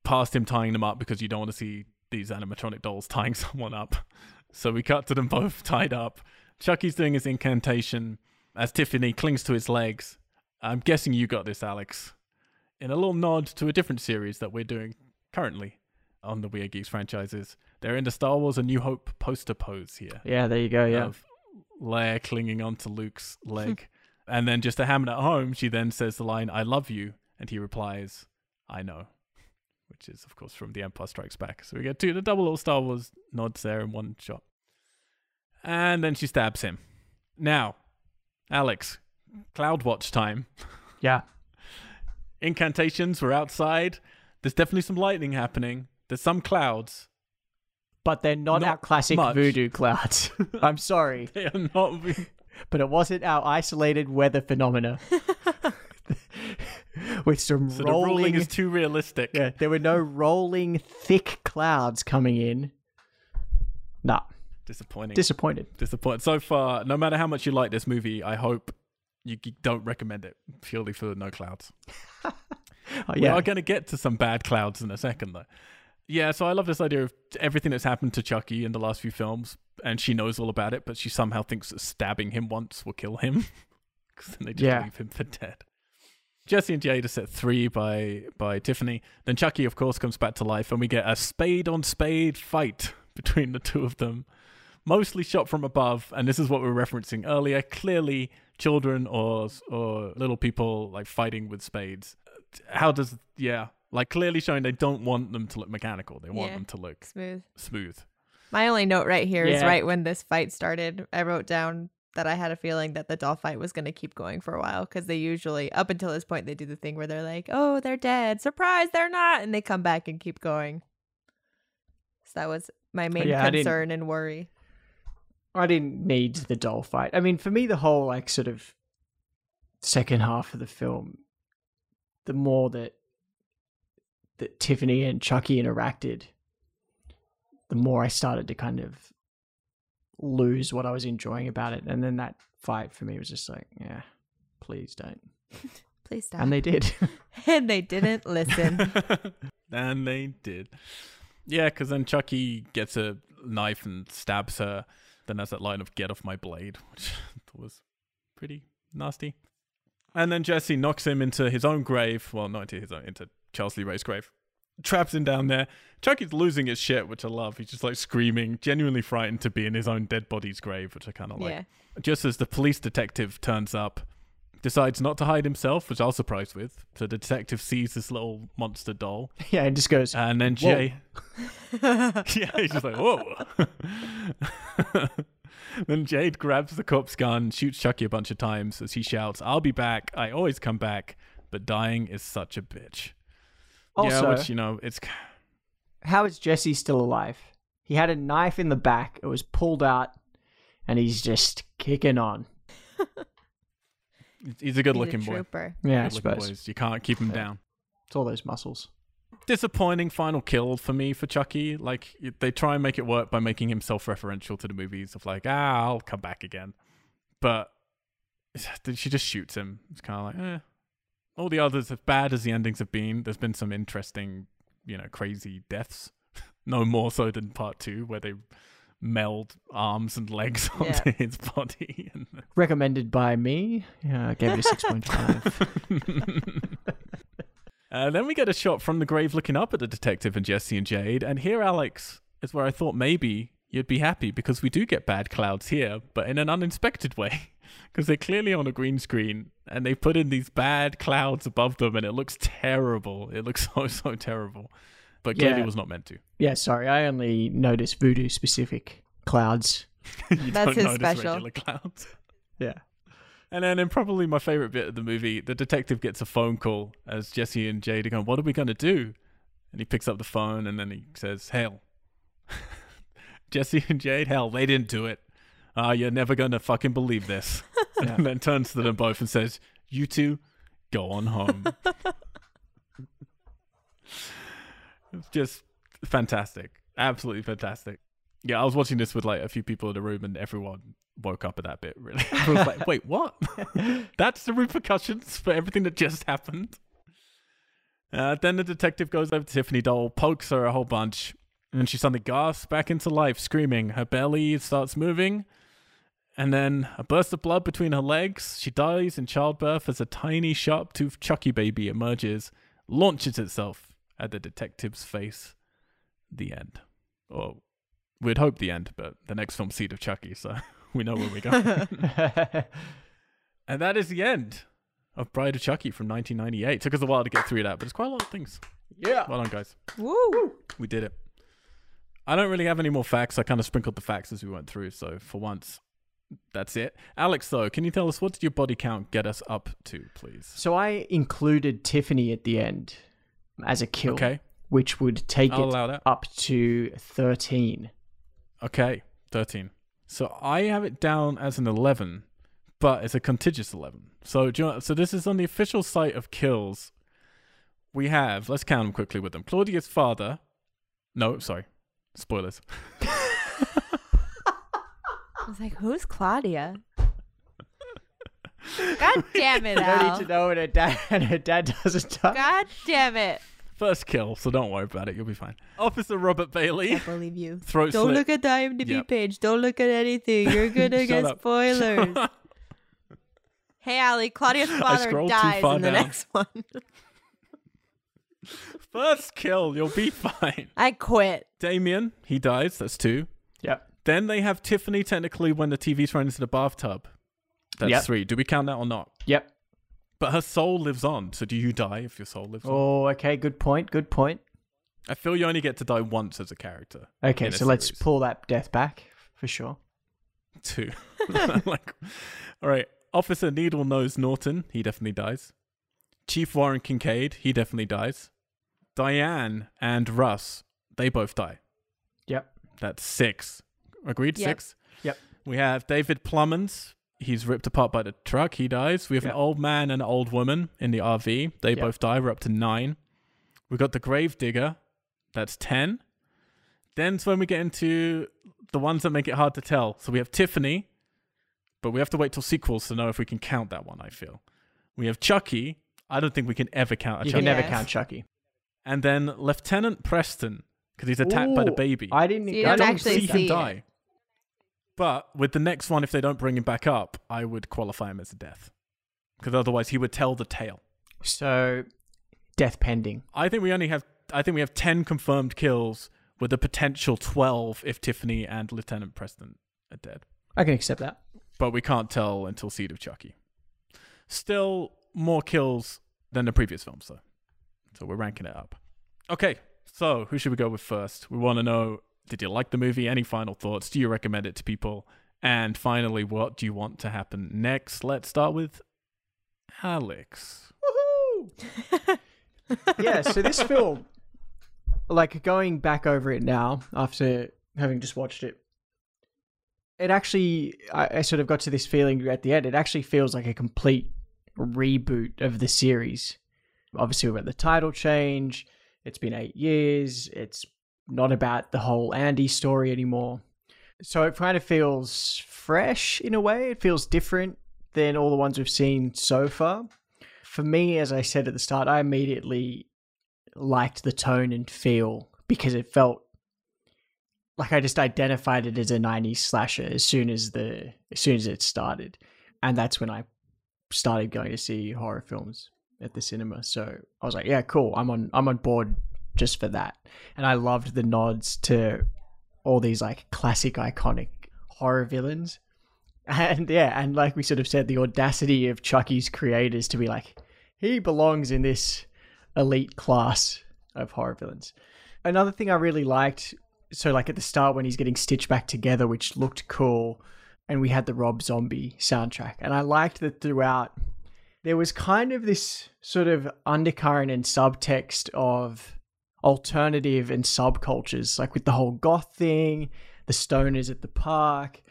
past him tying them up because you don't want to see these animatronic dolls tying someone up. So we cut to them both tied up. Chucky's doing his incantation as Tiffany clings to his legs. I'm guessing you got this, Alex. In a little nod to a different series that we're doing currently on the Weird Geeks franchises. They're in the Star Wars A New Hope poster pose here Yeah, there you go. Yeah. of Leia clinging onto Luke's leg. and then just to hammer it home, she then says the line, I love you. And he replies, I know. Which is, of course, from The Empire Strikes Back. So we get two the double little Star Wars nods there in one shot. And then she stabs him. Now, Alex, Cloud Watch time. yeah. Incantations, we're outside. There's definitely some lightning happening. There's some clouds. But they're not, Not our classic much. voodoo clouds. I'm sorry. They are not. But it wasn't our isolated weather phenomena. With some So the rolling. is too realistic. yeah, there were no rolling thick clouds coming in. Nah, Disappointing. disappointed. disappointed. So far, no matter how much you like this movie, I hope you don't recommend it purely for no clouds. Oh, We are going to get to some bad clouds in a second, though. Yeah, so I love this idea of everything that's happened to Chucky in the last few films, and she knows all about it, but she somehow thinks that stabbing him once will kill him, because then they just Yeah. leave him for dead. Jesse and Jade are set three by by Tiffany. Then Chucky, of course, comes back to life, and we get a spade on spade fight between the two of them, mostly shot from above. And this is what we were referencing earlier. Clearly, children or or little people like fighting with spades. How does yeah? Like clearly showing they don't want them to look mechanical. They want Yeah. them to look Smooth. smooth. My only note right here is Yeah. right when this fight started, I wrote down that I had a feeling that the doll fight was going to keep going for a while because they usually, up until this point, they do the thing where they're like, oh, they're dead. Surprise, they're not. And they come back and keep going. So that was my main yeah, concern and worry. I didn't need the doll fight. I mean, for me, the whole like sort of second half of the film, the more that that Tiffany and Chucky interacted, the more I started to kind of lose what I was enjoying about it. And then that fight for me was just like, yeah, please don't. Please stop. And they did. and they didn't listen. and they did. Yeah, because then Chucky gets a knife and stabs her. Then has that line of "Get off my blade," which was pretty nasty. And then Jesse knocks him into his own grave. Well, not into his own, into Charles Lee Ray's grave. Traps him down there. Chucky's losing his shit, which I love. He's just like screaming, genuinely frightened to be in his own dead body's grave, which I kind of like. yeah. Just as the police detective turns up, decides not to hide himself, which I was surprised with. So the detective sees this little monster doll, yeah, and just goes, and then Whoa. Jay, yeah, he's just like, whoa. then Jade grabs the corpse gun, shoots Chucky a bunch of times as he shouts, I'll be back. I always come back, but dying is such a bitch. Also, yeah, which, you know, it's. how is Jesse still alive? He had a knife in the back. It was pulled out, and he's just kicking on. He's a good He's looking a boy. trooper. Yeah, I Good looking suppose. boys. You can't keep him Yeah. down. It's all those muscles. Disappointing final kill for me for Chucky. Like they try and make it work by making him self-referential to the movies of like, ah, I'll come back again. But she just shoots him. It's kind of like, eh. All the others, as bad as the endings have been, there's been some interesting, you know, crazy deaths. no more so than part two, where they meld arms and legs onto Yeah. his body. And Recommended by me. Yeah, I gave it a six point five. Uh, then we get a shot from the grave looking up at the detective and Jesse and Jade. And here, Alex, is where I thought maybe you'd be happy because we do get bad clouds here, but in an uninspected way. Because they're clearly on a green screen and they put in these bad clouds above them and it looks terrible. It looks so, so terrible. But clearly Yeah. it was not meant to. yeah, sorry, I only noticed voodoo specific clouds. you That's don't his notice special. regular clouds. Yeah. And then, in probably my favorite bit of the movie, the detective gets a phone call as Jesse and Jade are going, What are we going to do? And he picks up the phone and then he says, Hell. Jesse and Jade, hell, they didn't do it. Ah, you're never going to fucking believe this. Yeah. And then turns to them both and says, You two, go on home. it's just fantastic. Absolutely fantastic. Yeah, I was watching this with like a few people in the room and everyone woke up at that bit, really. I was like, wait, what? That's the repercussions for everything that just happened. Uh, then the detective goes over to Tiffany Doll, pokes her a whole bunch, and she suddenly gasps back into life, screaming. Her belly starts moving, and then a burst of blood between her legs. She dies in childbirth as a tiny, sharp toothed Chucky baby emerges, launches itself at the detective's face. The end. Or we'd hope the end, but the next film, Seed of Chucky, so we know where we're going. and that is the end of Bride of Chucky from 1998. Took us a while to get through that, but it's quite a lot of things. yeah. Well done, guys. Woo! We did it. I don't really have any more facts. I kind of sprinkled the facts as we went through. So for once, that's it. Alex, though, can you tell us what did your body count get us up to, please? So I included Tiffany at the end as a kill, Okay, which would take I'll it up to 13. Okay, 13. So I have it down as an 11, but it's a contiguous 11. So do you know, so this is on the official site of kills. We have, let's count them quickly with them. Claudia's father. No, sorry. Spoilers. I was like, who's Claudia? God damn it, You don't need to know when her dad and her dad doesn't die. God damn it. First kill, so don't worry about it. You'll be fine. Officer Robert Bailey. Can't believe you. Throat Don't slit. look at the IMDb Yep. page. Don't look at anything. You're gonna get up. spoilers. hey, Allie, Claudia's father dies in the down. next one. First kill, you'll be fine. I quit. Damien, he dies. That's two. Yep. Then they have Tiffany technically when the TV's thrown into the bathtub. That's Yep. three. Do we count that or not? Yep. But her soul lives on. So do you die if your soul lives on? Oh, okay. Good point. Good point. I feel you only get to die once as a character. Okay, so let's series. pull that death back for sure. Two. like, all right. Officer Needle Nose Norton, he definitely dies. Chief Warren Kincaid, he definitely dies. Diane and Russ, they both die. Yep. That's six. Agreed? Yep. Six? Yep. We have David Plummons. He's ripped apart by the truck. He dies. We have Yep. an old man and an old woman in the RV. They Yep. both die. We're up to nine. We got the grave digger. That's 10. Then's when we get into the ones that make it hard to tell. So we have Tiffany, but we have to wait till sequels to know if we can count that one, I feel. We have Chucky. I don't think we can ever count a You Chucky. can never Yes. count Chucky. And then Lieutenant Preston, because he's attacked by the baby. I didn't. So you I don't don't actually see see him it. die. But with the next one, if they don't bring him back up, I would qualify him as a death. Because otherwise he would tell the tale. So, death pending. I think we only have I think we have ten confirmed kills with a potential twelve if Tiffany and Lieutenant Preston are dead. I can accept that. But we can't tell until Seed of Chucky. Still more kills than the previous films though. So we're ranking it up. Okay, so who should we go with first? We want to know did you like the movie? Any final thoughts? Do you recommend it to people? And finally, what do you want to happen next? Let's start with Alex. yeah, so this film, like going back over it now after having just watched it, it actually, I, I sort of got to this feeling at the end. It actually feels like a complete reboot of the series. Obviously, we've got the title change. It's been eight years. It's not about the whole Andy story anymore. So it kind of feels fresh in a way. It feels different than all the ones we've seen so far. For me, as I said at the start, I immediately liked the tone and feel because it felt like I just identified it as a 90s slasher as soon as the as soon as it started. And that's when I started going to see horror films at the cinema. So I was like, yeah, cool. I'm on I'm on board just for that. And I loved the nods to all these like classic iconic horror villains. And yeah, and like we sort of said, the audacity of Chucky's creators to be like, he belongs in this elite class of horror villains. Another thing I really liked, so like at the start when he's getting stitched back together, which looked cool, and we had the Rob Zombie soundtrack. And I liked that throughout there was kind of this sort of undercurrent and subtext of alternative and subcultures, like with the whole goth thing, the stoners at the park,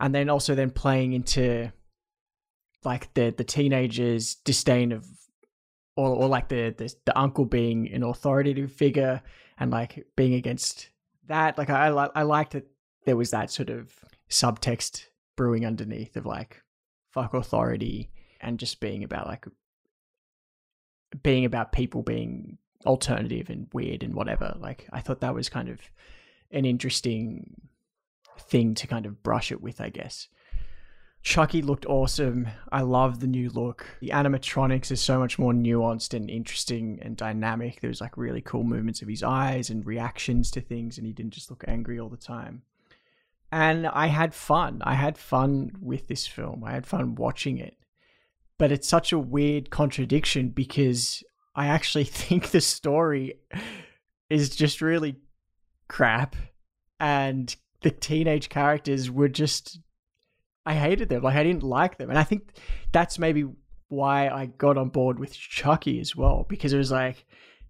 and then also then playing into like the the teenagers' disdain of or, or like the, the the uncle being an authoritative figure and like being against that. Like I I, liked that there was that sort of subtext brewing underneath of like fuck authority and just being about like being about people being alternative and weird and whatever. Like I thought that was kind of an interesting thing to kind of brush it with, I guess. Chucky looked awesome. I love the new look. The animatronics is so much more nuanced and interesting and dynamic. There was like really cool movements of his eyes and reactions to things, and he didn't just look angry all the time. And I had fun. I had fun with this film. I had fun watching it. But it's such a weird contradiction because I actually think the story is just really crap and the teenage characters were just I hated them. Like I didn't like them. And I think that's maybe why I got on board with Chucky as well because it was like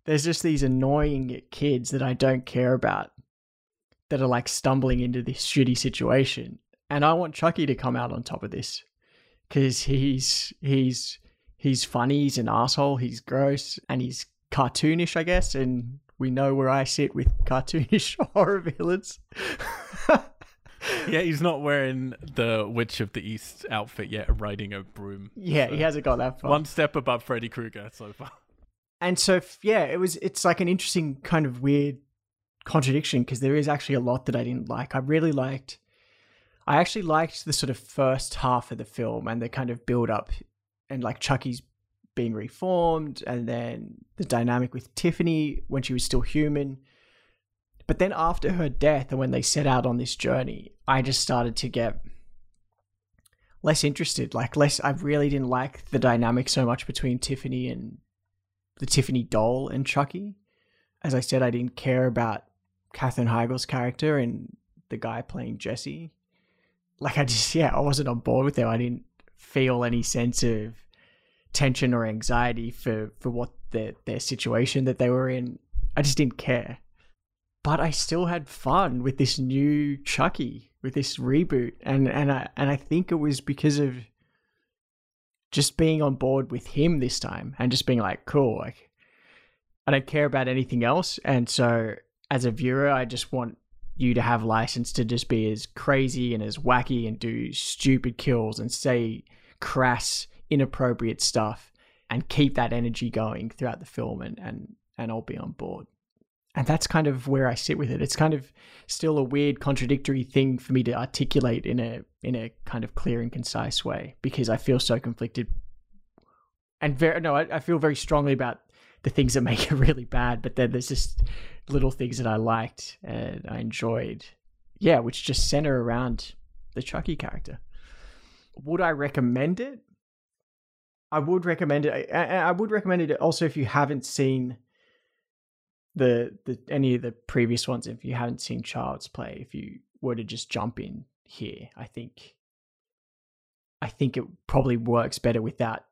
there's just these annoying kids that I don't care about that are like stumbling into this shitty situation. And I want Chucky to come out on top of this cuz he's he's he's funny, he's an asshole, he's gross and he's cartoonish, I guess, and we know where I sit with cartoonish horror villains. yeah, he's not wearing the Witch of the East outfit yet, riding a broom. Yeah, so he hasn't got that far. One step above Freddy Krueger so far. And so, yeah, it was. It's like an interesting kind of weird contradiction because there is actually a lot that I didn't like. I really liked. I actually liked the sort of first half of the film and the kind of build up, and like Chucky's being reformed, and then the dynamic with Tiffany when she was still human but then after her death and when they set out on this journey, I just started to get less interested. Like less I really didn't like the dynamic so much between Tiffany and the Tiffany doll and Chucky. As I said, I didn't care about Katherine Heigl's character and the guy playing Jesse. Like I just yeah, I wasn't on board with them. I didn't feel any sense of tension or anxiety for for what their their situation that they were in. I just didn't care. But I still had fun with this new Chucky, with this reboot, and and I and I think it was because of just being on board with him this time and just being like, cool, like I don't care about anything else, and so as a viewer, I just want you to have license to just be as crazy and as wacky and do stupid kills and say crass, inappropriate stuff and keep that energy going throughout the film and and and I'll be on board and that's kind of where I sit with it. It's kind of still a weird, contradictory thing for me to articulate in a in a kind of clear and concise way because I feel so conflicted. And very no, I, I feel very strongly about the things that make it really bad, but then there's just little things that I liked and I enjoyed. Yeah, which just center around the Chucky character. Would I recommend it? I would recommend it. I, I would recommend it also if you haven't seen the the any of the previous ones if you haven't seen Child's Play, if you were to just jump in here, I think I think it probably works better without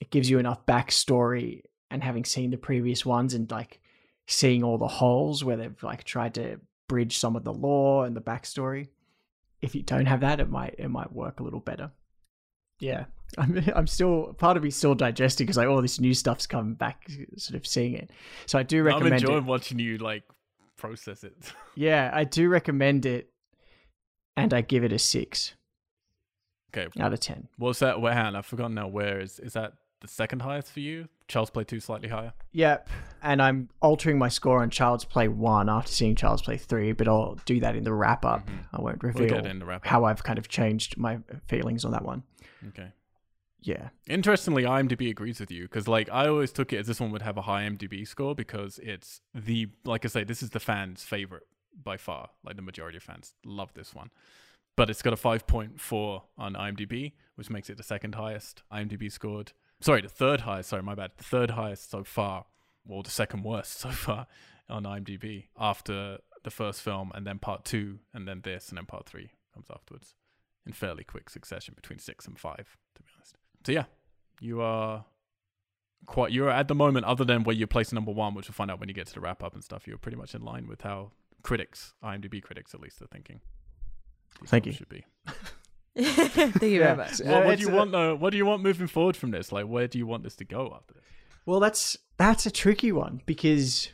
it gives you enough backstory and having seen the previous ones and like seeing all the holes where they've like tried to bridge some of the lore and the backstory. If you don't have that, it might it might work a little better. yeah. I'm, I'm still part of me still digesting because like all this new stuff's coming back, sort of seeing it. So I do recommend. I'm enjoying it. watching you like process it. Yeah, I do recommend it, and I give it a six okay, out of ten. what's that? Where? I've forgotten now. Where is is that the second highest for you? Child's Play two slightly higher. Yep, and I'm altering my score on Child's Play one after seeing Child's Play three, but I'll do that in the wrap up. Mm-hmm. I won't We'll reveal the how I've kind of changed my feelings on that one. Okay. Yeah, Interestingly, IMDb agrees with you because, like, I always took it as this one would have a high IMDb score because it's the, like I say, this is the fans' favorite by far. Like, the majority of fans love this one. But it's got a 5.4 on IMDb, which makes it the second highest IMDb scored. Sorry, the third highest. Sorry, my bad. The third highest so far, or the second worst so far on IMDb after the first film, and then part two, and then this, and then part three comes afterwards in fairly quick succession between six and five, to be honest. So yeah, you are quite. You're at the moment, other than where you place number one, which we'll find out when you get to the wrap up and stuff. You're pretty much in line with how critics, IMDb critics at least, are thinking. these Thank you. Should be. Thank you Yeah. very much. Uh, What, what do you want though? What do you want moving forward from this? Like, where do you want this to go after this? Well, that's that's a tricky one because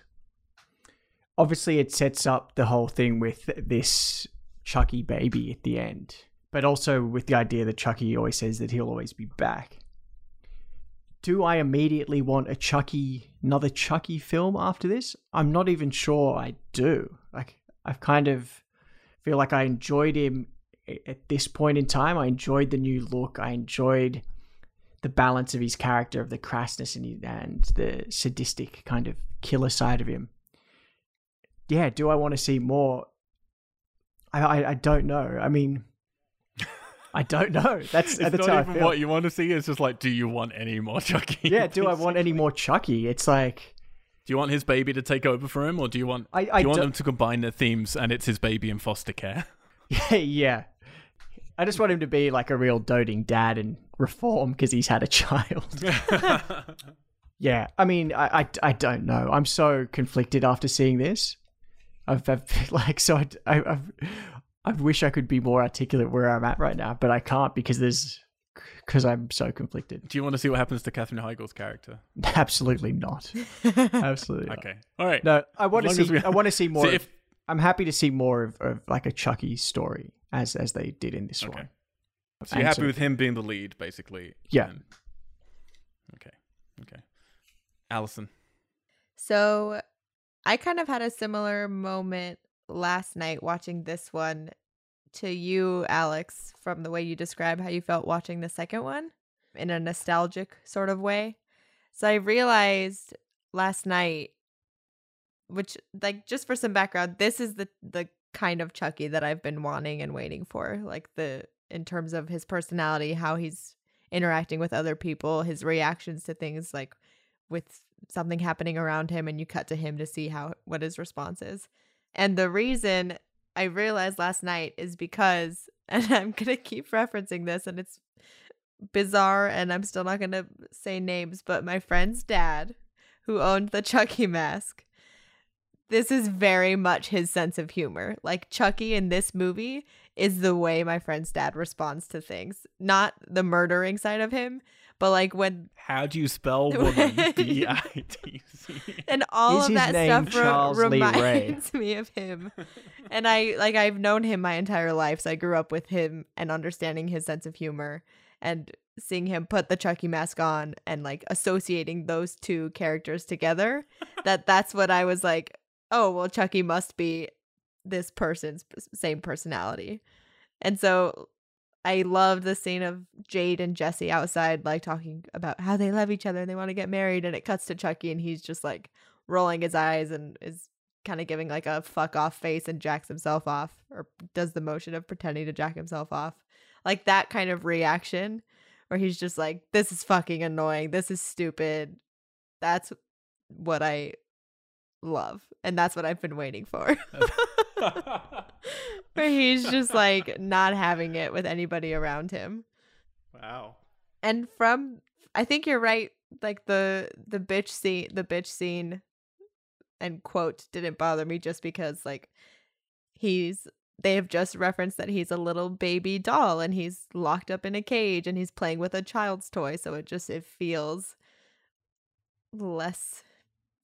obviously it sets up the whole thing with this Chucky baby at the end, but also with the idea that Chucky always says that he'll always be back. Do I immediately want a Chucky, another Chucky film after this? I'm not even sure I do. Like, I've kind of feel like I enjoyed him a- at this point in time. I enjoyed the new look. I enjoyed the balance of his character, of the crassness and, and the sadistic kind of killer side of him. Yeah, do I want to see more? I, I, I don't know. I mean, I don't know. That's It's that's not how I even feel. what you want to see. It's just like, do you want any more Chucky? yeah, do I want any more Chucky? It's like Do you want his baby to take over for him, or do you want? I, do you want them to combine their themes and it's his baby in foster care? Yeah, yeah. I just want him to be like a real doting dad and reform because he's had a child. yeah, I mean, I, I, I don't know. I'm so conflicted after seeing this. I've, I've like so I, I I've, I wish I could be more articulate where I'm at right now, but I can't because there's because I'm so conflicted. Do you want to see what happens to Katherine Heigl's character? Absolutely not. Absolutely. Not. Okay. All right. No, I want to As see. I want to see more. See, of- I'm happy to see more of, of like a Chucky story as as they did in this Okay. one. so you're And happy so- with him being the lead, basically. Yeah. and- Okay. Okay. Allison. So I kind of had a similar moment last night watching this one to you, Alex, from the way you describe how you felt watching the second one in a nostalgic sort of way. So I realized last night, which like just for some background, this is the the kind of Chucky that I've been wanting and waiting for. Like the in terms of his personality, how he's interacting with other people, his reactions to things like with something happening around him and you cut to him to see how what his response is. And the reason I realized last night is because and I'm going to keep referencing this and it's bizarre and I'm still not going to say names, but my friend's dad who owned the Chucky mask. This is very much his sense of humor. Like Chucky in this movie is the way my friend's dad responds to things. Not the murdering side of him, but like when How do you spell woman? B I T C. and all Is of that stuff re- Charles reminds me of him. and I like I've known him my entire life, so I grew up with him and understanding his sense of humor and seeing him put the Chucky mask on and like associating those two characters together. that that's what I was like, oh well, Chucky must be this person's same personality, and so. I loved the scene of Jade and Jesse outside, like talking about how they love each other and they want to get married. And it cuts to Chucky, and he's just like rolling his eyes and is kind of giving like a fuck off face and jacks himself off or does the motion of pretending to jack himself off. Like that kind of reaction where he's just like, this is fucking annoying. This is stupid. That's what I love. And that's what I've been waiting for. where he's just like not having it with anybody around him wow. and from i think you're right like the the bitch scene the bitch scene and quote didn't bother me just because like he's they have just referenced that he's a little baby doll and he's locked up in a cage and he's playing with a child's toy so it just it feels less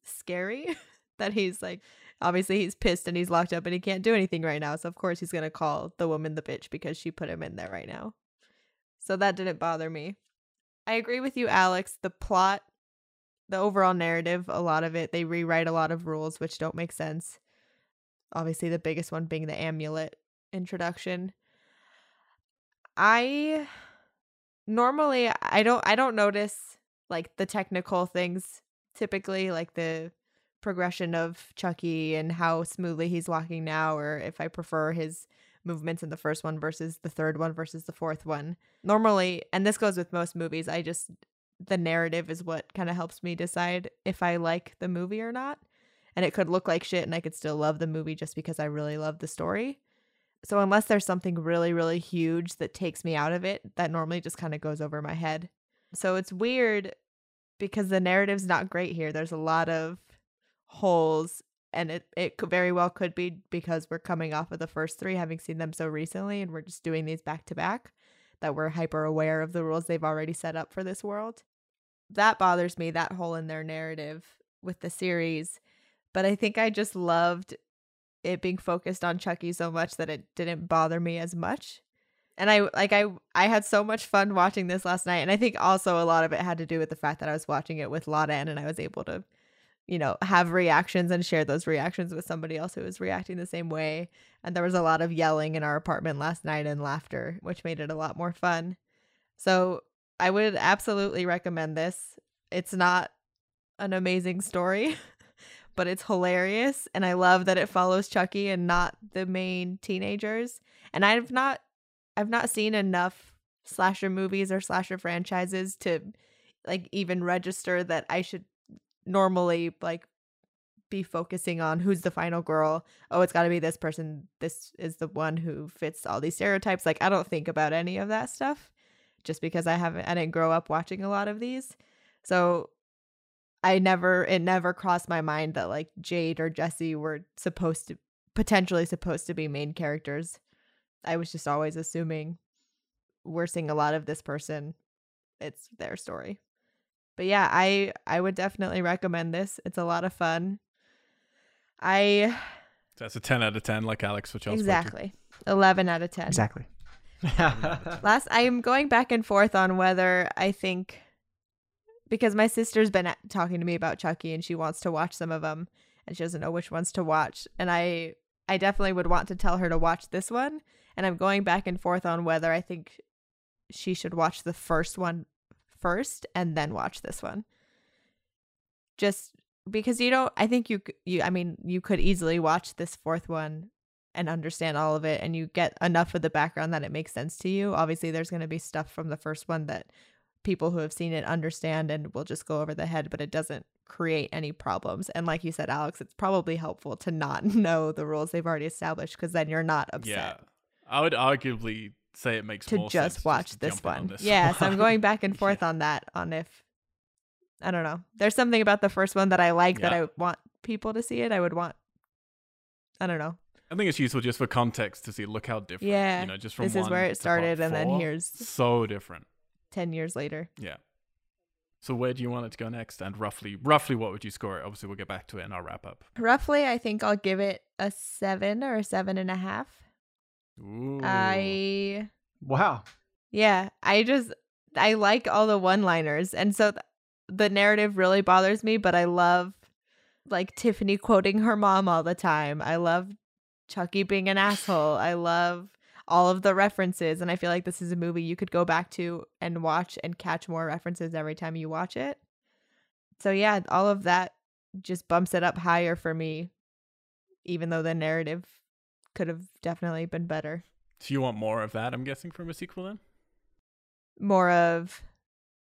scary that he's like obviously he's pissed and he's locked up and he can't do anything right now so of course he's going to call the woman the bitch because she put him in there right now. So that didn't bother me. I agree with you alex. The plot the overall narrative a lot of it they rewrite a lot of rules which don't make sense. Obviously the biggest one being the amulet introduction. I normally i don't i don't notice like the technical things typically like the progression of chucky and how smoothly he's walking now or if i prefer his movements in the first one versus the third one versus the fourth one normally and this goes with most movies i just the narrative is what kind of helps me decide if i like the movie or not and it could look like shit and I could still love the movie just because I really love the story. So unless there's something really really huge that takes me out of it, that normally just kind of goes over my head. So it's weird because the narrative's not great here. There's a lot of holes and it it very well could be because we're coming off of the first 3 having seen them so recently and we're just doing these back to back that we're hyper aware of the rules they've already set up for this world. That bothers me that hole in their narrative with the series but I think I just loved it being focused on Chucky so much that it didn't bother me as much. And I like I I had so much fun watching this last night and I think also a lot of it had to do with the fact that I was watching it with Lauren and I was able to you know have reactions and share those reactions with somebody else who was reacting the same way and there was a lot of yelling in our apartment last night and laughter which made it a lot more fun. So I would absolutely recommend this. It's not an amazing story. but it's hilarious and I love that it follows Chucky and not the main teenagers. And I've not I've not seen enough slasher movies or slasher franchises to like even register that I should normally like be focusing on who's the final girl. Oh, it's got to be this person. This is the one who fits all these stereotypes. Like I don't think about any of that stuff just because I haven't I didn't grow up watching a lot of these. So I never it never crossed my mind that like Jade or Jesse were supposed to potentially supposed to be main characters. I was just always assuming we're seeing a lot of this person. It's their story. But yeah, I I would definitely recommend this. It's a lot of fun. I That's a 10 out of 10 like Alex for Chelsea. Exactly. 11 out of 10. Exactly. Last I'm going back and forth on whether I think because my sister's been talking to me about Chucky and she wants to watch some of them and she doesn't know which ones to watch and I I definitely would want to tell her to watch this one and I'm going back and forth on whether I think she should watch the first one first and then watch this one. Just because you don't I think you you I mean you could easily watch this fourth one and understand all of it and you get enough of the background that it makes sense to you. Obviously there's going to be stuff from the first one that people who have seen it understand and will just go over the head, but it doesn't create any problems. And like you said, Alex, it's probably helpful to not know the rules they've already established because then you're not upset. Yeah, I would arguably say it makes to just watch just this one. on this yeah, so I'm going back and forth on that on if I don't know. There's something about the first one that I like that I want people to see it. I would want I don't know. I think it's useful just for context to see. Look how different. Yeah, you know, just from this is where it started, and then here's- so different. 10 years later. Yeah. So where do you want it to go next? And roughly, roughly, what would you score it? Obviously, we'll get back to it in our wrap up. Roughly, I think I'll give it a seven or a seven and a half. Ooh. I wow. Yeah, I just I like all the one-liners and so th- the narrative really bothers me, but I love like Tiffany quoting her mom all the time. I love Chucky being an asshole. I love all of the references and I feel like this is a movie you could go back to and watch and catch more references every time you watch it. So yeah, all of that just bumps it up higher for me even though the narrative could have definitely been better. So you want more of that? I'm guessing from a sequel then. More of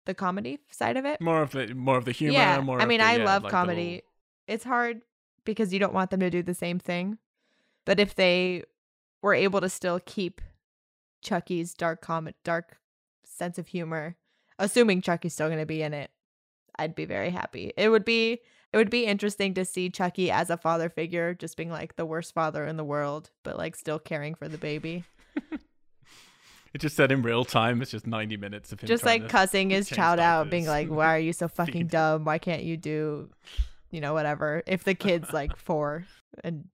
the comedy side of it. More of the more of the humor. yeah, More I mean, the, I yeah, love like comedy. little- It's hard because you don't want them to do the same thing. But if they were able to still keep Chucky's dark comic, dark sense of humor, assuming Chucky's still going to be in it, I'd be very happy. It would be it would be interesting to see Chucky as a father figure, just being like the worst father in the world, but like still caring for the baby. It just said in real time. It's just ninety minutes of him. just like cussing his child out, being like, "Why are you so fucking dumb? Why can't you do, you know, whatever?" If the kid's like four and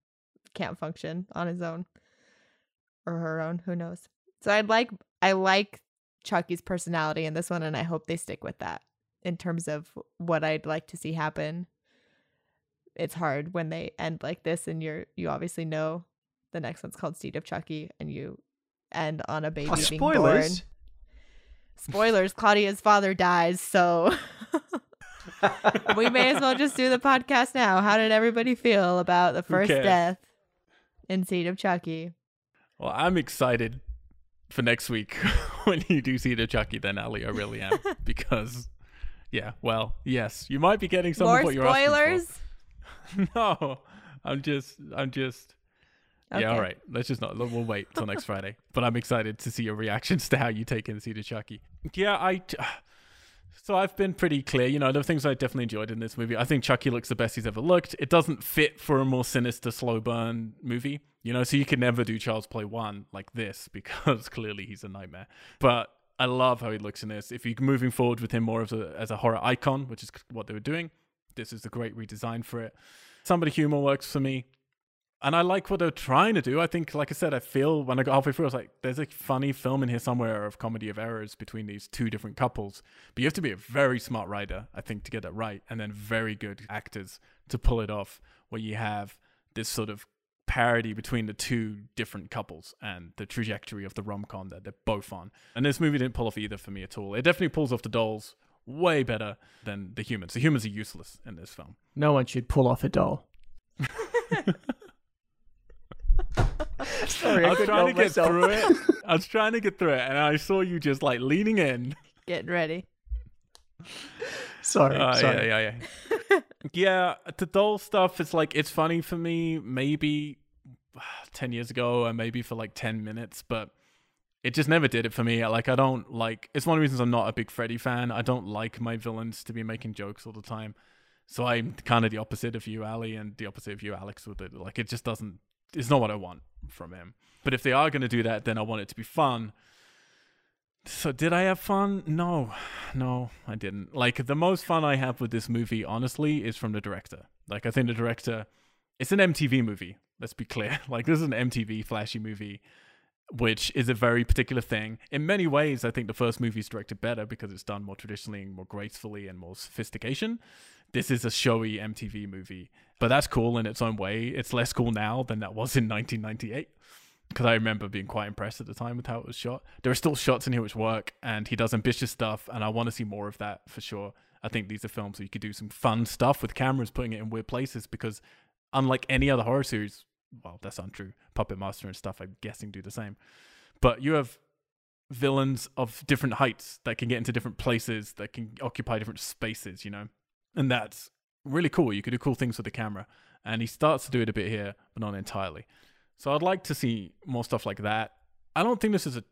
can't function on his own or her own, who knows? So I'd like, I like Chucky's personality in this one, and I hope they stick with that in terms of what I'd like to see happen. It's hard when they end like this, and you're you obviously know the next one's called Seed of Chucky, and you end on a oh, baby Oh, being born. spoilers. Spoilers, Claudia's father dies, so we may as well just do the podcast now. How did everybody feel about the first death in Seed of Chucky? Well, I'm excited for next week when you do Seed of Chucky. Then Ali, I really am because, yeah. Well, yes, you might be getting some More of what you're asking for. no, I'm just, I'm just. Okay. Yeah, all right. Let's just not. We'll wait till next Friday. But I'm excited to see your reactions to how you take in Seed of Chucky. Yeah, I. So I've been pretty clear. You know, the things I definitely enjoyed in this movie. I think Chucky looks the best he's ever looked. It doesn't fit for a more sinister, slow burn movie. You know, so you can never do Child's Play one like this because clearly he's a nightmare. But I love how he looks in this. If you're moving forward with him more as a as a horror icon, which is what they were doing, this is a great redesign for it. Some of the humor works for me and I like what they're trying to do. I think, like I said, I feel when I got halfway through, I was like, there's a funny film in here somewhere of comedy of errors between these two different couples. But you have to be a very smart writer, I think, to get it right, and then very good actors to pull it off, where you have this sort of parody between the two different couples and the trajectory of the rom com that they're both on. And this movie didn't pull off either for me at all. It definitely pulls off the dolls way better than the humans. The humans are useless in this film. No one should pull off a doll. Sorry, I was couldn't trying to get myself. through it. I was trying to get through it, and I saw you just like leaning in. Getting ready. Sorry, Uh, sorry. yeah, yeah, yeah. yeah, the doll stuff is like it's funny for me. Maybe ten years ago, and maybe for like ten minutes, but it just never did it for me. Like I don't like. It's one of the reasons I'm not a big Freddy fan. I don't like my villains to be making jokes all the time. So I'm kind of the opposite of you, Ali, and the opposite of you, Alex. With it, like it just doesn't. It's not what I want from him. But if they are going to do that, then I want it to be fun. So did I have fun? No, no, I didn't. Like the most fun I have with this movie, honestly, is from the director. Like I think the director, it's an MTV movie. Let's be clear. Like this is an MTV flashy movie, which is a very particular thing. In many ways, I think the first movie is directed better because it's done more traditionally, and more gracefully, and more sophistication. This is a showy MTV movie, but that's cool in its own way. It's less cool now than that was in 1998 because I remember being quite impressed at the time with how it was shot. There are still shots in here which work, and he does ambitious stuff, and I want to see more of that for sure. I think these are films where you could do some fun stuff with cameras, putting it in weird places, because unlike any other horror series, well, that's untrue. Puppet Master and stuff, I'm guessing, do the same. But you have villains of different heights that can get into different places, that can occupy different spaces, you know? And that's really cool. You could do cool things with the camera. And he starts to do it a bit here, but not entirely. So I'd like to see more stuff like that. I don't think this is a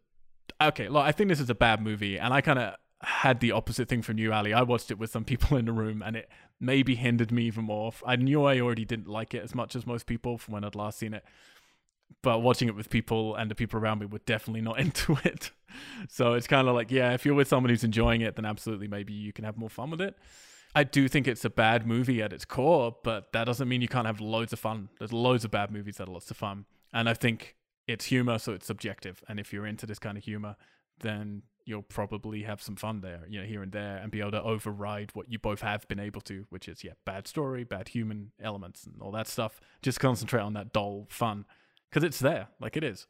okay. Look, I think this is a bad movie, and I kind of had the opposite thing from you, Ali. I watched it with some people in the room, and it maybe hindered me even more. I knew I already didn't like it as much as most people from when I'd last seen it, but watching it with people and the people around me were definitely not into it. So it's kind of like, yeah, if you're with someone who's enjoying it, then absolutely maybe you can have more fun with it. I do think it's a bad movie at its core, but that doesn't mean you can't have loads of fun. There's loads of bad movies that are lots of fun. And I think it's humor, so it's subjective. And if you're into this kind of humor, then you'll probably have some fun there, you know, here and there, and be able to override what you both have been able to, which is, yeah, bad story, bad human elements, and all that stuff. Just concentrate on that dull fun because it's there, like it is.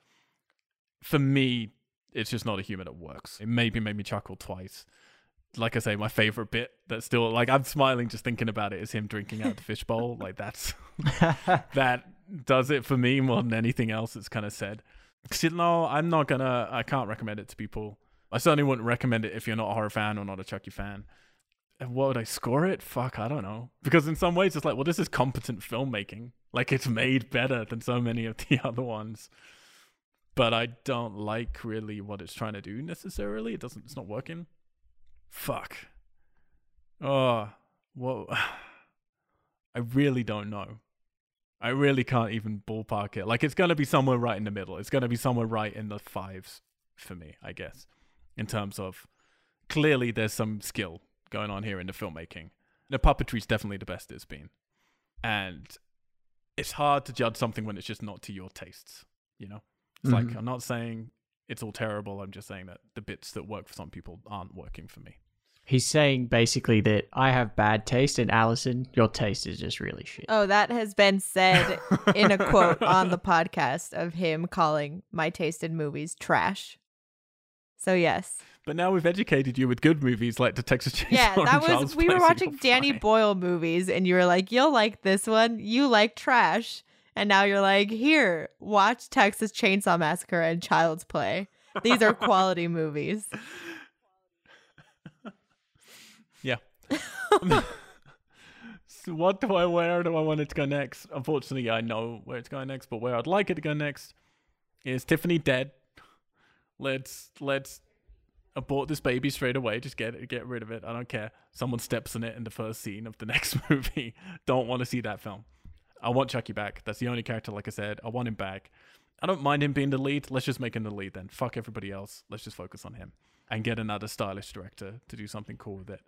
For me, it's just not a humor that works. It maybe made me chuckle twice like I say, my favorite bit that's still like I'm smiling just thinking about it is him drinking out the fishbowl. like that's that does it for me more than anything else. It's kind of said. No, I'm not gonna. I can't recommend it to people. I certainly wouldn't recommend it if you're not a horror fan or not a Chucky fan. And what would I score it? Fuck, I don't know. Because in some ways, it's like, well, this is competent filmmaking. Like it's made better than so many of the other ones. But I don't like really what it's trying to do necessarily. It doesn't. It's not working. Fuck. Oh, whoa. I really don't know. I really can't even ballpark it. Like it's gonna be somewhere right in the middle. It's gonna be somewhere right in the fives for me, I guess, in terms of clearly there's some skill going on here in the filmmaking. The puppetry's definitely the best it's been, and it's hard to judge something when it's just not to your tastes. You know, it's like Mhm. I'm not saying it's all terrible. I'm just saying that the bits that work for some people aren't working for me. He's saying basically that I have bad taste, and Allison, your taste is just really shit. Oh, that has been said in a quote on the podcast of him calling my taste in movies trash. So yes. But now we've educated you with good movies like the Texas Chainsaw. Massacre. Yeah, that was Child's we were watching Danny fine. Boyle movies and you were like, "You'll like this one. You like trash." And now you're like, "Here, watch Texas Chainsaw Massacre and Child's Play. These are quality movies." Yeah. so what do I where do I want it to go next? Unfortunately, I know where it's going next, but where I'd like it to go next is Tiffany dead. Let's let's abort this baby straight away. Just get it, get rid of it. I don't care. Someone steps in it in the first scene of the next movie. don't want to see that film. I want Chucky back. That's the only character, like I said. I want him back. I don't mind him being the lead. Let's just make him the lead then. Fuck everybody else. Let's just focus on him and get another stylish director to do something cool with it.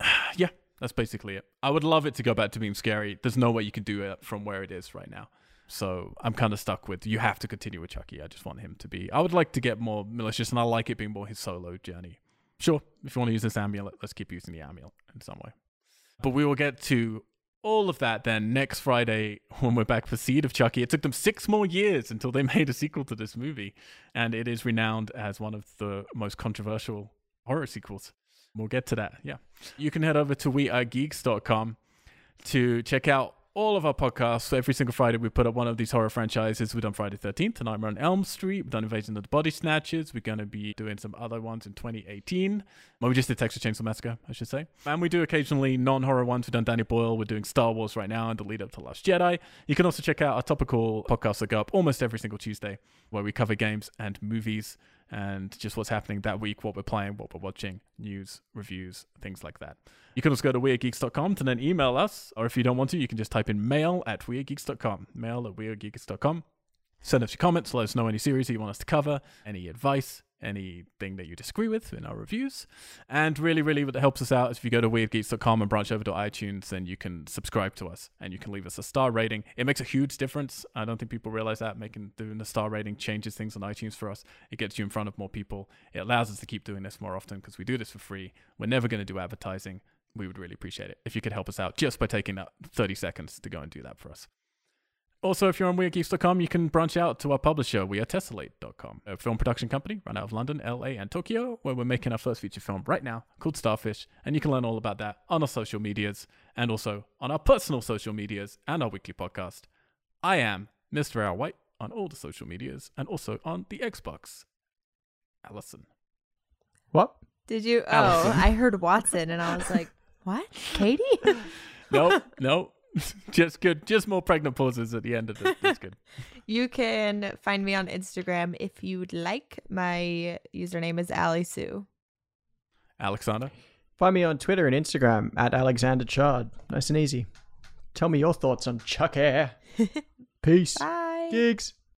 yeah, that's basically it. I would love it to go back to being scary. There's no way you can do it from where it is right now. So I'm kind of stuck with you have to continue with Chucky. I just want him to be. I would like to get more malicious, and I like it being more his solo journey. Sure, if you want to use this amulet, let's keep using the amulet in some way. But we will get to all of that then next Friday when we're back for Seed of Chucky. It took them six more years until they made a sequel to this movie, and it is renowned as one of the most controversial horror sequels. We'll get to that. Yeah. You can head over to wearegeeks.com to check out all of our podcasts. Every single Friday, we put up one of these horror franchises. We've done Friday 13th, A Nightmare on Elm Street. We've done Invasion of the Body Snatchers. We're going to be doing some other ones in 2018. Well, we just did Texas Chainsaw Massacre, I should say. And we do occasionally non horror ones. We've done Danny Boyle. We're doing Star Wars right now and the lead up to Last Jedi. You can also check out our topical podcasts that go up almost every single Tuesday, where we cover games and movies and just what's happening that week, what we're playing, what we're watching, news, reviews, things like that. You can also go to wearegeeks.com to then email us, or if you don't want to, you can just type in mail at wearegeeks.com. Mail at wearegeeks.com. Send us your comments, let us know any series that you want us to cover, any advice, anything that you disagree with in our reviews. And really, really, what helps us out is if you go to wearegeeks.com and branch over to iTunes, then you can subscribe to us and you can leave us a star rating. It makes a huge difference. I don't think people realize that. Making doing the star rating changes things on iTunes for us. It gets you in front of more people. It allows us to keep doing this more often because we do this for free. We're never going to do advertising. We would really appreciate it if you could help us out just by taking that 30 seconds to go and do that for us. Also, if you're on WeAreGeeks.com, you can branch out to our publisher, we are Tessellate.com, a film production company run out of London, LA, and Tokyo, where we're making our first feature film right now called Starfish. And you can learn all about that on our social medias and also on our personal social medias and our weekly podcast. I am Mr. Al White on all the social medias and also on the Xbox. Allison. What? Did you? Oh, Allison. I heard Watson, and I was like, "What, Katie?" No, no. just good. Just more pregnant pauses at the end of it. That's good. you can find me on Instagram if you'd like. My username is Ali Sue. Alexander. Find me on Twitter and Instagram at Alexander Chard. Nice and easy. Tell me your thoughts on Chuck Air. Peace. Bye. Gigs.